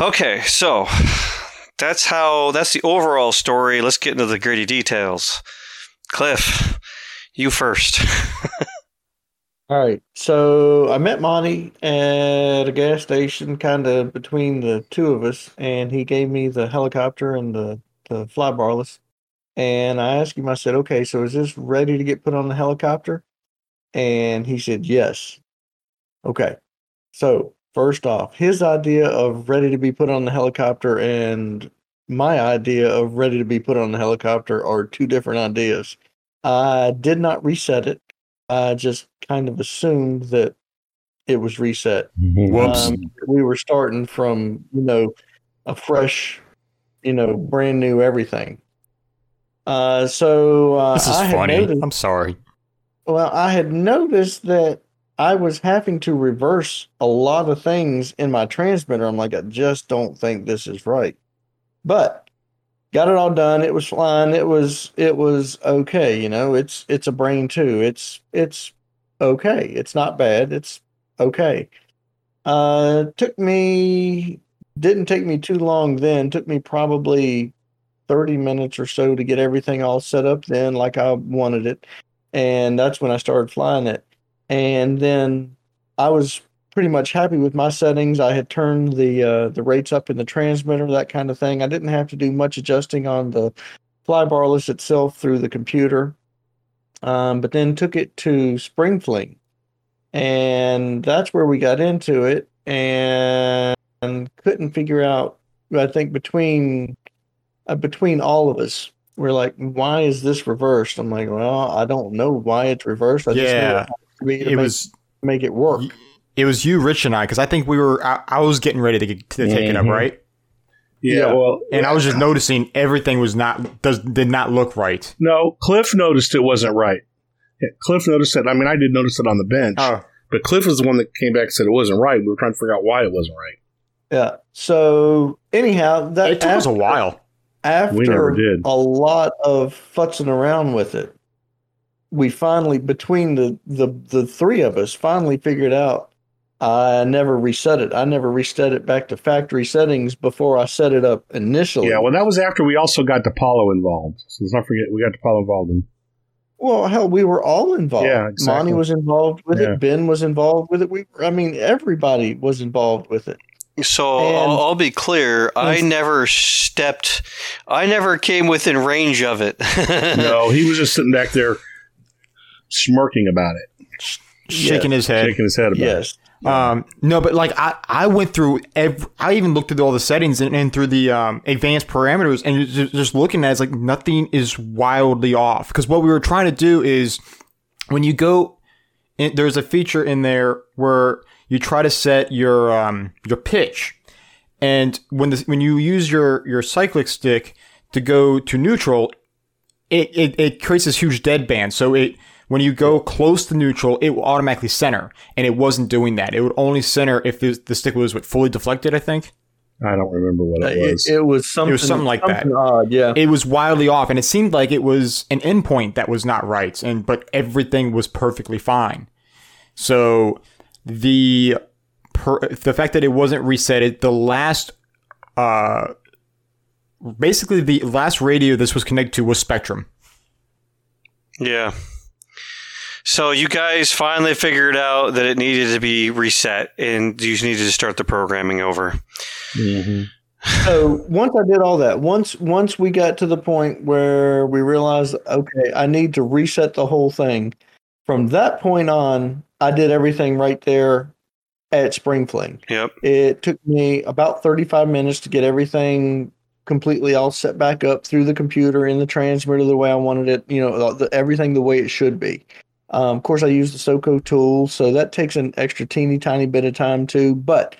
Okay, so that's how that's the overall story. Let's get into the gritty details. Cliff, you first. All right. So I met Monty at a gas station, kind of between the two of us, and he gave me the helicopter and the, the flybarless. And I asked him, I said, okay, so is this ready to get put on the helicopter? And he said, yes. Okay. So, first off, his idea of ready to be put on the helicopter and my idea of ready to be put on the helicopter are two different ideas. I did not reset it. I just kind of assumed that it was reset. Whoops. Um, we were starting from, you know, a fresh, you know, brand new everything. Uh, so uh, This is I funny. Noticed, I'm sorry. well, I had noticed that I was having to reverse a lot of things in my transmitter. I'm like, I just don't think this is right. But got it all done. It was flying. It was it was okay. You know, it's it's a brain too. It's it's okay. It's not bad. It's okay. Uh, took me didn't take me too long. Then took me probably 30 minutes or so to get everything all set up then like I wanted it. And that's when I started flying it. And then I was pretty much happy with my settings. I had turned the uh, the rates up in the transmitter, that kind of thing. I didn't have to do much adjusting on the flybarless itself through the computer. Um, but then took it to Spring Fling. And that's where we got into it and couldn't figure out I think between uh, between all of us, we're like, why is this reversed? I'm like, well, I don't know why it's reversed. I just know Yeah. it to be to It make, was make it work. it was you, Rich, and I, because I think we were. I, I was getting ready to, get, to take it up, Mhm. right? Yeah, Yeah. well, And I was just noticing everything was not does did not look right. no, Cliff noticed it wasn't right. Yeah, Cliff noticed it. I mean, I did notice it on the bench, Oh, but Cliff was the one that came back and said it wasn't right. We were trying to figure out why it wasn't right. Yeah. So anyhow, that it took us a while. After We never did. a lot of futzing around with it, we finally between the the the three of us finally figured out. I never reset it. I never reset it back to factory settings before I set it up initially. Yeah, well, that was after we also got DiPaolo involved. So let's not forget we got DiPaolo involved in. Well, hell, we were all involved. Yeah, exactly. Monty was involved with Yeah. it. Ben was involved with it. We, I mean, everybody was involved with it. So I'll, I'll be clear. I never stepped. I never came within range of it. No, he was just sitting back there smirking about it, Shaking his head. shaking his head about it. Yes. Um, no, but like I, I went through every, I even looked at all the settings and, and through the um, advanced parameters and just, just looking at it, it's like nothing is wildly off. Because what we were trying to do is when you go, in, there's a feature in there where you try to set your um, your pitch, and when the when you use your your cyclic stick to go to neutral, it, it, it creates this huge dead band. So it when you go close to neutral, it will automatically center, and it wasn't doing that. It would only center if the, the stick was what, fully deflected. I think I don't remember what it was. It, was. something. it was something. something like that. Odd, yeah. it was wildly off, and it seemed like it was an endpoint that was not right, and but everything was perfectly fine. So the per, the fact that it wasn't resetted, the last, uh, basically the last radio this was connected to was Spektrum. yeah. So you guys finally figured out that it needed to be reset, and you needed to start the programming over. Mhm. so once I did all that, once once we got to the point where we realized, okay, I need to reset the whole thing. From that point on, I did everything right there at Spring Fling. Yep. It took me about 35 minutes to get everything completely all set back up through the computer in the transmitter the way I wanted it, you know, the, everything the way it should be. Um, of course, I use the SOCO tool, so that takes an extra teeny tiny bit of time too. But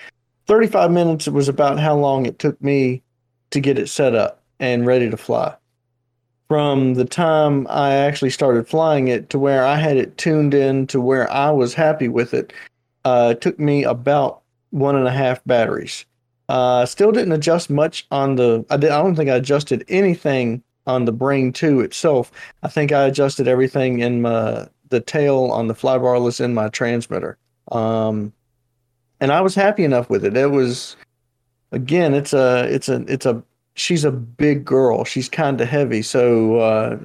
35 minutes was about how long it took me to get it set up and ready to fly. From the time I actually started flying it to where I had it tuned in to where I was happy with it, uh, took me about one and a half batteries. Uh, still didn't adjust much on the. I, did, I don't think I adjusted anything on the Brain 2 itself. I think I adjusted everything in my the tail on the flybarless in my transmitter. Um, and I was happy enough with it. It was again, it's a it's a it's a she's a big girl. She's kind of heavy, so uh,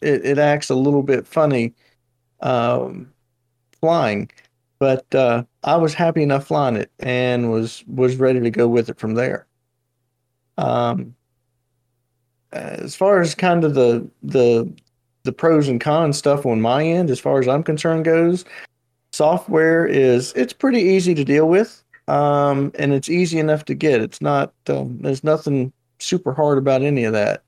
it it acts a little bit funny um, flying. But uh, I was happy enough flying it and was was ready to go with it from there. Um, as far as kind of the the the pros and cons stuff on my end, as far as I'm concerned goes, software is it's pretty easy to deal with, um, and it's easy enough to get. It's not um, there's nothing super hard about any of that.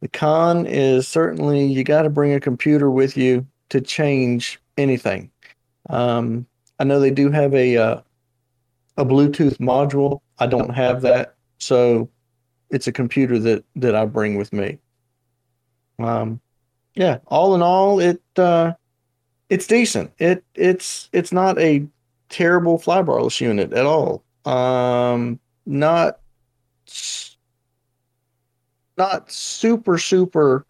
The con is certainly you got to bring a computer with you to change anything. Um, I know they do have a uh, a Bluetooth module. I don't have that, so it's a computer that that I bring with me. Um, yeah, all in all, it uh, it's decent. It it's it's not a terrible flybarless unit at all. Um, not not super super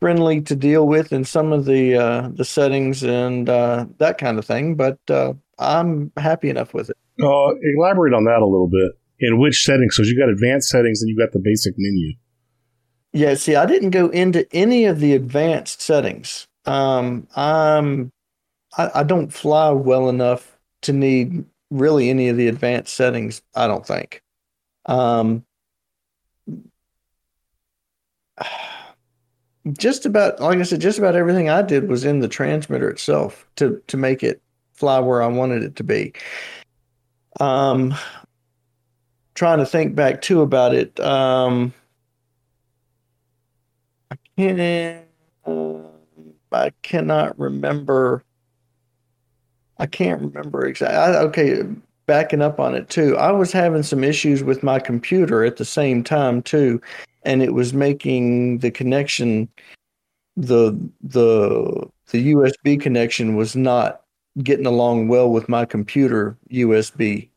friendly to deal with in some of the uh, the settings and uh, that kind of thing, but uh, I'm happy enough with it. Uh, elaborate on that a little bit. in which settings. So you got advanced settings and you got the basic menu. Yeah, see, I didn't go into any of the advanced settings. Um, I'm, I, I don't fly well enough to need really any of the advanced settings. I don't think. Um, just about, like I said, just about everything I did was in the transmitter itself to to make it fly where I wanted it to be. Um, trying to think back too about it. Um, I can't. Uh, I cannot remember. I can't remember exactly. Okay, backing up on it too. I was having some issues with my computer at the same time too, and it was making the connection. the the The USB connection was not getting along well with my computer USB.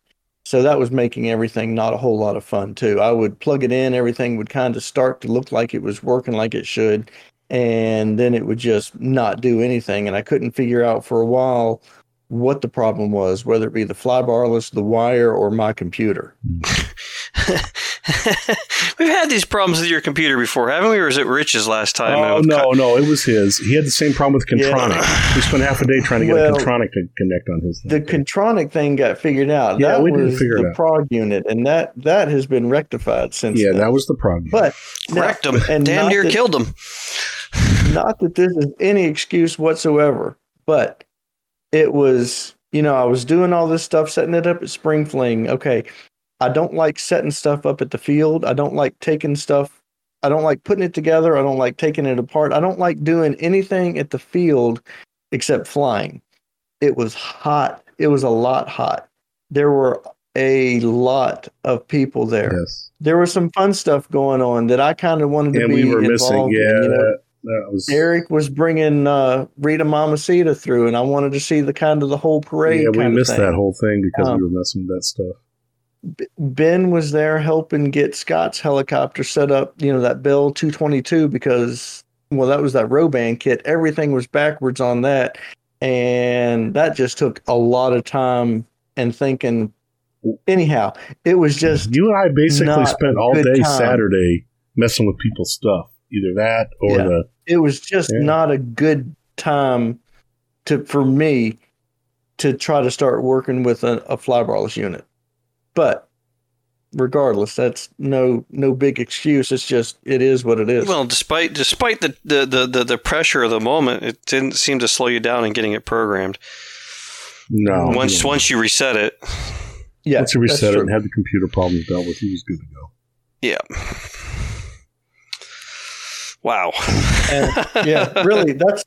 So that was making everything not a whole lot of fun too. I would plug it in, everything would kind of start to look like it was working like it should, and then it would just not do anything. And I couldn't figure out for a while what the problem was, whether it be the flybarless, the wire, or my computer. We've had these problems with your computer before, haven't we? Or was it Rich's last time? Oh no, cut- no, it was his. He had the same problem with Kontronik. We spent half a day trying to get Well, a Kontronik to connect on his. The Kontronik thing got figured out. Yeah, that we didn't was figure it the out. prog unit, and that that has been rectified since. yeah, then. that was the problem. But now- Wrecked him. and Damn near that- killed him. not that this is any excuse whatsoever, but it was, you know, I was doing all this stuff, setting it up at Spring Fling. Okay. I don't like setting stuff up at the field. I don't like taking stuff. I don't like putting it together. I don't like taking it apart. I don't like doing anything at the field except flying. It was hot. It was a lot hot. There were a lot of people there. yes, There was some fun stuff going on that I kind of wanted to and be we were missing. involved Yeah, in. You know, was. Eric was bringing uh, Rita Mamacita through, and I wanted to see the kind of the whole parade. yeah, we missed that whole thing because Um, we were messing with that stuff. Ben was there helping get Scott's helicopter set up. You know that Bell 222 because well, that was that Roban kit. Everything was backwards on that, and that just took a lot of time and thinking. Anyhow, it was just You and I basically spent all day time. Saturday messing with people's stuff. Either that or Yeah. the it was just Yeah. not a good time to for me to try to start working with a, a flybarless unit. But regardless, that's no no big excuse. It's just it is what it is. Well, despite despite the, the, the, the, the pressure of the moment, it didn't seem to slow you down in getting it programmed. no. once no. once you reset it, yeah, once you reset it true. and had the computer problems dealt with, he was good to go. yeah. Wow. And, yeah, really, that's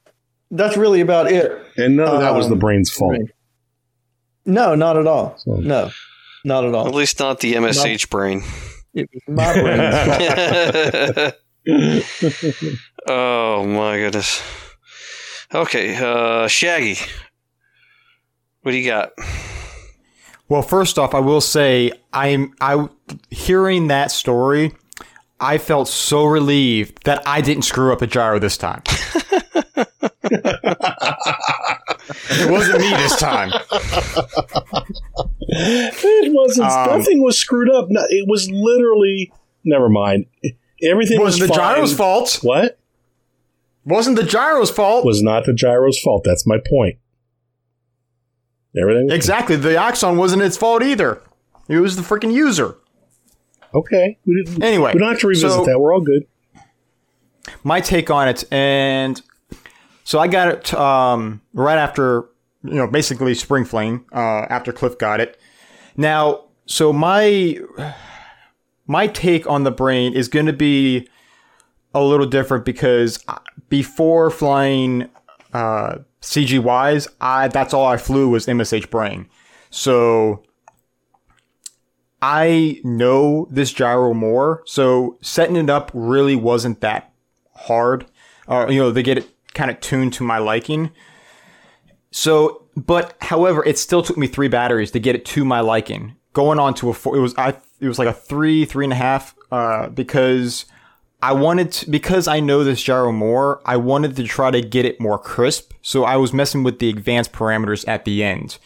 that's really about it. And none of that was the Um, brain's fault. right. No, not at all. So- No, not at all. At least not the MSH brain. It was my brain. oh my goodness. Okay, uh, Shaggy. What do you got? Well, first off, I will say I'm I hearing that story. I felt so relieved that I didn't screw up the gyro this time. it wasn't me this time. It wasn't. Um, nothing was screwed up. No, it was literally. Never mind. Everything was wasn't the fine. gyro's fault. What Wasn't the gyro's fault. was not the gyro's fault? That's my point. Everything exactly. The Oxon wasn't its fault either. It was the freaking user. Okay. We didn't. Anyway, we don't have to revisit so- that. We're all good. my take on it, and so I got it um, right after you know basically spring fling uh, after Cliff got it. Now, so my my take on the brain is going to be a little different because before flying uh, CGYs, I that's all I flew was MSH brain. So I know this gyro more, so setting it up really wasn't that hard. Uh, you know, they get it kind of tuned to my liking. So, but however, it still took me three batteries to get it to my liking. Going on to a four, it was I it was like a three, three and a half, uh, because I wanted to, because I know this gyro more, I wanted to try to get it more crisp. So I was messing with the advanced parameters at the end.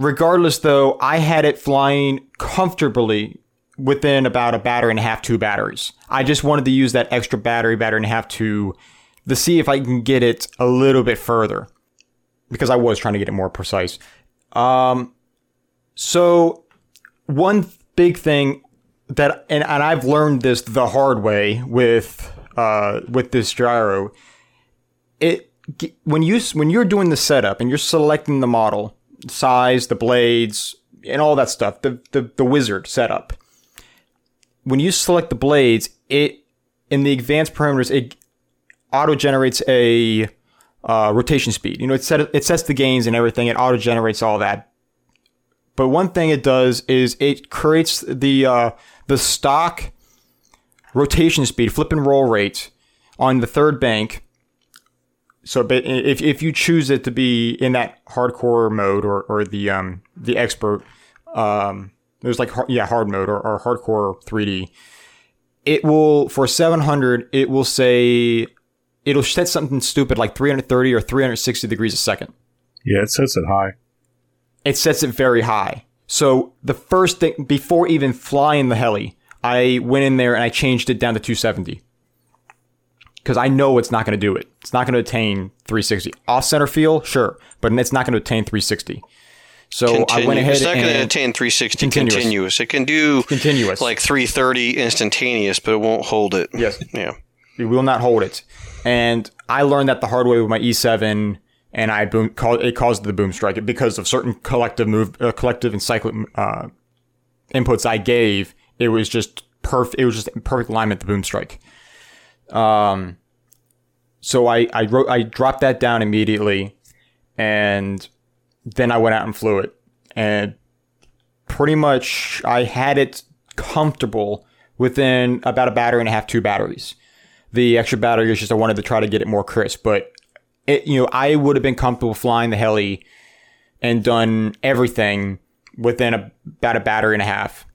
Regardless, though, I had it flying comfortably within about a battery and a half, two batteries. I just wanted to use that extra battery, battery and a half to to see if I can get it a little bit further because I was trying to get it more precise. Um, so one big thing that and, and I've learned this the hard way with uh, with this gyro. It when you when you're doing the setup and you're selecting the model size, the blades, and all that stuff, the the, the wizard setup. When you select the blades, it in the advanced parameters it auto generates a uh, rotation speed. You know, it set it sets the gains and everything. It auto generates all that. But one thing it does is it creates the uh, the stock rotation speed, flip and roll rate on the third bank. So if, if you choose it to be in that hardcore mode or, or the um, the expert, um, there's like yeah hard mode or, or hardcore 3D. It will for 700. It will say it'll set something stupid like 330 or 360 degrees a second. Yeah, it sets it high. It sets it very high. So the first thing before even flying the heli, I went in there and I changed it down to 270 because I know it's not going to do it. It's not going to attain 360. Off center field, sure, but it's not going to attain 360. So Continu- I went ahead It's not and going to attain 360 Continuous. continuous. It can do continuous. like 330 instantaneous, but it won't hold it. yes, Yeah. it will not hold it. And I learned that the hard way with my E7, and I boom it caused the boom strike because of certain collective move, uh, collective and cyclic uh, inputs I gave. It was just perfect. It was just perfect alignment. The boom strike. Um, so I I wrote I dropped that down immediately, and then I went out and flew it, and pretty much I had it comfortable within about a battery and a half, two batteries. The extra battery is just I wanted to try to get it more crisp, but it you know I would have been comfortable flying the heli and done everything within a, about a battery and a half,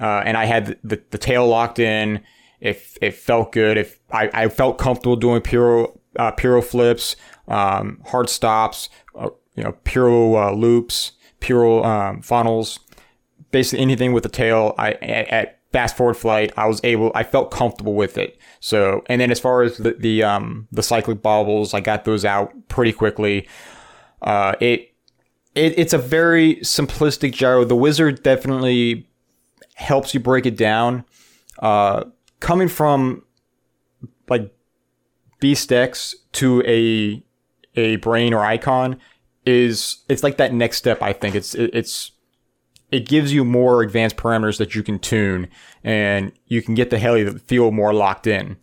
uh, and I had the, the tail locked in. If it felt good, if I, I felt comfortable doing puro uh, flips, um, hard stops, uh, you know, puro uh, loops, puro um, funnels, basically anything with the tail. I at, at fast forward flight, I was able, I felt comfortable with it. So, and then as far as the the um the cyclic bobbles, I got those out pretty quickly. Uh, it it it's a very simplistic gyro. The wizard definitely helps you break it down. Uh, coming from like X to a a brain or iKon is it's like that next step. I think it's it, it's it gives you more advanced parameters that you can tune and you can get the heli feel more locked in.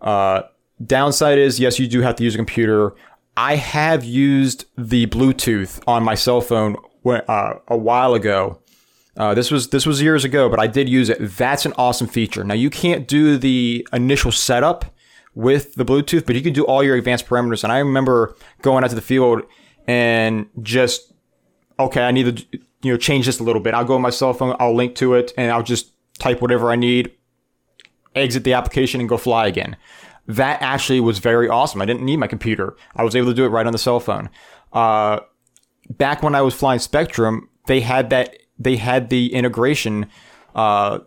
Uh, downside is yes, you do have to use a computer. I have used the Bluetooth on my cell phone uh, a while ago. Uh, this was this was years ago, but I did use it. That's an awesome feature. Now you can't do the initial setup with the Bluetooth, but you can do all your advanced parameters. And I remember going out to the field and just okay, I need to you know change this a little bit. I'll go on my cell phone, I'll link to it, and I'll just type whatever I need, exit the application, and go fly again. That actually was very awesome. I didn't need my computer. I was able to do it right on the cell phone. Uh, back when I was flying Spektrum, they had that they had the integration uh,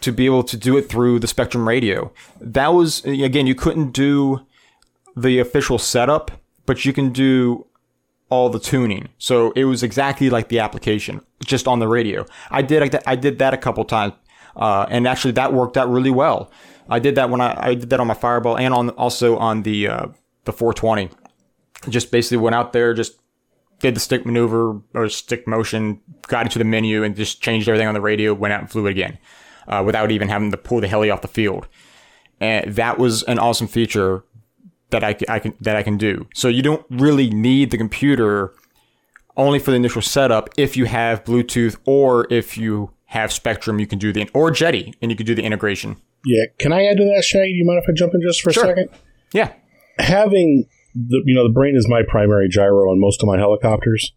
to be able to do it through the Spektrum radio. That was again, you couldn't do the official setup, but you can do all the tuning. So it was exactly like the application, just on the radio. I did I did that a couple times, uh, and actually that worked out really well. I did that when I, I did that on my Fireball and on also on the uh, the 420. Just basically went out there, just did the stick maneuver or stick motion, got into the menu, and just changed everything on the radio. Went out and flew it again, uh, without even having to pull the heli off the field. And that was an awesome feature that I, I can that I can do. So you don't really need the computer only for the initial setup if you have Bluetooth or if you have Spektrum, you can do the or Jeti and you can do the integration. Yeah, can I add to that, Shaggy? Do you mind if I jump in just for Sure. a second? Yeah. having the you know the brain is my primary gyro on most of my helicopters,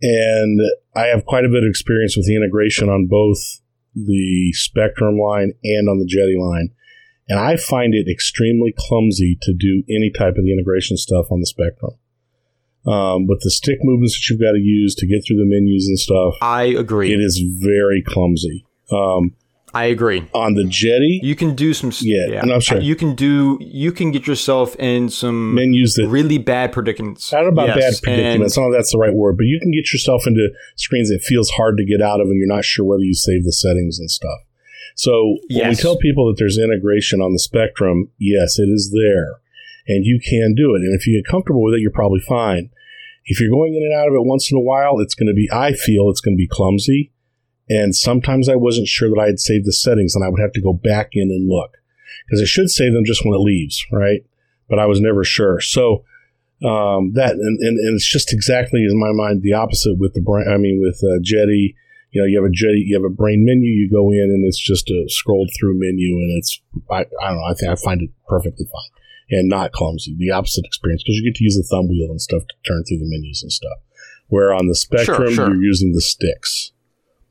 and I have quite a bit of experience with the integration on both the Spektrum line and on the Jeti line, and I find it extremely clumsy to do any type of the integration stuff on the Spektrum. Um, with the stick movements that you've got to use to get through the menus and stuff, I agree. it is very clumsy. Um, I agree. on the Jeti, You can do some. Yeah, no, sure. You can do. You can get yourself in some menus that really bad predicaments. I don't know about Yes, bad predicaments. I don't know if that's the right word, but you can get yourself into screens that feels hard to get out of, and you're not sure whether you save the settings and stuff. So when we tell people that there's integration on the Spektrum, yes, it is there, and you can do it. And if you get comfortable with it, you're probably fine. If you're going in and out of it once in a while, it's going to be. I feel it's going to be clumsy, and sometimes I wasn't sure that I had saved the settings, and I would have to go back in and look because it should save them just when it leaves, right? But I was never sure. So um, that and, and, and it's just exactly in my mind the opposite with the brain. I mean, with uh, Jeti, you know, you have a Jeti, you have a brain menu. You go in and it's just a scrolled through menu, and it's I, I don't know. I think I find it perfectly fine and not clumsy. The opposite experience because you get to use the thumb wheel and stuff to turn through the menus and stuff. Where on the Spektrum, sure. you're using the sticks.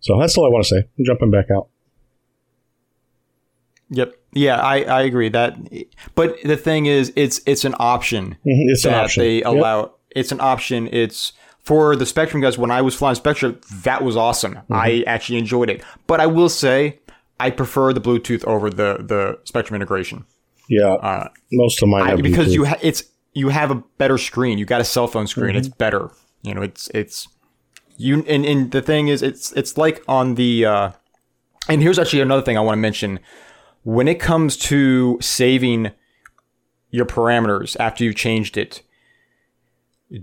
So that's all I want to say. I'm jumping back out. Yep. Yeah, I, I agree that. But the thing is, it's it's an option Mhm, It's an that option. they Yep. allow. It's an option. It's for the Spektrum guys. When I was flying Spektrum, that was awesome. Mm-hmm. I actually enjoyed it. But I will say, I prefer the Bluetooth over the the Spektrum integration. Yeah, Uh, most of mine I, because Bluetooth. you ha- it's you have a better screen. You got a cell phone screen. Mm-hmm. It's better. You know, it's it's you and, and the thing is it's it's like on the uh and here's actually another thing I want to mention. When it comes to saving your parameters after you've changed it,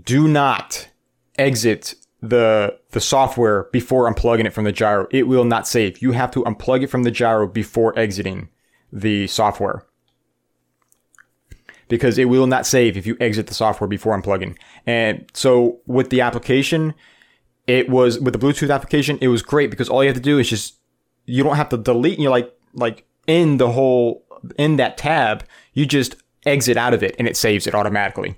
do not exit the the software before unplugging it from the gyro. It will not save. You have to unplug it from the gyro before exiting the software because it will not save if you exit the software before unplugging. And so with the application, it was with the Bluetooth application, it was great because all you have to do is just you don't have to delete. You like like in the whole in that tab, you just exit out of it and it saves it automatically.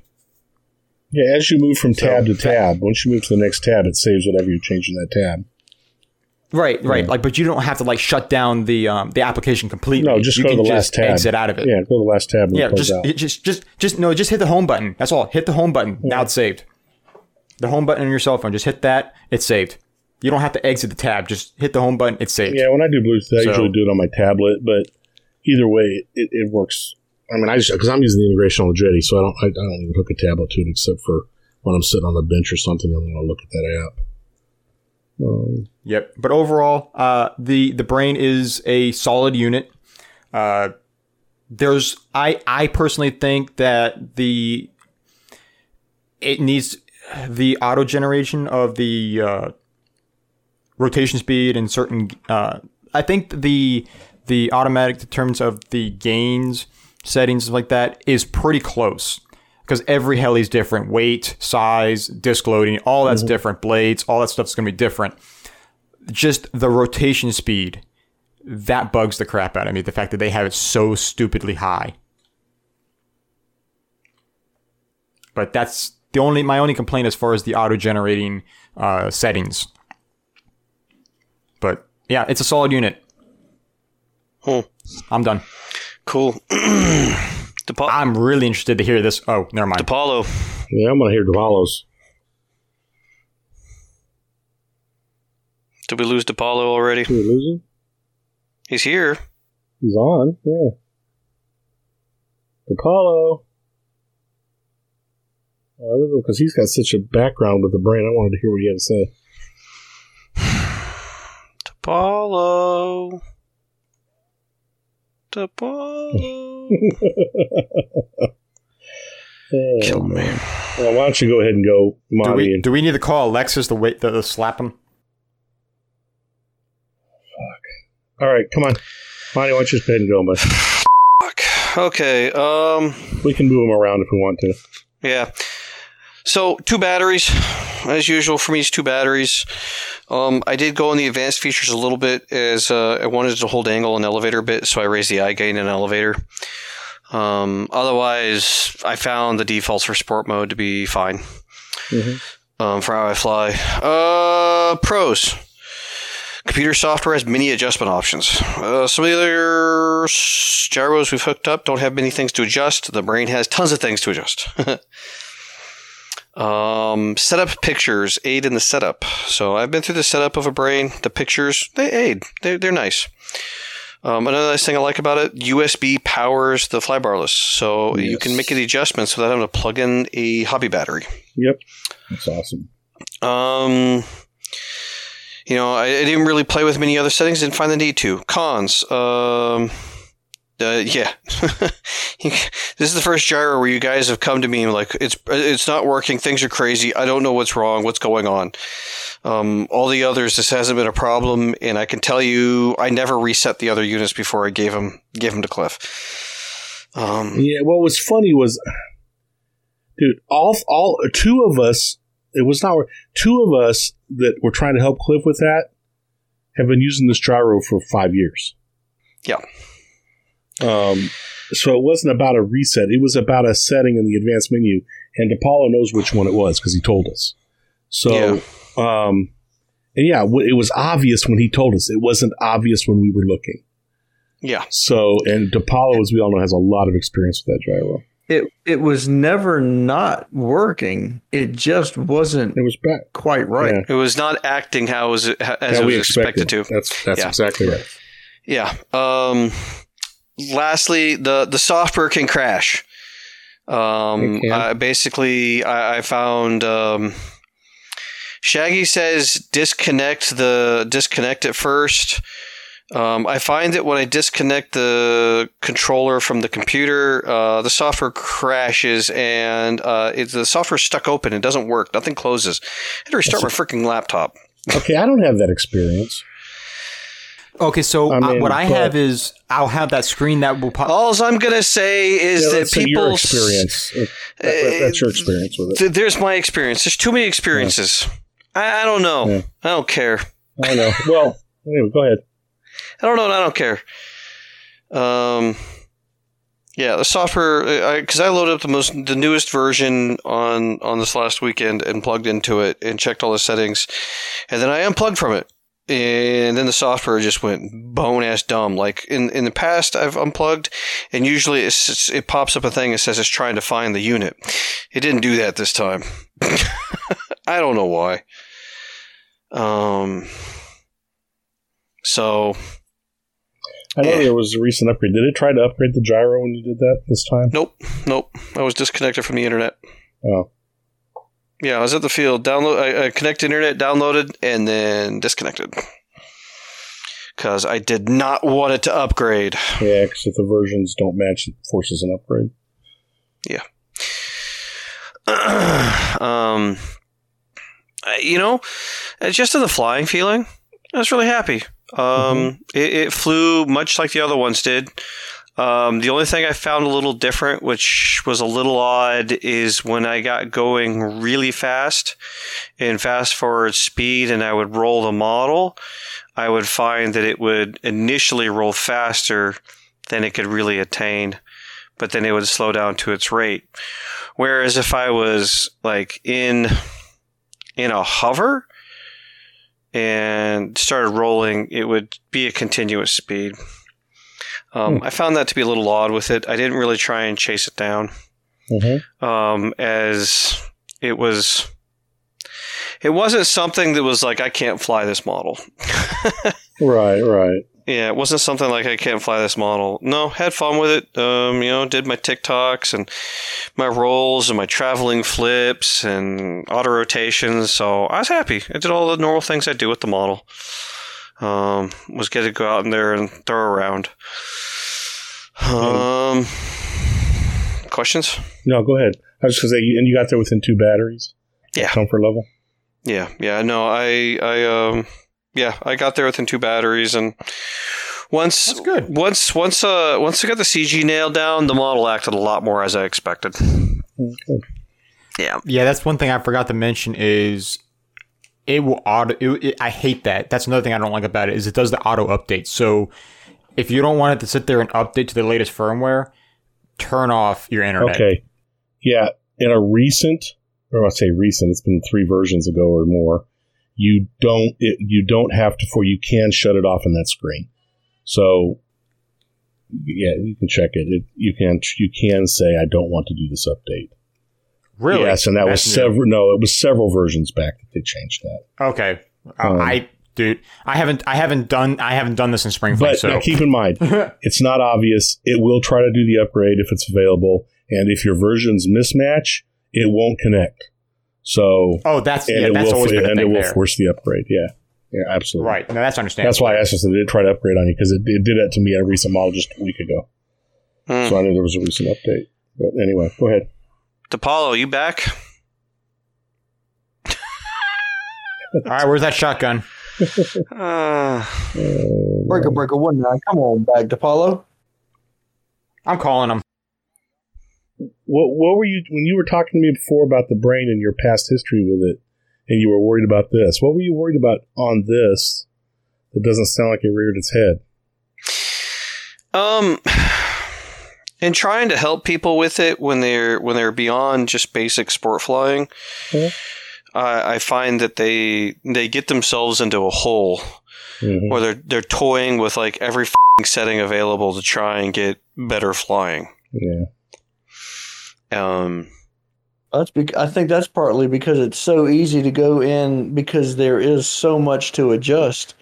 Yeah, as you move from tab to tab, once you move to the next tab, it saves whatever you're changing that tab. Right, right. Like, but you don't have to like shut down the um, the application completely. No, just you go to the just last tab. Exit out of it. Yeah, go to the last tab and Yeah, just, just, just, just, no, just hit the home button. That's all. Hit the home button. Now it's saved. The home button on your cell phone. Just hit that. It's saved. You don't have to exit the tab. Just hit the home button. It's saved. Yeah, when I do Bluetooth, I So- usually do it on my tablet, but either way, it, it works. I mean, I just because I'm using the integration on the Jeti, so I don't I, I don't even hook a tablet to it except for when I'm sitting on the bench or something and I want to look at that app. Um, Yep. But overall, uh, the the brain is a solid unit. Uh, there's I I personally think that the it needs the auto generation of the uh, rotation speed and certain. Uh, I think the the automatic determinants of the gains settings like that is pretty close. Because every heli is different. Weight size disc loading all that's different. Blades all that stuff's going to be different. Just the rotation speed that bugs the crap out of me the fact that they have it so stupidly high. But that's the only my only complaint as far as the auto generating uh, settings but yeah it's a solid unit Hmm. i'm done Cool. DePaul- i'm really interested to hear this oh never mind DiPaolo. yeah, I'm gonna hear Davalos. Did we lose DiPaolo already? Did we lose him? He's here. He's on. Yeah. Apollo. Oh, because he's got such a background with the brain. I wanted to hear what he had to say. DiPaolo. DiPaolo. Oh, Kill me. Well, why don't you go ahead and go, do we, and- do we need to call alexis to wait to, to slap him Fuck. All right, come on. Monty, why don't you just go ahead and go, but Fuck. Okay. Um. we can move him around if we want to. Yeah. So two batteries, as usual for me, it's two batteries. Um, I did go in the advanced features a little bit as uh, I wanted to hold angle and elevator a bit, so I raised the eye gain in elevator. Um, otherwise, I found the defaults for sport mode to be fine um, for how I fly. Uh, pros. Computer software has many adjustment options. Uh, some of the other gyros we've hooked up don't have many things to adjust. The brain has tons of things to adjust. Um, setup pictures aid in the setup. So I've been through the setup of a brain. The pictures they aid. They're, they're nice. Um, another nice thing I like about it: USB powers the flybarless, so you can Yes. make the adjustments without having to plug in a hobby battery. Yep. That's awesome. Um, you know, I, I didn't really play with many other settings. Didn't find the need to. Cons. Um, uh, yeah, this is the first gyro where you guys have come to me like it's it's not working. Things are crazy. I don't know what's wrong. What's going on? Um, all the others, this hasn't been a problem, and I can tell you, I never reset the other units before I gave them gave them to Cliff. Um, Yeah. What was funny was, dude, all all two of us. It was not two of us that were trying to help Cliff with that have been using this gyro for five years. Yeah. Um. So it wasn't about a reset. It was about a setting in the advanced menu, and DiPaolo knows which one it was because he told us. So, Yeah. um, and yeah, w- it was obvious when he told us. It wasn't obvious when we were looking. yeah. So, and DiPaolo, as we all know, has a lot of experience with that gyro. It it was never not working. It just wasn't It was back. quite right. Yeah. It was not acting how it was as Yeah, it was we expected to. That's that's Yeah. exactly right. Yeah. Um, lastly, the the software can crash. Um, It? I, basically, I, I found um, Shaggy says disconnect the disconnect it first. Um, I find that when I disconnect the controller from the computer, uh, the software crashes and uh, it's, the software's stuck open. It doesn't work. Nothing closes. I had to restart my freaking laptop. Okay, I don't have that experience. Okay, so I uh, mean, what I but- have is I'll have that screen that will pop. All I'm gonna say is Yeah, that that's your people experience. That- that- that's your experience with it. Th- There's my experience. There's too many experiences. I, I don't know. Yeah. I don't care. I know. Well, anyway, go ahead. I don't know. and I don't care. Um, yeah, the software because I, loaded up the most the newest version on on this last weekend and plugged into it and checked all the settings, and then I unplugged from it. And then the software just went bone ass dumb. Like in, in the past, I've unplugged, and usually it's, it pops up a thing that says it's trying to find the unit. It didn't do that this time. I don't know why. Um. So I know there was a recent upgrade. Did it try to upgrade the gyro when you did that this time? Nope, nope. I was disconnected from the internet. Oh, Yeah, I was at the field. Download. I, I connected internet, downloaded, and then disconnected because I did not want it to upgrade. yeah. Because if the versions don't match, it forces an upgrade. Yeah. um, I- you know, uh, just in the flying feeling, I was really happy. Um, it, it flew much like the other ones did. Um, the only thing I found a little different, which was a little odd, is when I got going really fast in fast forward speed and I would roll the model, I would find that it would initially roll faster than it could really attain, but then it would slow down to its rate. Whereas if I was like in in a hover and started rolling, it would be a continuous speed. Um, I found that to be a little odd with it. I didn't really try and chase it down, Mm-hmm. um, as it was. It wasn't something that was like I can't fly this model. Right, right. Yeah, it wasn't something like I can't fly this model. No, had fun with it. Um, you know, did my TikToks and my rolls and my traveling flips and auto rotations. So I was happy. I did all the normal things I do with the model. Um, was getting to go out in there and throw around. Um, questions? No, go ahead. I was just gonna say, and you got there within two batteries. Yeah. Comfort level. Yeah, yeah, no, I, I, um, yeah, I got there within two batteries, and once, That's good. once, once, uh, once I got the CG nailed down, the model acted a lot more as I expected. Good. Yeah, Yeah, that's one thing I forgot to mention is it will auto. It, it- I hate that. That's another thing I don't like about it is it does the auto update. So if you don't want it to sit there and update to the latest firmware, turn off your internet. Okay. Yeah. In a recent, or I say recent, it's been three versions ago or more. You don't. It, you don't have to. For you can shut it off on that screen. So. Yeah, you can check it. it. You can. You can say I don't want to do this update, Really? Yes, and that That's was several. No, it was several versions back that they changed that. Okay. Uh, Um, I dude, I haven't I haven't done I haven't done this in Spring But so now keep in mind, it's not obvious. It will try to do the upgrade if it's available, and if your versions mismatch, it won't connect. So Oh, that's and yeah, it that's will always been a and it will there. force the upgrade. Yeah, yeah, absolutely. Right. No, that's understandable. That's why I asked us to did try to upgrade on you because it, it did that to me at a recent model just a week ago. Hmm. So I knew there was a recent update. But anyway, go ahead. DiPaolo, you back? All right, where's that shotgun? Uh, Breaker, breaker, one nine. Come on back, DiPaolo. I'm calling him. What what were you when you were talking to me before about the brain and your past history with it, and you were worried about this? What were you worried about on this that doesn't sound like it reared its head? um, in trying to help people with it when they're when they're beyond just basic sport flying, Mhm. I I find that they they get themselves into a hole Mhm. where they're they're toying with like every f***ing setting available to try and get better flying. Yeah. Um, That's bec- I think that's partly because it's so easy to go in because there is so much to adjust.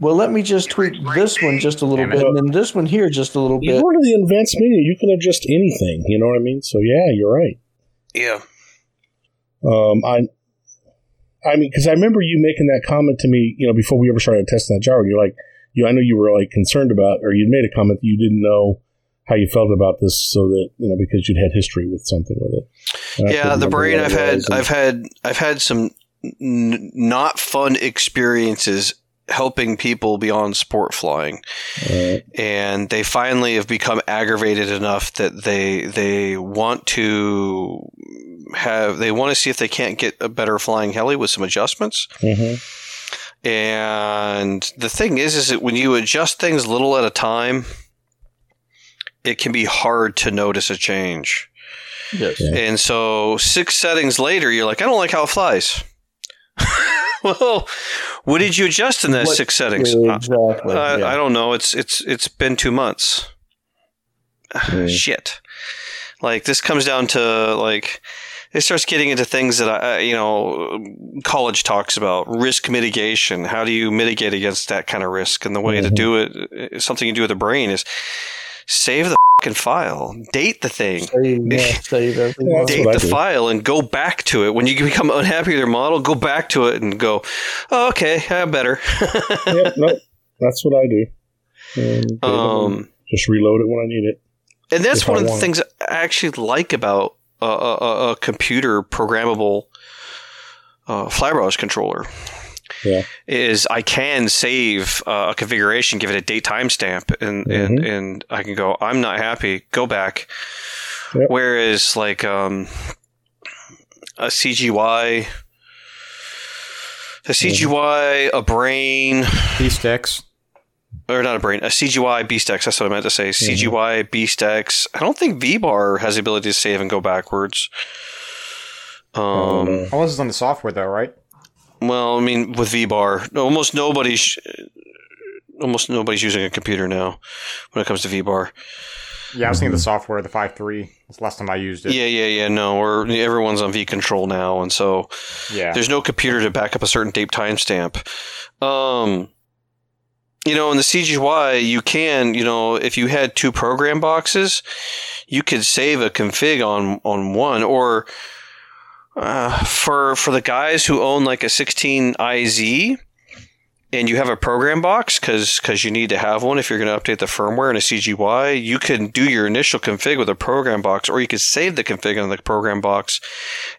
Well, let me just tweak this one just a little bit, and then this one here just a little You bit. go to the advanced menu, you can adjust anything. You know what I mean? So yeah, you're right. yeah. Um, I, I mean, because I remember you making that comment to me, you know, before we ever started testing that jar. And you're like, you, I know you were like concerned about, or you'd made a comment that you didn't know how you felt about this, so that you know because you'd had history with something with it. And yeah the brain i've had and- i've had i've had some n- not fun experiences helping people beyond sport flying and they finally have become aggravated enough that they they want to have they want to see if they can't get a better flying heli with some adjustments mhm. and the thing is is that when you adjust things little at a time it can be hard to notice a change Yes. Yeah. and so six settings later, you're like, I don't like how it flies. well, what did you adjust in those six settings? Uh, Exactly. I, yeah. I don't know. It's it's it's been two months. Yeah. Shit. Like this comes down to like it starts getting into things that I I- you know college talks about risk mitigation. How do you mitigate against that kind of risk? And the way to Mhm. do it, uh, something you do with the brain is save the fucking file, date the thing Save, yeah, save everything. Date the do. file and go back to it. When you become unhappy with your model, go back to it and go, oh, okay, I'm better. yep, nope, that's what I do. And, um, just reload it when I need it. and that's one I of the want. things I actually like about a, a, a- a computer programmable uh, Flybarless controller. Yeah. Is I can save uh, a configuration, give it a date timestamp, and, and Mhm. and I can go. I'm not happy. Go back. Yep. Whereas like um, a CGY, a CGY, a brain, BeastX. or not a brain, a CGY BeastX. That's what I meant to say. CGY BeastX. I don't think VBar has the ability to save and go backwards. Um, Um, All this is on the software though, right? Well, I mean, with VBar, almost nobody's almost nobody's using a computer now when it comes to VBar. Yeah, I was thinking the software, the five three. It's the last time I used it. Yeah, yeah, yeah. No, or everyone's on V Control now, and so Yeah. there's no computer to back up a certain date timestamp. Um, you know, in the CGY, you can, you know, if you had two program boxes, you could save a config on on one, or uh, for for the guys who own like a 16 IZ. And you have a program box because because you need to have one if you're going to update the firmware in a CGY. You can do your initial config with a program box, or you could save the config on the program box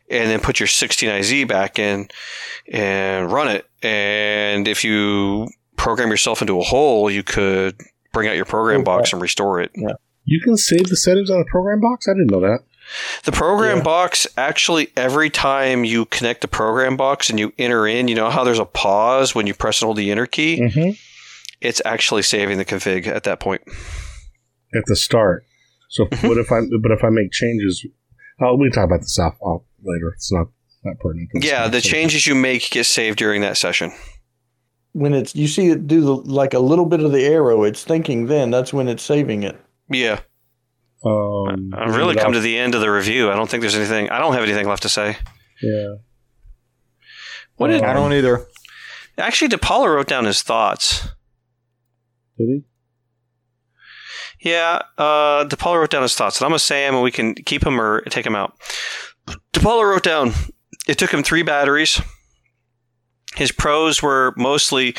and then put your 16IZ back in and run it. And if you program yourself into a hole, you could bring out your program box and restore it. you can save the settings on a program box. I didn't know that. The program Yeah. box actually, every time you connect the program box and you enter in, you know how there's a pause when you press and hold the enter key? Mm-hmm. It's actually saving the config at that point. At the start. So what if I? But if I make changes, oh, we can talk about the soft off later. It's not not pertinent. to this Yeah, the conversation. changes you make get saved during that session. When it's you see it do the, like a little bit of the arrow, it's thinking. Then that's when it's saving it. Yeah. Um, I've really come to the end of the review. I don't think there's anything. I don't have anything left to say. yeah. What did I don't either. actually? DiPaolo wrote down his thoughts. Did he? Yeah, uh, DiPaolo wrote down his thoughts, and I'm gonna say them, and we can keep them or take them out. DiPaolo wrote down it took him three batteries. His pros were mostly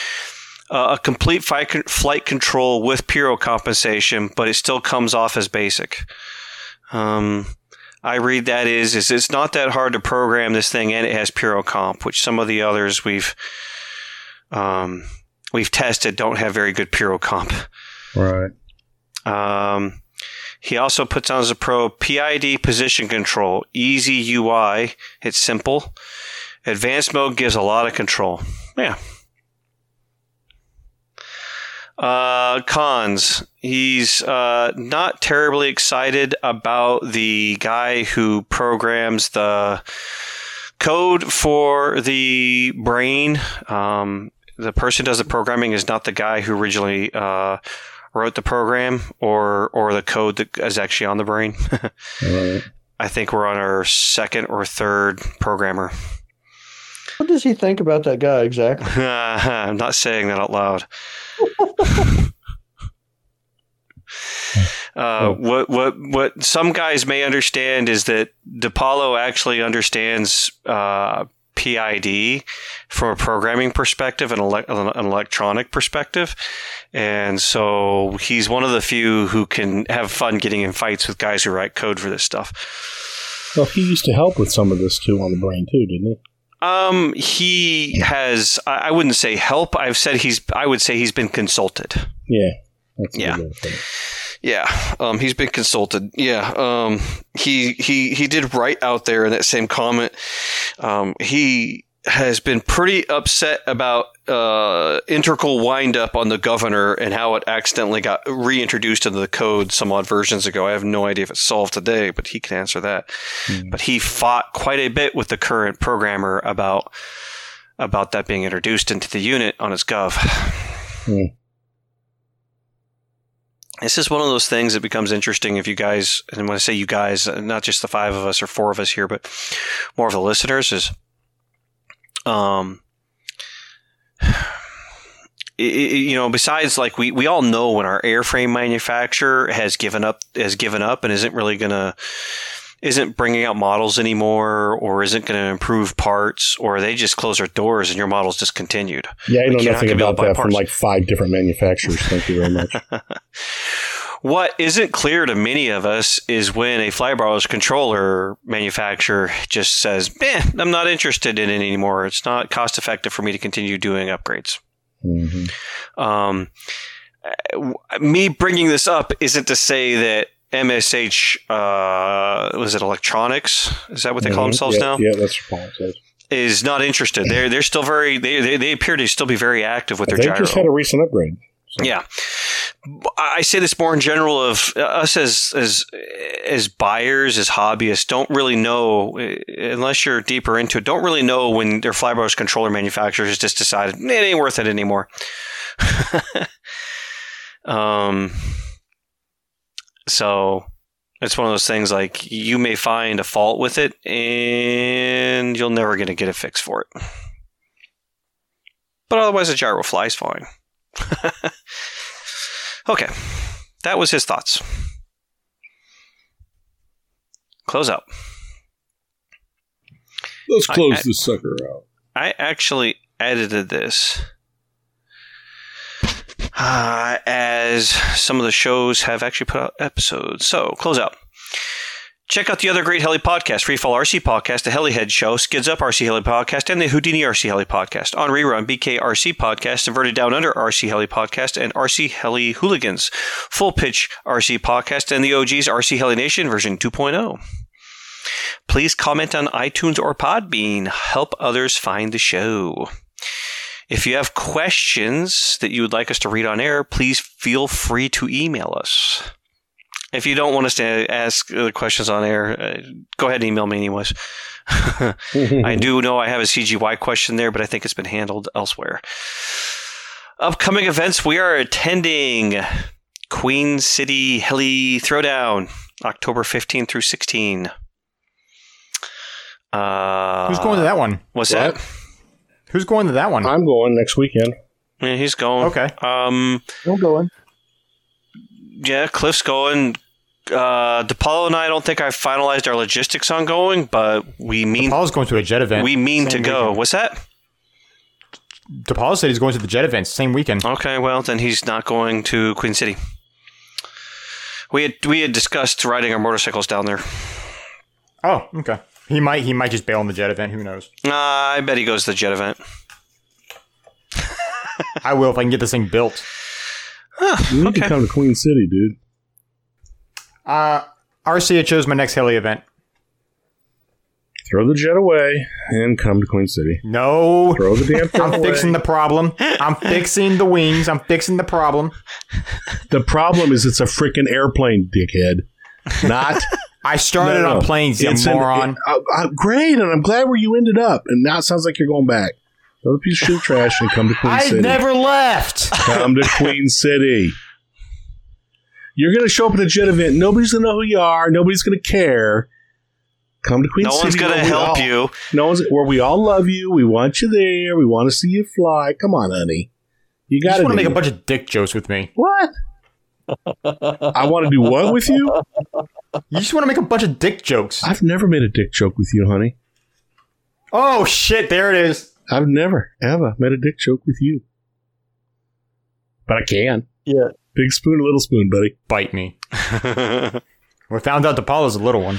uh, a complete flight, con- flight control with pyro compensation, but it still comes off as basic. Um, I read that is is it's not that hard to program this thing, and it has pyro comp, which some of the others we've um, we've tested don't have very good pyro comp. Right. Um, he also puts on as a pro PID position control, easy UI. It's simple. Advanced mode gives a lot of control. Yeah. Uh, cons. He's uh, not terribly excited about the guy who programs the code for the brain. Um, the person who does the programming is not the guy who originally uh, wrote the program or or the code that is actually on the brain. Right. I think we're on our second or third programmer. What does he think about that guy exactly? I'm not saying that out loud. Uh, what what what some guys may understand is that DiPaolo actually understands uh, PID from a programming perspective and ele- an electronic perspective, and so he's one of the few who can have fun getting in fights with guys who write code for this stuff. Well, he used to help with some of this too on the brain too, didn't he? Um, he has. I wouldn't say help. I've said he's. I would say he's been consulted. Yeah. That's Yeah. good way to put it. Yeah, um, he's been consulted. Yeah, um, he he he did write out there in that same comment. Um, he has been pretty upset about uh, integral windup on the governor and how it accidentally got reintroduced into the code some odd versions ago. I have no idea if it's solved today, but he can answer that. But he fought quite a bit with the current programmer about about that being introduced into the unit on its gov. Hmm. This is one of those things that becomes interesting if you guys, and when I say you guys, not just the five of us or four of us here, but more of the listeners, is um, i- i- you know, besides like we, we all know when our airframe manufacturer has given up has given up and isn't really gonna isn't bringing out models anymore or isn't going to improve parts or they just close their doors and your model's discontinued. Yeah, I know Like, nothing gonna be able about that from like five different manufacturers. Thank you very much. What isn't clear to many of us is when a Flybarless controller manufacturer just says, "Eh, I'm not interested in it anymore. It's not cost effective for me to continue doing upgrades." hmm Um, me bringing this up isn't to say that MSH uh, was it electronics? Is that what they call themselves Mm-hmm. yeah, now? Yeah, that's says. Is not interested. They're they're still very they, they, they appear to still be very active with their They gyro. just had a recent upgrade. So. Yeah, I say this more in general of uh, us as as as buyers, as hobbyists, don't really know uh, unless you're deeper into it. Don't really know when their Flybarless controller manufacturers just decided "Eh, it ain't worth it anymore. um, so it's one of those things like you may find a fault with it, and you'll never gonna get a fix for it. But otherwise, the gyro flies fine. okay, that was his thoughts. Close out. Let's close I- this sucker out. I actually edited this uh, as some of the shows have actually put out episodes. So, close out. Check out the other great Heli podcast, Freefall RC Podcast, the Helihead Show, Skids Up RC Heli Podcast, and the Houdini RC Heli Podcast. On rerun, BK RC Podcast, Inverted Down Under RC Heli Podcast, and RC Heli Hooligans. Full Pitch RC Podcast, and the OG's RC Heli Nation version 2.0. Please comment on iTunes or Podbean. Help others find the show. If you have questions that you would like us to read on air, please feel free to email us. If you don't want us to ask the questions on air, uh, go ahead and email me anyways. I do know I have a CGY question there, but I think it's been handled elsewhere. Upcoming events we are attending Queen City Heli Throwdown October 15 through 16. Uh, Who's going to that one? What's What? that? Who's going to that one? I'm going next weekend. Yeah, he's going. Okay. Um, I'm going. Yeah, Cliff's going. Uh, DiPaolo and I don't think I've finalized our logistics on going, but we mean DePaul's going to a jet event. we mean to go. weekend. What's that? DePaul said he's going to the jet event same weekend. Okay, well then he's not going to Queen City. We had we had discussed riding our motorcycles down there. Oh, okay. He might he might just bail on the jet event. Who knows? Uh, I bet he goes to the jet event. I will if I can get this thing built. You need Okay. to come to Queen City, dude. Uh, IRCHA's my next heli event. Throw the jet away and come to Queen City. No, Throw the damn thing I'm away. fixing the problem. I'm fixing the wings. I'm fixing the problem. The problem is it's a freaking airplane, dickhead. Not I started No, no, on planes, you It's an- moron. it- uh, uh, great, and I'm glad where you ended up. And now it sounds like you're going back. Throw the piece of shit trash and come to Queen I City. never left. come to Queen City. You're going to show up at a jet event. Nobody's going to know who you are. Nobody's going to care. Come to Queen No City. No one's gonna help all- you. No one's where we all love you. We want you there. We want to see you fly. Come on, honey. You You got to want to make a bunch of dick jokes with me. what? I want to do what with you? You just want to make a bunch of dick jokes. I've never made a dick joke with you, honey. Oh shit! There it is. I've never ever made a dick joke with you. But I can. Yeah. Big spoon, little spoon, buddy. Bite me. We found out DiPaolo's a little one,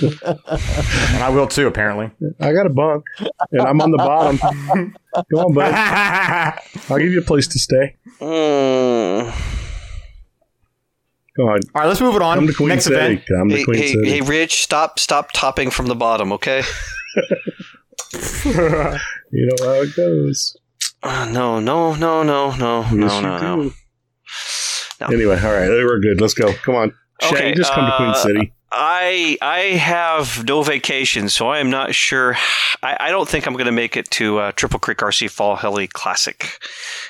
and I will too. Apparently. I got a bunk, and I'm on the bottom. Come on, buddy. I'll give you a place to stay. Mm. Go on. All right, let's move it on. Come to Queen Next City. event. Come to Hey, Queen hey, City. hey, Rich, stop stop topping from the bottom, okay? You know how it goes. Uh, no, no, no, no, no, Yes, no, no, no. Anyway, all right, we're good. Let's go. Come on. Okay, just come to Queen uh, City. I I have no vacation, so I am not sure. I, I don't think I'm going to make it to uh, Triple Creek RC Fall Heli Classic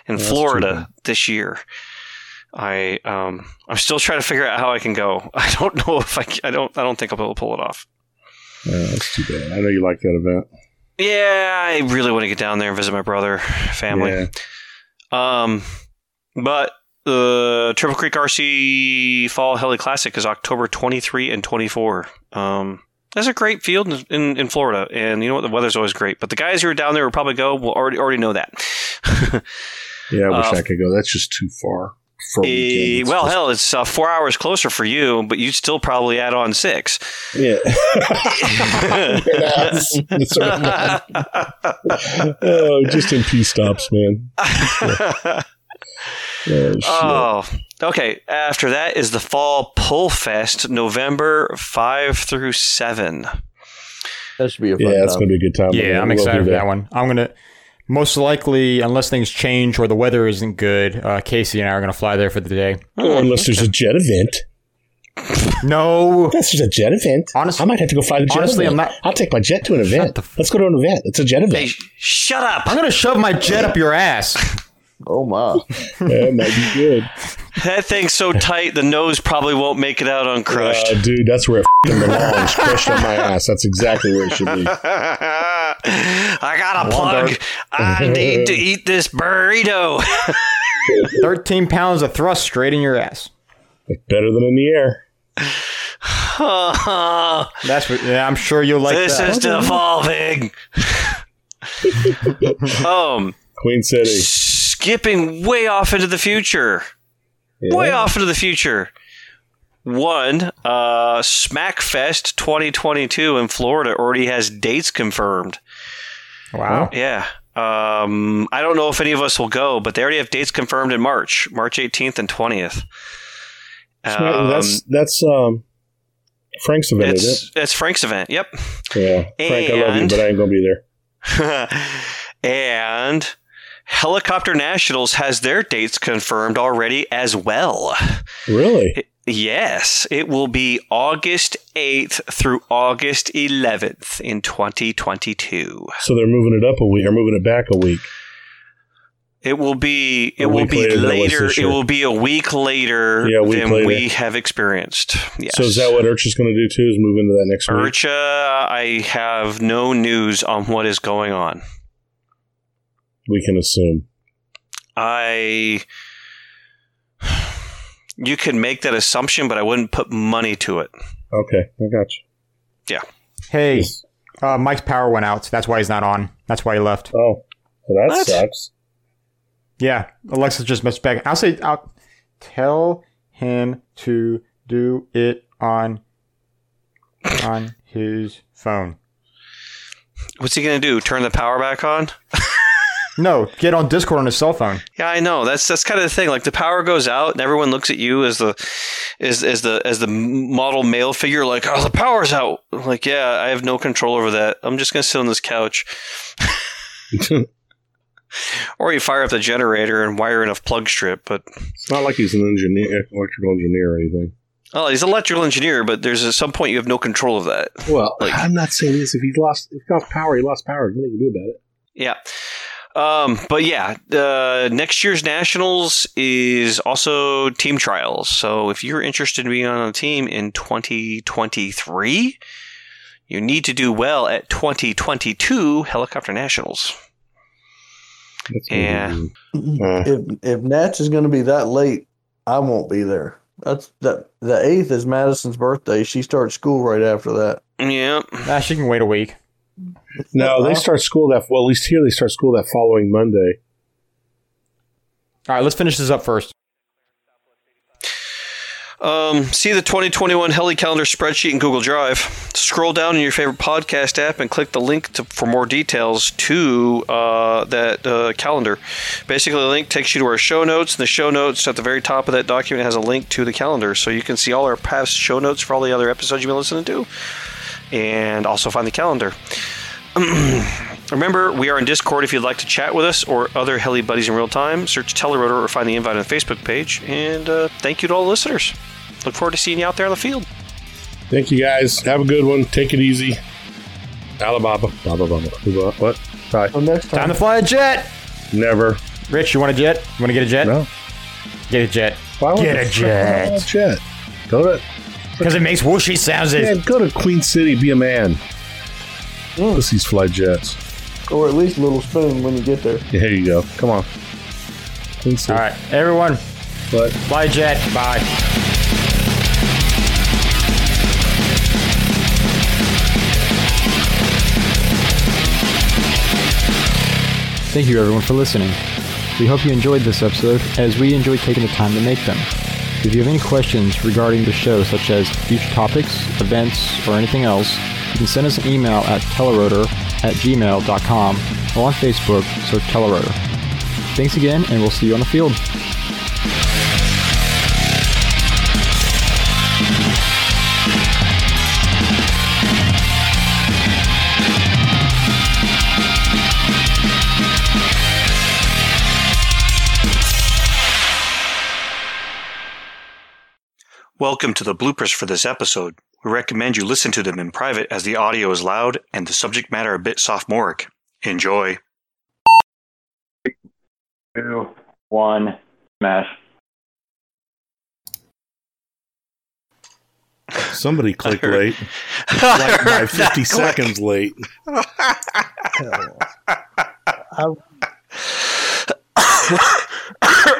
in That's Florida this year. I um I'm still trying to figure out how I can go. I don't know if I I don't I don't think I'll be able to pull it off. Uh, that's too bad. I know you like that event. Yeah, I really want to get down there and visit my brother, family. Yeah. Um, but the Triple Creek RC Fall Heli Classic is October 23 and 24. Um, that's a great field in, in, in Florida, and you know what? The weather's always great. But the guys who are down there will probably go will already already know that. Yeah, I wish Uh, I could go. That's just too far. For a Eh, weekend. It's well, just- hell, it's uh, four hours closer for you, but you'd still probably add on six. Yeah. That's- that's what I'm- oh, just in P stops, man. Oh. Oh, okay. After that is the Fall Pull Fest, November 5 through 7. That should be a fun yeah, it's time. going to be a good time. Yeah, I'm excited do for that one. I'm gonna most likely, unless things change or the weather isn't good, uh, Casey and I are gonna fly there for the day. Or unless there's a jet event. No, Unless there's a jet event. Honestly- I might have to go fly the jet honestly, event. I'm not- I'll take my jet to an event. f- Let's go to an event. It's a jet event. Hey, shut up! I'm gonna shove my jet up your ass. Oh my! Yeah, it might be good. That thing's so tight, the nose probably won't make it out uncrushed. Uh, dude, that's where it f***ing belongs. Crushed on my ass. That's exactly where it should be. I got a plug. I need to eat this burrito. Thirteen pounds of thrust straight in your ass. It's better than in the air. That's what. Yeah, I'm sure you'll like this that. is devolving. um, Queen City. skipping way off into the future. Way off into the future. One, uh, Smackfest 2022 in Florida already has dates confirmed. wow. Yeah. Um, I don't know if any of us will go, but they already have dates confirmed in March, March 18th and 20th. Um, that's that's um, Frank's event, isn't it's it's Frank's event. Yep. Yeah. Frank, I love you, but I ain't going to be there. and Helicopter Nationals has their dates confirmed already as well. Really? Yes, it will be August 8th through August 11th in 2022. So they're moving it up a week or moving it back a week. It will be. It will be later it later. It will be a week later Yeah, week than later. we have experienced. Yes. So is that what IRCHA's going to do too? Is move into that next week? Urcha, I have no news on what is going on. We can assume. I. You could make that assumption, but I wouldn't put money to it. Okay, I got you. Yeah. Hey, uh, Mike's power went out. So that's why he's not on. That's why he left. Oh, well, that What? sucks. Yeah, Alexa just messaged back. I'll say, I'll tell him to do it on on his phone. What's he gonna do? Turn the power back on? No, get on Discord on his cell phone. Yeah, I know. That's that's kind of the thing. Like the power goes out, and everyone looks at you as the as as the as the model male figure. Like, oh, the power's out. I'm like, yeah, I have no control over that. I'm just gonna sit on this couch. Or you fire up the generator and wire in a plug strip. But It's not like he's an engineer, electrical engineer or anything. oh, he's an electrical engineer. But there's at some point you have no control of that. Well, Like- I'm not saying this. If he lost, if he lost power, he lost power. Nothing you can do about it. Yeah. Um, but yeah, uh, next year's nationals is also team trials. So if you're interested in being on a team in 2023, you need to do well at 2022 helicopter nationals. That's Yeah. Uh, If if Natch is going to be that late, I won't be there. That's that. The eighth is Madison's birthday. She starts school right after that. Yeah. Ah, she can wait a week. No, they start school that. Well, at least here they start school that following Monday. All right, let's finish this up first. Um, see the 2021 Heli Calendar spreadsheet in Google Drive. Scroll down in your favorite podcast app and click the link to, for more details to uh, that uh, calendar. Basically, the link takes you to our show notes, and the show notes at the very top of that document has a link to the calendar, so you can see all our past show notes for all the other episodes you've been listening to, and also find the calendar. Remember, we are in Discord if you'd like to chat with us or other Heli buddies in real time. Search Telerotor or find the invite on the Facebook page. And uh, thank you to all the listeners. Look forward to seeing you out there on the field. Thank you guys. Have a good one. Take it easy. Alabama. Blah, blah, blah, blah. What? Bye. Until next Time time. to fly a jet. Never. Rich, you want a jet? You want to get a jet? No. Get a jet. Why Get a jet. would I want a jet. Go to Because it makes whooshy sounds. man, go to Queen City. Be a man. Mm. Pussies fly jets. Or at least a Little Spoon when you get there. Yeah, here you go. Come on. Queen City. All right, everyone, But fly jet. Bye. Thank you, everyone, for listening. We hope you enjoyed this episode, as we enjoyed taking the time to make them. If you have any questions regarding the show, such as future topics, events, or anything else, you can send us an email at telerotor at gmail.com or on Facebook, search Telerotor. Thanks again, and we'll see you on the field. Welcome to the bloopers for this episode. We recommend you listen to them in private as the audio is loud and the subject matter a bit sophomoric. Enjoy. two, one, smash. Somebody clicked heard- late. I Like by 50 that click. seconds late.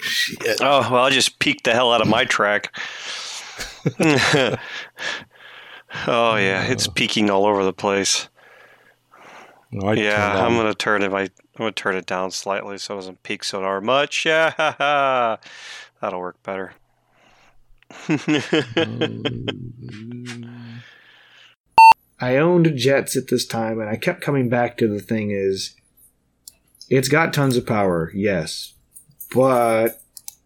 Shit. Oh, well, I just peeked the hell out of my track. oh, yeah, it's peeking all over the place. No, yeah, I'm gonna turn it. I, I'm gonna turn it down slightly so it doesn't peak so darn much. Yeah, that'll work better. I owned jets at this time, and I kept coming back to the thing is, it's got tons of power, yes, but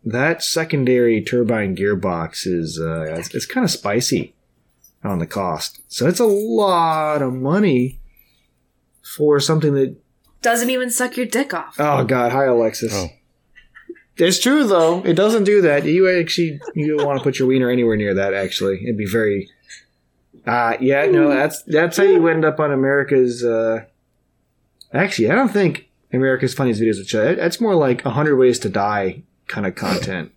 that secondary turbine gearbox is uh, it's, it's kind of spicy on the cost. So it's a lot of money for something that. Doesn't even suck your dick off. Oh God! Hi, Alexis. Oh. It's true though. It doesn't do that. You actually you don't want to put your wiener anywhere near that. Actually, it'd be very. Uh yeah, no, that's that's how you end up on America's uh, Actually, I don't think America's Funniest Videos a show. That's more like 100 Ways to Die kind of content.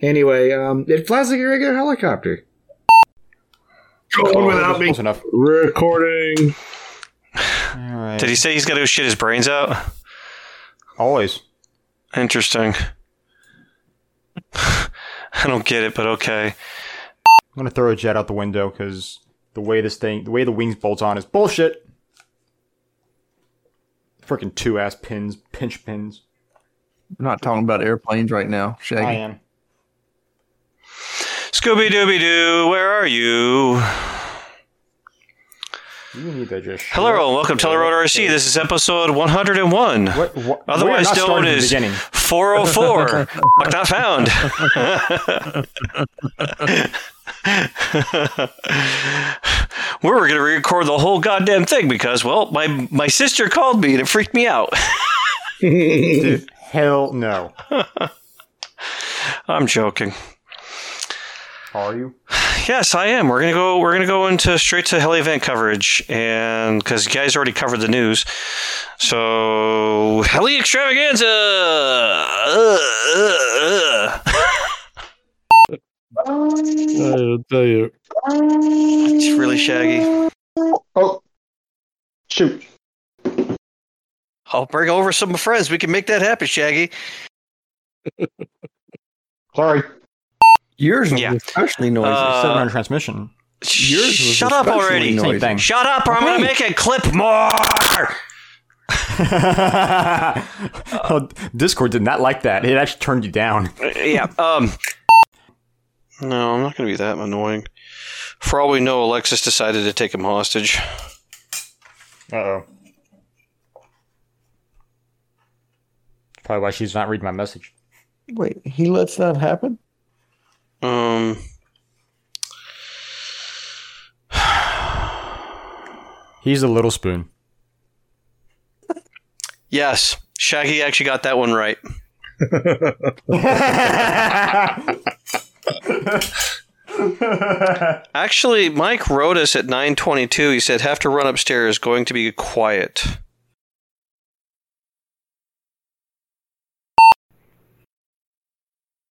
Anyway, um, it flies like a regular helicopter. Going without me. Close enough. Recording. All right. Did he say he's got to go shit his brains out? Always. Interesting. I don't get it, but okay. I'm gonna throw a jet out the window because the way this thing, the way the wings bolts on is bullshit. Freaking two ass pins, pinch pins. We're not talking about airplanes right now, Shaggy. I am. Scooby Dooby Doo, where are you? You need to just. Hello and welcome to Telerotor RC. This is episode 101. What, what, Otherwise known starting at the as 404. Locked not found. we were going to record the whole goddamn thing because, well, my, my sister called me and it freaked me out. Hell no. I'm joking. Are you? Yes, I am. We're gonna go. We're gonna go into straight to heli event coverage, and because you guys already covered the news, so heli extravaganza. Uh, uh, uh. I'll tell you. It's really shaggy. Oh, shoot. I'll bring over some friends. We can make that happen, Shaggy. Sorry. Yours was Yeah. especially noisy. Uh, Seven on transmission. Yours was Shut up already. noisy. Same thing. Shut up, or I'm gonna make it clip more. oh, Discord did not like that. It actually turned you down. yeah. Um. No, I'm not gonna be that annoying. For all we know, Alexis decided to take him hostage. Uh oh. Probably why she's not reading my message. Wait, he lets that happen? Um. He's a little spoon. Yes, Shaggy actually got that one right. Actually, Mike wrote us at 9:22. He said, "Have to run upstairs. Going to be quiet."